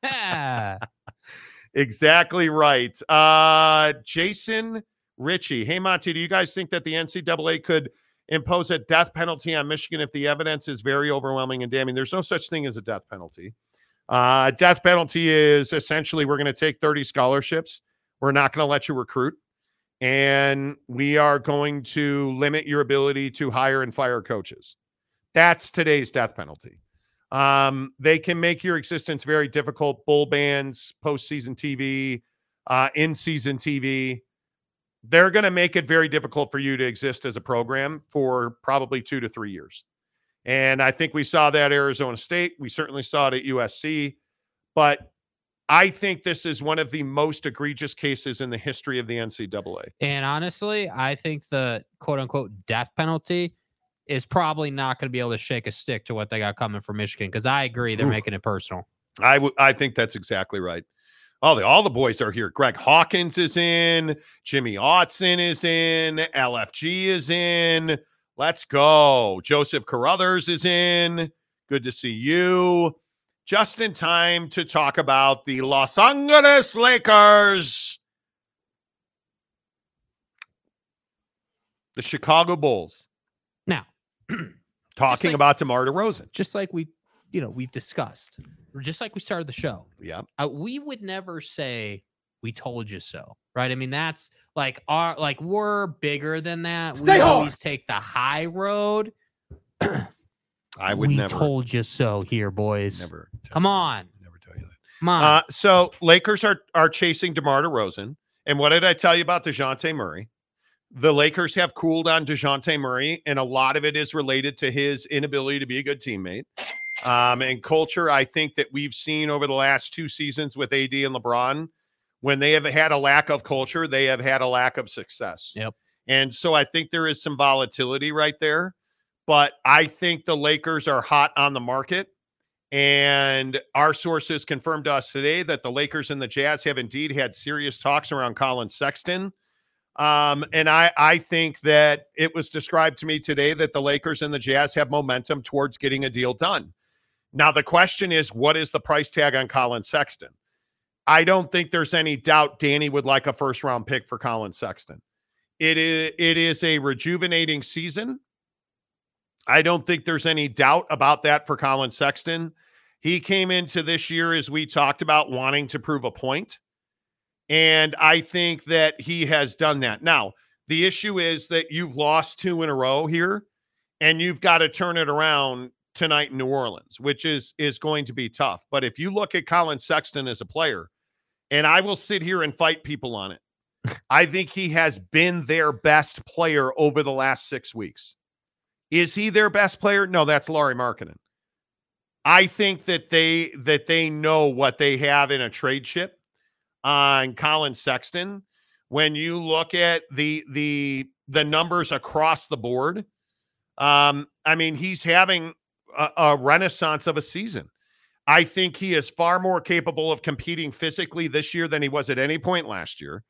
Exactly right. Uh, Jason Ritchie. Hey, Monty, do you guys think that the NCAA could impose a death penalty on Michigan if the evidence is very overwhelming and damning? There's no such thing as a death penalty. Uh, death penalty is essentially we're going to take 30 scholarships. We're not going to let you recruit. And we are going to limit your ability to hire and fire coaches. That's today's death penalty. Um, they can make your existence very difficult. Bull bans, postseason TV, uh, in season TV. They're going to make it very difficult for you to exist as a program for probably two to three years. And I think we saw that Arizona State. We certainly saw it at USC. But I think this is one of the most egregious cases in the history of the NCAA. And honestly, I think the quote unquote death penalty is probably not going to be able to shake a stick to what they got coming from Michigan because I agree they're Oof. making it personal. I I think that's exactly right. All the all the boys are here. Greg Hawkins is in, Jimmy Otson is in, LFG is in. Let's go. Joseph Carruthers is in. Good to see you. Just in time to talk about the Los Angeles Lakers. The Chicago Bulls. Now, Talking like- about DeMar DeRozan. just like we, you know, we've discussed, just like we started the show, Yeah. uh, we would never say we told you so, right? I mean, that's like our like we're bigger than that. we hard. always take the high road. I would we never told you so here, boys. never Come on. never tell you that. Come on. Uh, so Lakers are are chasing DeMar DeRozan. And what did I tell you about DeJounte Murray? The Lakers have cooled on DeJounte Murray, and a lot of it is related to his inability to be a good teammate. Um, and culture, I think that we've seen over the last two seasons with AD and LeBron, when they have had a lack of culture, they have had a lack of success. Yep. And so I think there is some volatility right there. But I think the Lakers are hot on the market. And our sources confirmed to us today that the Lakers and the Jazz have indeed had serious talks around Collin Sexton. Um, and I, I think that it was described to me today that the Lakers and the Jazz have momentum towards getting a deal done. Now, the question is, what is the price tag on Collin Sexton? I don't think there's any doubt Danny would like a first round pick for Collin Sexton. It is, it is a rejuvenating season. I don't think there's any doubt about that for Collin Sexton. He came into this year, as we talked about, wanting to prove a point. And I think that he has done that. Now, the issue is that you've lost two in a row here, and you've got to turn it around tonight in New Orleans, which is is going to be tough. But if you look at Collin Sexton as a player, and I will sit here and fight people on it, I think he has been their best player over the last six weeks. Is he their best player? No, that's Lauri Markkanen. I think that they that they know what they have in a trade ship on Collin Sexton. When you look at the the the numbers across the board, um, I mean, he's having a, a renaissance of a season. I think he is far more capable of competing physically this year than he was at any point last year.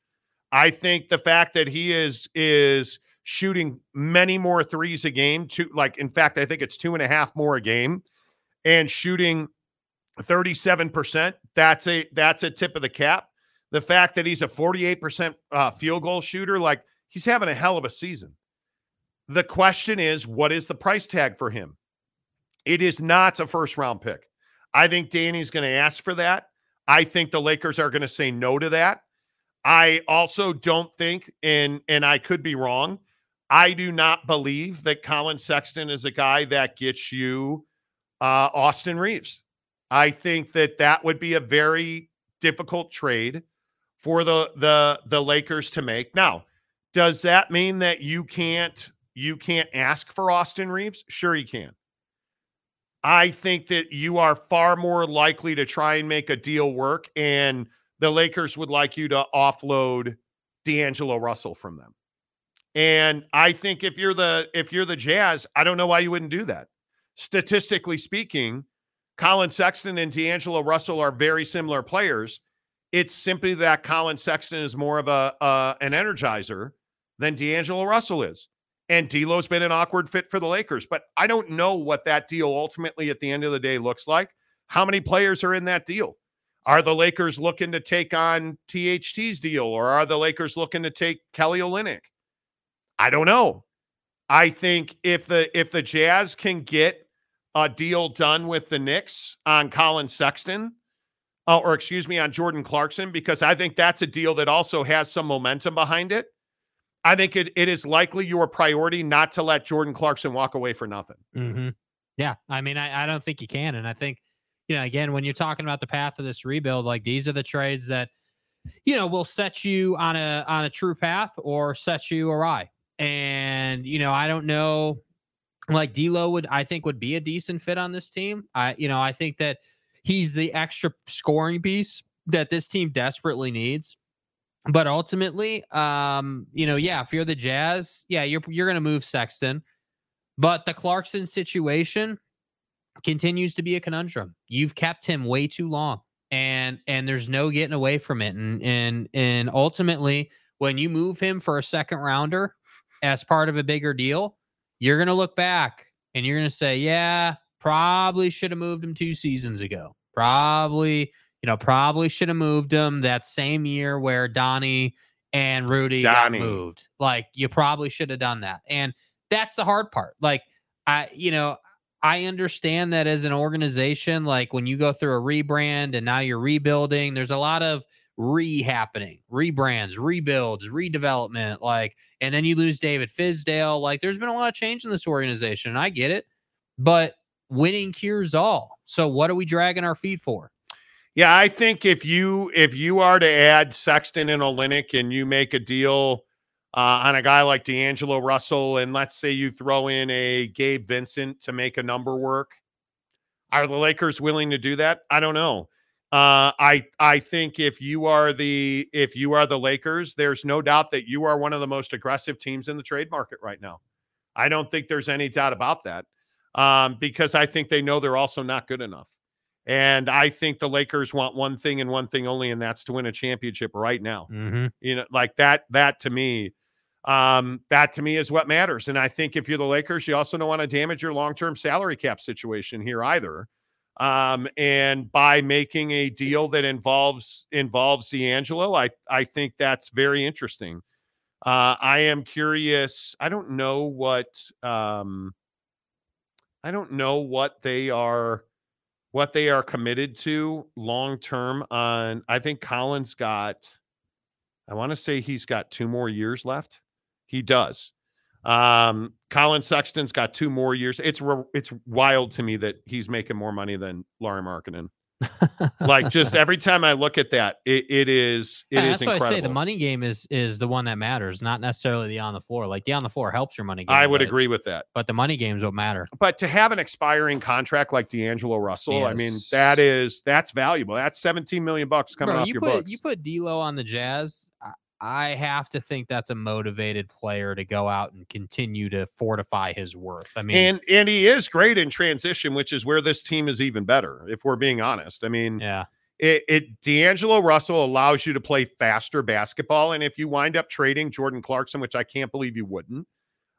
I think the fact that he is is shooting many more threes a game, two like in fact, I think it's two and a half more a game, and shooting 37%, that's a that's a tip of the cap. The fact that he's a 48% uh, field goal shooter, like he's having a hell of a season. The question is, what is the price tag for him? It is not a first round pick. I think Danny's going to ask for that. I think the Lakers are going to say no to that. I also don't think, and and I could be wrong. I do not believe that Collin Sexton is a guy that gets you uh, Austin Reaves. I think that that would be a very difficult trade for the the the Lakers to make. Now, does that mean that you can't you can't ask for Austin Reaves? Sure, you can. I think that you are far more likely to try and make a deal work, and the Lakers would like you to offload D'Angelo Russell from them. And I think if you're the if you're the Jazz, I don't know why you wouldn't do that. Statistically speaking, Collin Sexton and D'Angelo Russell are very similar players. It's simply that Collin Sexton is more of a uh, an energizer than D'Angelo Russell is. And D'Lo's been an awkward fit for the Lakers, but I don't know what that deal ultimately at the end of the day looks like. How many players are in that deal? Are the Lakers looking to take on THT's deal, or are the Lakers looking to take Kelly Olynyk? I don't know. I think if the if the Jazz can get a deal done with the Knicks on Collin Sexton, uh, or excuse me, on Jordan Clarkson, because I think that's a deal that also has some momentum behind it. I think it, it is likely your priority not to let Jordan Clarkson walk away for nothing. Mm-hmm. Yeah. I mean, I, I don't think you can. And I think, you know, again, when you're talking about the path of this rebuild, like these are the trades that, you know, will set you on a on a true path or set you awry. And, you know, I don't know like D'Lo would I think would be a decent fit on this team. I, you know, I think that he's the extra scoring piece that this team desperately needs but ultimately, um, you know, yeah, if you're the Jazz, yeah, you're you're gonna move Sexton. But the Clarkson situation continues to be a conundrum. You've kept him way too long. And and there's no getting away from it. And and and ultimately, when you move him for a second rounder as part of a bigger deal, you're gonna look back and you're gonna say, Yeah, probably should have moved him two seasons ago. Probably you know, probably should have moved him that same year where Donnie and Rudy Donnie. got moved. Like you probably should have done that. And that's the hard part. Like I, you know, I understand that as an organization, like when you go through a rebrand and now you're rebuilding, there's a lot of re happening, rebrands, rebuilds, redevelopment, like, and then you lose David Fizdale. Like, there's been a lot of change in this organization, and I get it, but winning cures all. So, what are we dragging our feet for? Yeah, I think if you if you are to add Sexton and Olynyk and you make a deal uh, on a guy like D'Angelo Russell, and let's say you throw in a Gabe Vincent to make a number work, are the Lakers willing to do that? I don't know. Uh, I I think if you are the if you are the Lakers, there's no doubt that you are one of the most aggressive teams in the trade market right now. I don't think there's any doubt about that um, because I think they know they're also not good enough. And I think the Lakers want one thing and one thing only, and that's to win a championship right now. Mm-hmm. You know, like that, that to me, um, that to me is what matters. And I think if you're the Lakers, you also don't want to damage your long term salary cap situation here either. Um, and by making a deal that involves involves D'Angelo, I I think that's very interesting. Uh, I am curious. I don't know what um, I don't know what they are what they are committed to long term on I think Collins got I want to say he's got two more years left. He does. Um Collin Sexton's got two more years. It's it's wild to me that he's making more money than Lauri Markkanen. Like just every time I look at that, it, it is it Yeah, is that's why incredible. I say the money game is is the one that matters, not necessarily the on the floor. Like the on the floor helps your money game. I would but- agree with that. but the money games what matter. But to have an expiring contract like D'Angelo Russell, I mean, that is that's valuable. That's 17 million bucks coming Bro, off you your put books. you put D'Lo on the Jazz. I, have to think that's a motivated player to go out and continue to fortify his worth. I mean, and and he is great in transition, which is where this team is even better, if we're being honest. I mean, yeah, it, it D'Angelo Russell allows you to play faster basketball, and if you wind up trading Jordan Clarkson, which I can't believe you wouldn't,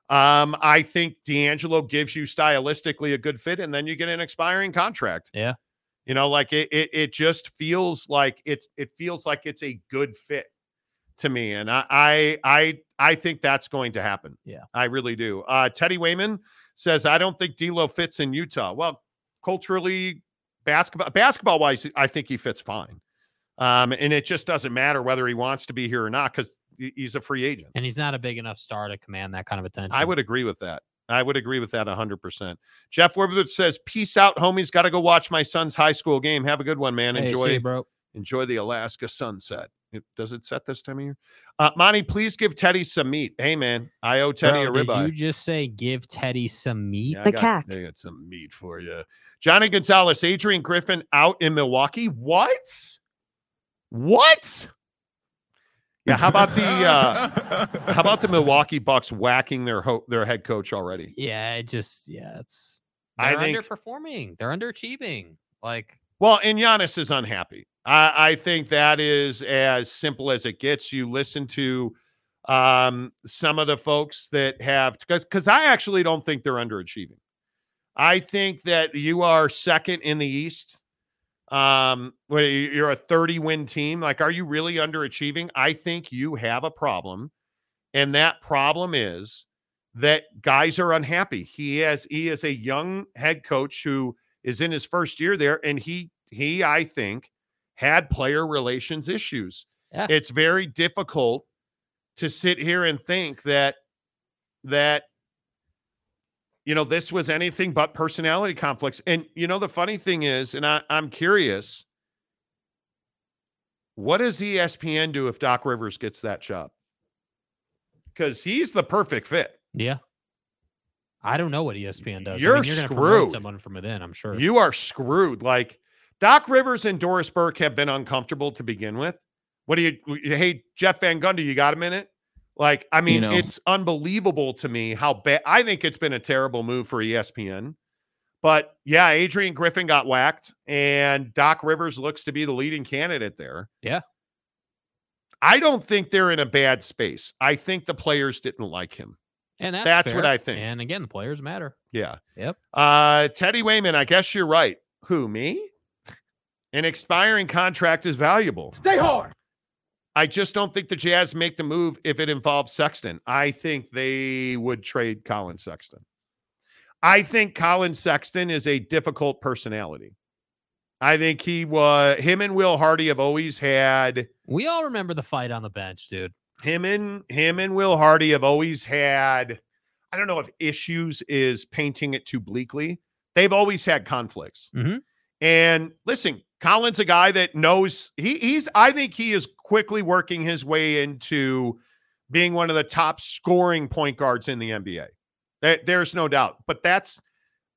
um, I think D'Angelo gives you stylistically a good fit, and then you get an expiring contract. Yeah. You know, like it, it it just feels like it's it feels like it's a good fit to me. And I I I I think that's going to happen. Yeah. I really do. Uh Teddy Wayman says, I don't think D'Lo fits in Utah. Well, culturally, basketball basketball wise, I think he fits fine. Um, and it just doesn't matter whether he wants to be here or not because he's a free agent. And he's not a big enough star to command that kind of attention. I would agree with that. I would agree with that 100%. Jeff Weber says, Peace out, homies. Got to go watch my son's high school game. Have a good one, man. Hey, Enjoy, you, bro. enjoy the Alaska sunset. It, does it set this time of year? Uh, Monty, please give Teddy some meat. Hey, man, I owe Teddy Bro, a did you just say give Teddy some meat? Yeah, I The got, cack. I got some meat for you. Johnny Gonzalez, Adrian Griffin out in Milwaukee. What? What? Yeah, how about the uh how about the Milwaukee Bucks whacking their ho- their head coach already? Yeah, it just yeah, it's I they're think- underperforming. They're underachieving. Like Well, and Giannis is unhappy. I, I think that is as simple as it gets. You listen to um, some of the folks that have because because I actually don't think they're underachieving. I think that you are second in the East. Um, you're a 30 win team. Like, are you really underachieving? I think you have a problem, and that problem is that guys are unhappy. He has he is a young head coach who is in his first year there, and he he I think had player relations issues. Yeah. It's very difficult to sit here and think that that you know this was anything but personality conflicts. And you know the funny thing is, and I, I'm curious, what does ESPN do if Doc Rivers gets that job? Because he's the perfect fit. yeah. I don't know what ESPN does. You're mean, you're screwed. someone from within, I'm sure. You are screwed. Like Doc Rivers and Doris Burke have been uncomfortable to begin with. What do you, hey, Jeff Van Gundy, you got a minute? Like, I mean, know. it's unbelievable to me how bad. I think it's been a terrible move for ESPN. But yeah, Adrian Griffin got whacked, and Doc Rivers looks to be the leading candidate there. Yeah. I don't think they're in a bad space. I think the players didn't like him. and that's, that's what. I think. And again, the players matter. Yeah. Yep. Uh, Teddy Wayman, I guess you're right. Who, me? An expiring contract is valuable. Stay hard. I just don't think the Jazz make the move if it involves Sexton. I think they would trade Collin Sexton. I think Collin Sexton is a difficult personality. I think he was him and Will Hardy have always had We all remember the fight on the bench, dude. him and him and Will Hardy have always had I don't know if issues is painting it too bleakly. They've always had conflicts. Mhm. And listen, Collin's a guy that knows he he's I think he is quickly working his way into being one of the top scoring point guards in the NBA. There's no doubt. But that's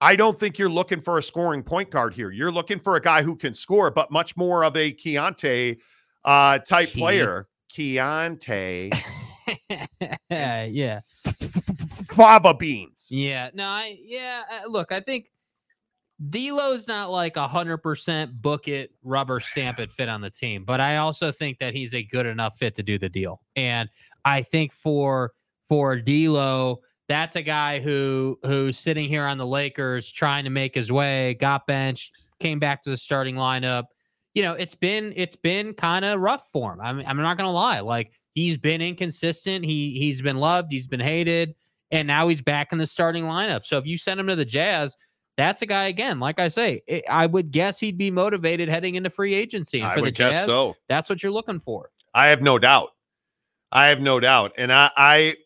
I don't think you're looking for a scoring point guard here. You're looking for a guy who can score, but much more of a Keyonte uh, type player. Keyonte. yeah. Baba beans. Yeah. No, I yeah. uh, Look, I think D'Lo's not like a hundred percent book it, rubber stamp it fit on the team, but I also think that he's a good enough fit to do the deal. And I think for for D'Lo, that's a guy who who's sitting here on the Lakers trying to make his way, got benched, came back to the starting lineup. You know, it's been it's been kind of rough for him. I'm I'm not gonna lie. Like he's been inconsistent. He he's been loved. He's been hated and now he's back in the starting lineup. So if you send him to the Jazz, that's a guy again. Like I say, I I would guess he'd be motivated heading into free agency. And I for the guess Jazz, so. that's what you're looking for. I have no doubt. I have no doubt. And I, I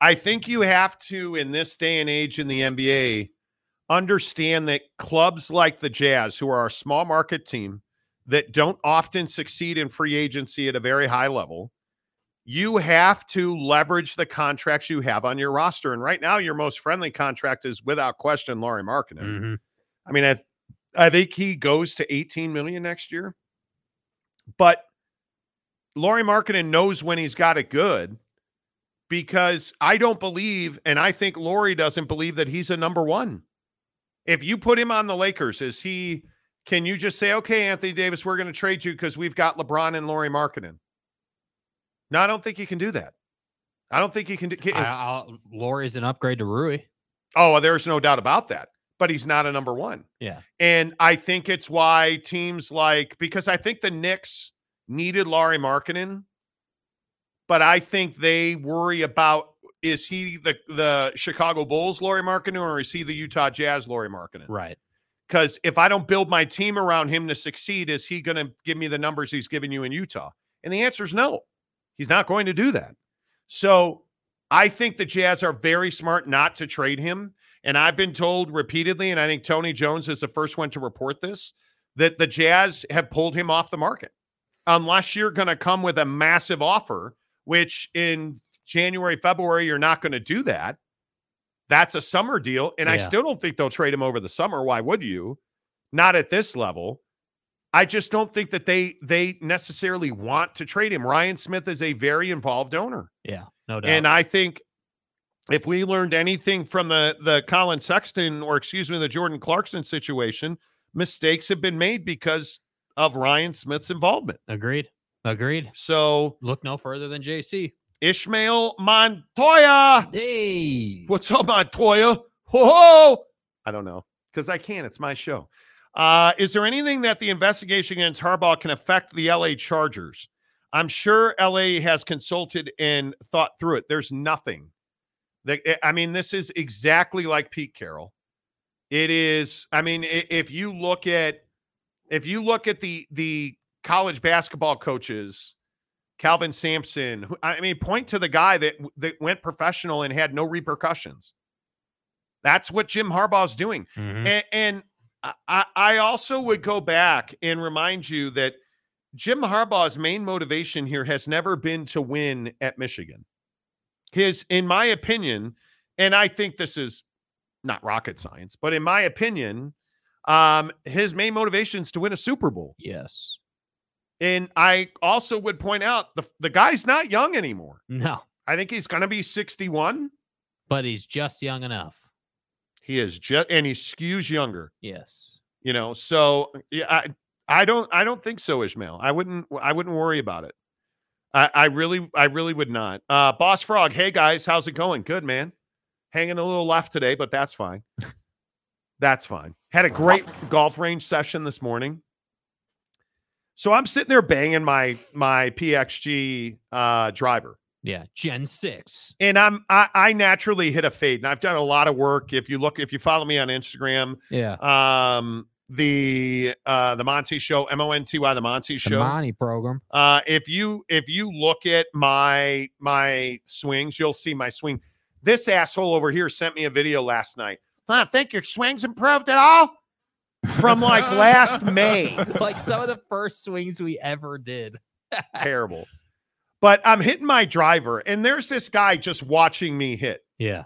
I think you have to in this day and age in the NBA understand that clubs like the Jazz, who are a small market team that don't often succeed in free agency at a very high level, you have to leverage the contracts you have on your roster. And right now, your most friendly contract is without question Lauri Markkanen. Mhm. I mean, I, I think he goes to 18 million next year. But Lauri Markkanen knows when he's got it good because I don't believe, and I think Lauri doesn't believe that he's a number one. If you put him on the Lakers, is he? Can you just say, okay, Anthony Davis, we're going to trade you because we've got LeBron and Lauri Markkanen? No, I don't think he can do that. I don't think he can do. I, I'll, Lauri's an upgrade to Rui. Oh, there's no doubt about that. but he's not a number one. Yeah. And I think it's why teams like because I think the Knicks needed Lauri Markkanen, but I think they worry about is he the the Chicago Bulls Lauri Markkanen or is he the Utah Jazz Lauri Markkanen? Right. Because if I don't build my team around him to succeed, is he going to give me the numbers he's giving you in Utah? And the answer is no. He's not going to do that. So I think the Jazz are very smart not to trade him. And I've been told repeatedly, and I think Tony Jones is the first one to report this, that the Jazz have pulled him off the market. Unless you're going to come with a massive offer, which in January, February, you're not going to do that. That's a summer deal. And I still don't think they'll trade him over the summer. Why would you? Not at this level. I just don't think that they they necessarily want to trade him. Ryan Smith is a very involved owner. Yeah. No doubt. And I think if we learned anything from the the Collin Sexton or excuse me, the Jordan Clarkson situation, mistakes have been made because of Ryan Smith's involvement. Agreed. Agreed. So Look no further than JC. Ishmael Montoya. Hey. What's up, Montoya? Whoa! I don't know because I can. It's my show. Uh, is there anything that the investigation against Harbaugh can affect the LA Chargers? I'm sure LA has consulted and thought through it. There's nothing. That I mean, this is exactly like Pete Carroll. It is. I mean, if you look at if you look at the the college basketball coaches, Kelvin Sampson. I mean, point to the guy that that went professional and had no repercussions. That's what Jim Harbaugh's doing. Mhm. And, and I- also would go back and remind you that Jim Harbaugh's main motivation here has never been to win at Michigan. His, in my opinion, and I think this is not rocket science, but in my opinion, um, his main motivation is to win a Super Bowl. Yes. And I also would point out the, the guy's not young anymore. No. I think he's going to be 61. But he's just young enough. He is just, and he skews younger. Yes. you know so yeah i i don't i don't think so ishmael. I wouldn't i wouldn't worry about it. I i really i really would not. Uh boss frog hey guys how's it going? Good man. Hanging a little left today but that's fine. That's fine. Had a great golf range session this morning. So i'm sitting there banging my my pxg uh driver Yeah. Gen 6. and i'm I, I naturally hit a fade and i've done a lot of work if you look if you follow me on instagram Yeah. um the uh the Monty show M-O-N-T-Y the Monty The show Monty program. uh if you if you look at my my swings you'll see my swing this asshole over here sent me a video last night I think your swings improved at all from like last May like some of the first swings we ever did. terrible but I'm hitting my driver and there's this guy just watching me hit Yeah.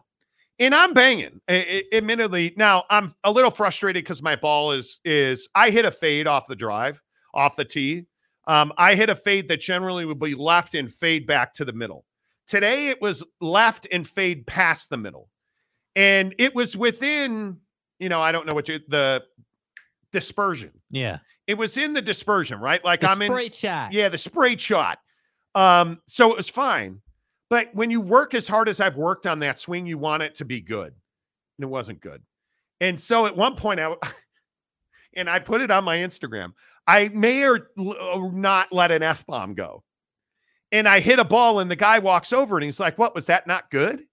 and I'm banging. A- a- admittedly, now I'm a little frustrated because my ball is is I hit a fade off the drive, off the tee. Um, I hit a fade that generally would be left and fade back to the middle. Today it was left and fade past the middle, and it was within. You know, I don't know what you the dispersion. Yeah. It was in the dispersion, right? Like The I'm in. spray shot. Yeah, the spray shot. Um, so it was fine. But when you work as hard as I've worked on that swing, you want it to be good. And it wasn't good. And so at one point, I and I put it on my Instagram. I may or not let an F bomb go. And I hit a ball, and the guy walks over and he's like, What was that not good?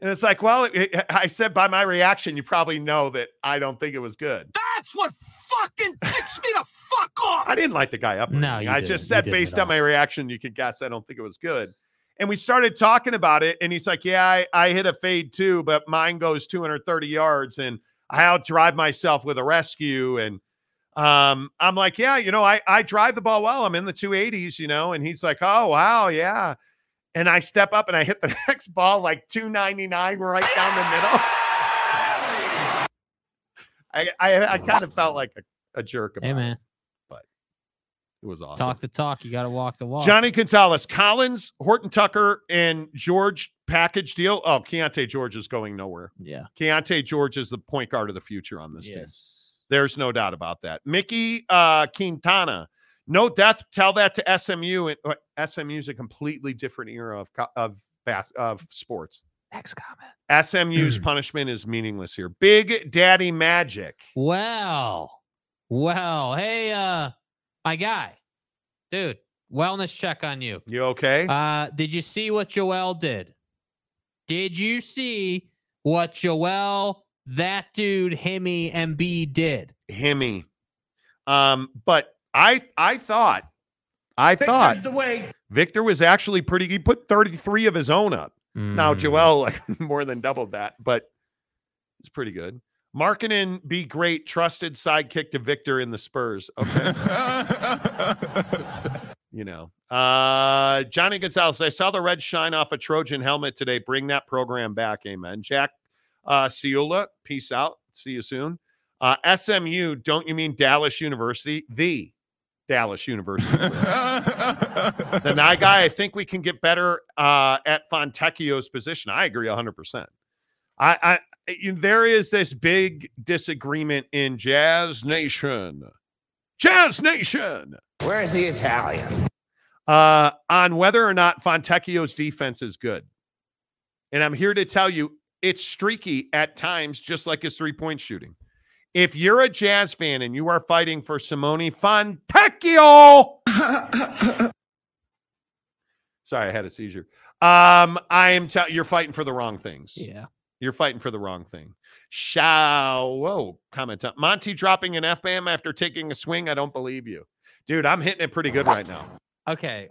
And it's like, Well, it- I said by my reaction, you probably know that I don't think it was good. That's what fucking ticks me the fuck off. I didn't light the guy up. or No, you I didn't. just said didn't based on my reaction, you could guess I don't think it was good. And we started talking about it, and he's like, "Yeah, I, I hit a fade too, but mine goes 230 yards, and I outdrive myself with a rescue." And um, I'm like, "Yeah, you know, I I drive the ball well. I'm in the 280s, you know." And he's like, "Oh wow, yeah." And I step up and I hit the next ball like 299 right down the middle. I I, I kind of felt like a, a jerk about Hey it. But it was awesome. Talk the talk. You gotta walk the walk. Johnny Gonzalez, Collins, Horton Tucker, and George package deal. Oh, Keyonte George is going nowhere. Yeah. Keyonte George is the point guard of the future on this team. There's no doubt about that. Mickey uh, Quintana, no death. Tell that to SMU. And uh, SMU is a completely different era of of of sports. Next comment. SMU's punishment is meaningless here. Big Daddy Magic. Well, well, hey, uh, my guy, dude, wellness check on you. You okay? Uh, did you see what Joel did? Did you see what Joel, that dude, Himmy, and B did? Himmy. Um, but I I thought I thought the way. Victor was actually pretty he put 33 of his own up. Now Mm. Joel like more than doubled that, but it's pretty good. Markkanen be great, trusted sidekick to Victor in the Spurs. Okay. you know. Uh Johnny Gonzalez, I saw the red shine off a Trojan helmet today. Bring that program back. Amen. Jack uh Ciula, peace out. See you soon. Uh SMU, don't you mean Dallas University? The Dallas University. the Nye guy, I think we can get better uh, at Fontecchio's position. I agree 100%. I, I there is this big disagreement in Jazz Nation. Jazz Nation Where's the Italian? uh, on whether or not Fontecchio's defense is good. And I'm here to tell you it's streaky at times, just like his three point shooting. If you're a Jazz fan and you are fighting for Simone Fontecchio, sorry, I had a seizure. Um, I am telling you're fighting for the wrong things. Yeah. You're fighting for the wrong thing. Shao, whoa, comment on Monty dropping an F bam after taking a swing. I don't believe you, dude. I'm hitting it pretty good right now. Okay,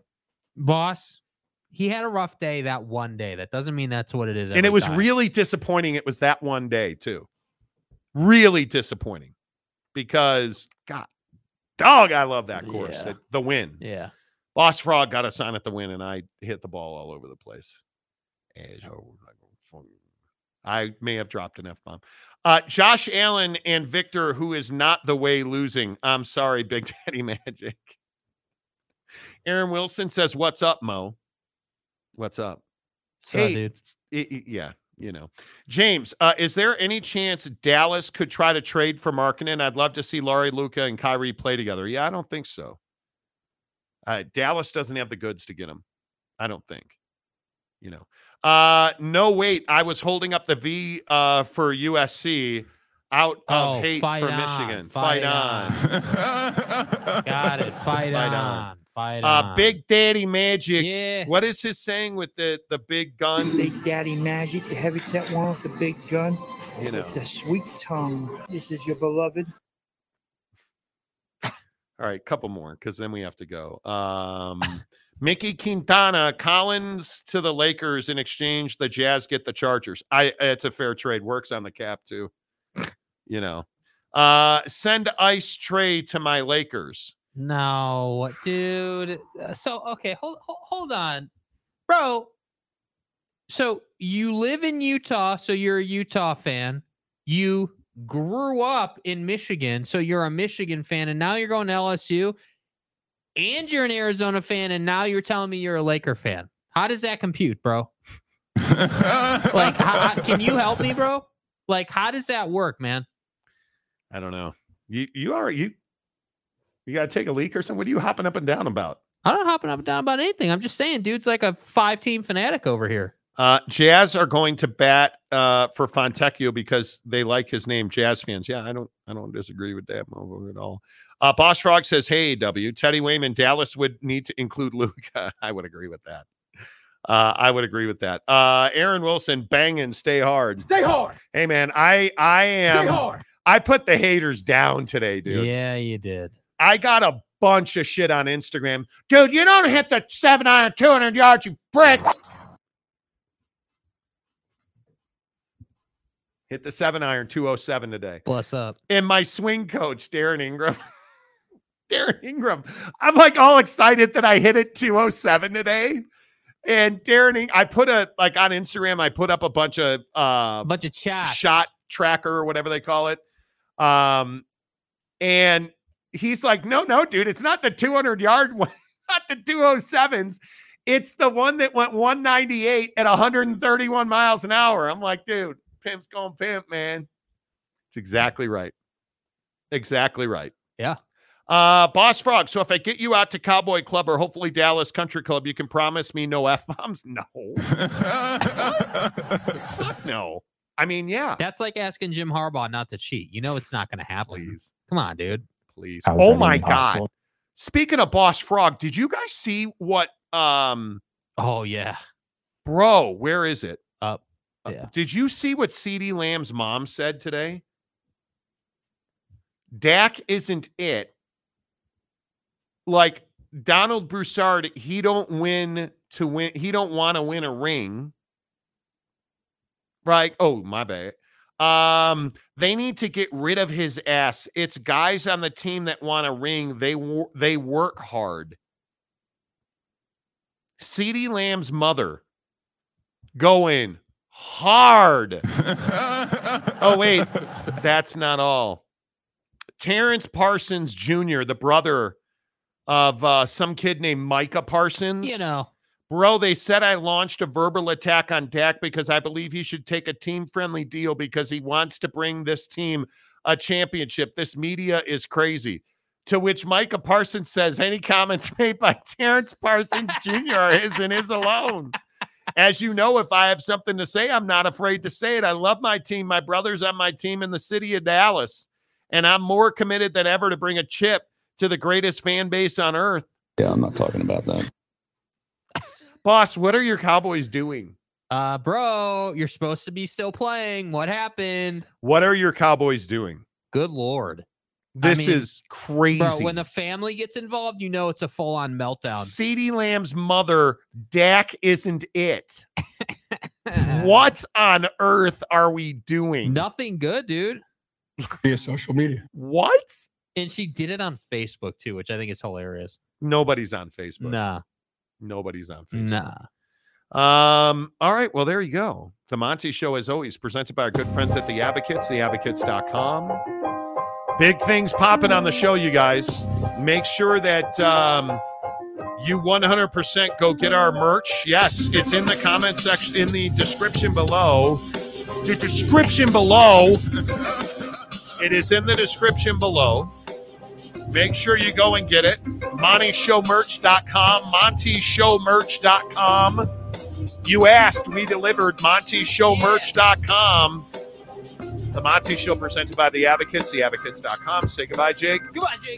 boss. He had a rough day that one day. That doesn't mean that's what it is. and it was time. really disappointing. It was that one day too. Really disappointing because God, dog, I love that course. Yeah. It- the win. Yeah. Boss Frog got a sign at the win, and I hit the ball all over the place. And I may have dropped an F bomb. Uh, Josh Allen and Victor, who is not the way losing. I'm sorry, Big Daddy Magic. Aaron Wilson says, What's up, Mo? What's up? So, hey, dude. s- i- i- yeah, you know. James, uh, is there any chance Dallas could try to trade for Markkanen? I'd love to see Lauri, Luka, and Kyrie play together. Yeah, I don't think so. Uh, Dallas doesn't have the goods to get him. I don't think. You know. Uh, no, wait. I was holding up the V uh, for USC out of Oh, hate for on, Michigan. fight Fight, on. Got it. Fight, Fight on. on. Fight Uh, on. Big Daddy Magic. Yeah. What is his saying with the the big gun? Big Daddy Magic, the heavyset one with the big gun, You know. with the sweet tongue. This is your beloved. All right, couple more because then we have to go. Um, Mickey Quintana, Collins to the Lakers in exchange. The Jazz get the Chargers. I it's a fair trade. Works on the cap too. You know. Uh, send Ice Trey to my Lakers. No, dude. Uh, So okay, hold hold, hold on, bro. So you live in Utah, so you're a Utah fan. You grew up in Michigan, so you're a Michigan fan, and now you're going to LSU, and you're an Arizona fan, and now you're telling me you're a Laker fan. How does that compute, bro? Like, how, how- can you help me, bro? Like, how does that work, man? I don't know. You you are you. You got to take a leak or something. What are you hopping up and down about? I'm not hopping up and down about anything. I'm just saying, dude's like a five team fanatic over here. Uh, Jazz are going to bat uh, for Fontecchio because they like his name. Jazz fans, yeah, I don't, I don't disagree with that move at all. Uh, Boss Frog says, "Hey, W. Teddy Wayman, Dallas would need to include Luka." I would agree with that. Uh, I would agree with that. Uh, Aaron Wilson, banging, stay hard. Stay hard. Hey, man, I, I Stay am. hard. I put the haters down today, dude. Yeah, you did. I got a bunch of shit on Instagram. Dude, you don't hit the seven iron 200 yards, you prick. Hit the seven iron 207 today. Bless up. And my swing coach, Darren Ingram. Darren Ingram. I'm like all excited that I hit it 207 today. And Darren, I put a like on Instagram, I put up a bunch of uh A bunch of shots. shot tracker or whatever they call it. Um, and he's like, no, no, dude, it's not the 200 yard one, not the 207s. It's the one that went 198 at 131 miles an hour. I'm like, dude, pimp's going pimp, man. It's exactly right. Exactly right. Yeah. Uh, Boss Frog. So if I get you out to Cowboy Club or hopefully Dallas Country Club, you can promise me no f bombs. No, Fuck no. I mean, yeah. That's like asking Jim Harbaugh not to cheat. You know it's not going to happen. Please, Come on, dude. Please. How's oh my even god. Speaking of Boss Frog, did you guys see what? Um, Oh yeah. bro, where is it? Up. Uh, Yeah. Did you see what CeeDee Lamb's mom said today? Dak isn't it. Like Donald Broussard, he don't win to win. He don't want to win a ring. Right? Oh, my bad. Um, they need to get rid of his ass. It's guys on the team that want a ring. They they work hard. CeeDee Lamb's mother going hard. oh, wait, that's not all. Terrence Parsons Jr., the brother of uh, some kid named Micah Parsons. You know. Bro, they said I launched a verbal attack on Dak because I believe he should take a team friendly deal because he wants to bring this team a championship. This media is crazy. To which Micah Parsons says any comments made by Terrence Parsons Jr. are his and his alone. As you know, if I have something to say, I'm not afraid to say it. I love my team. My brother's on my team in the city of Dallas, and I'm more committed than ever to bring a chip to the greatest fan base on earth. Yeah, I'm not talking about that. Boss, what are your Cowboys doing? Uh, bro, you're supposed to be still playing. What happened? What are your Cowboys doing? Good lord. I This mean, is crazy. Bro, when the family gets involved, you know it's a full on meltdown. CeeDee Lamb's mother, Dak isn't it. what on earth are we doing? Nothing good, dude. Via social media. What? And she did it on Facebook too, which I think is hilarious. Nobody's on Facebook. Nah, Nobody's on Facebook. nah. Um, all right. Well, there you go. The Monty Show, as always, presented by our good friends at the Advocates, theadvocates.com. Big things popping on the show, you guys. Make sure that um, you 100% go get our merch. Yes, it's in the comment section, in the description below. The description below. It is in the description below. Make sure you go and get it. MontyShowMerch.com. MontyShowMerch.com. You asked, we delivered. MontyShowMerch.com. The Monty Show presented by The Advocates, theadvocates.com. Say goodbye, Jake. Goodbye, Jake.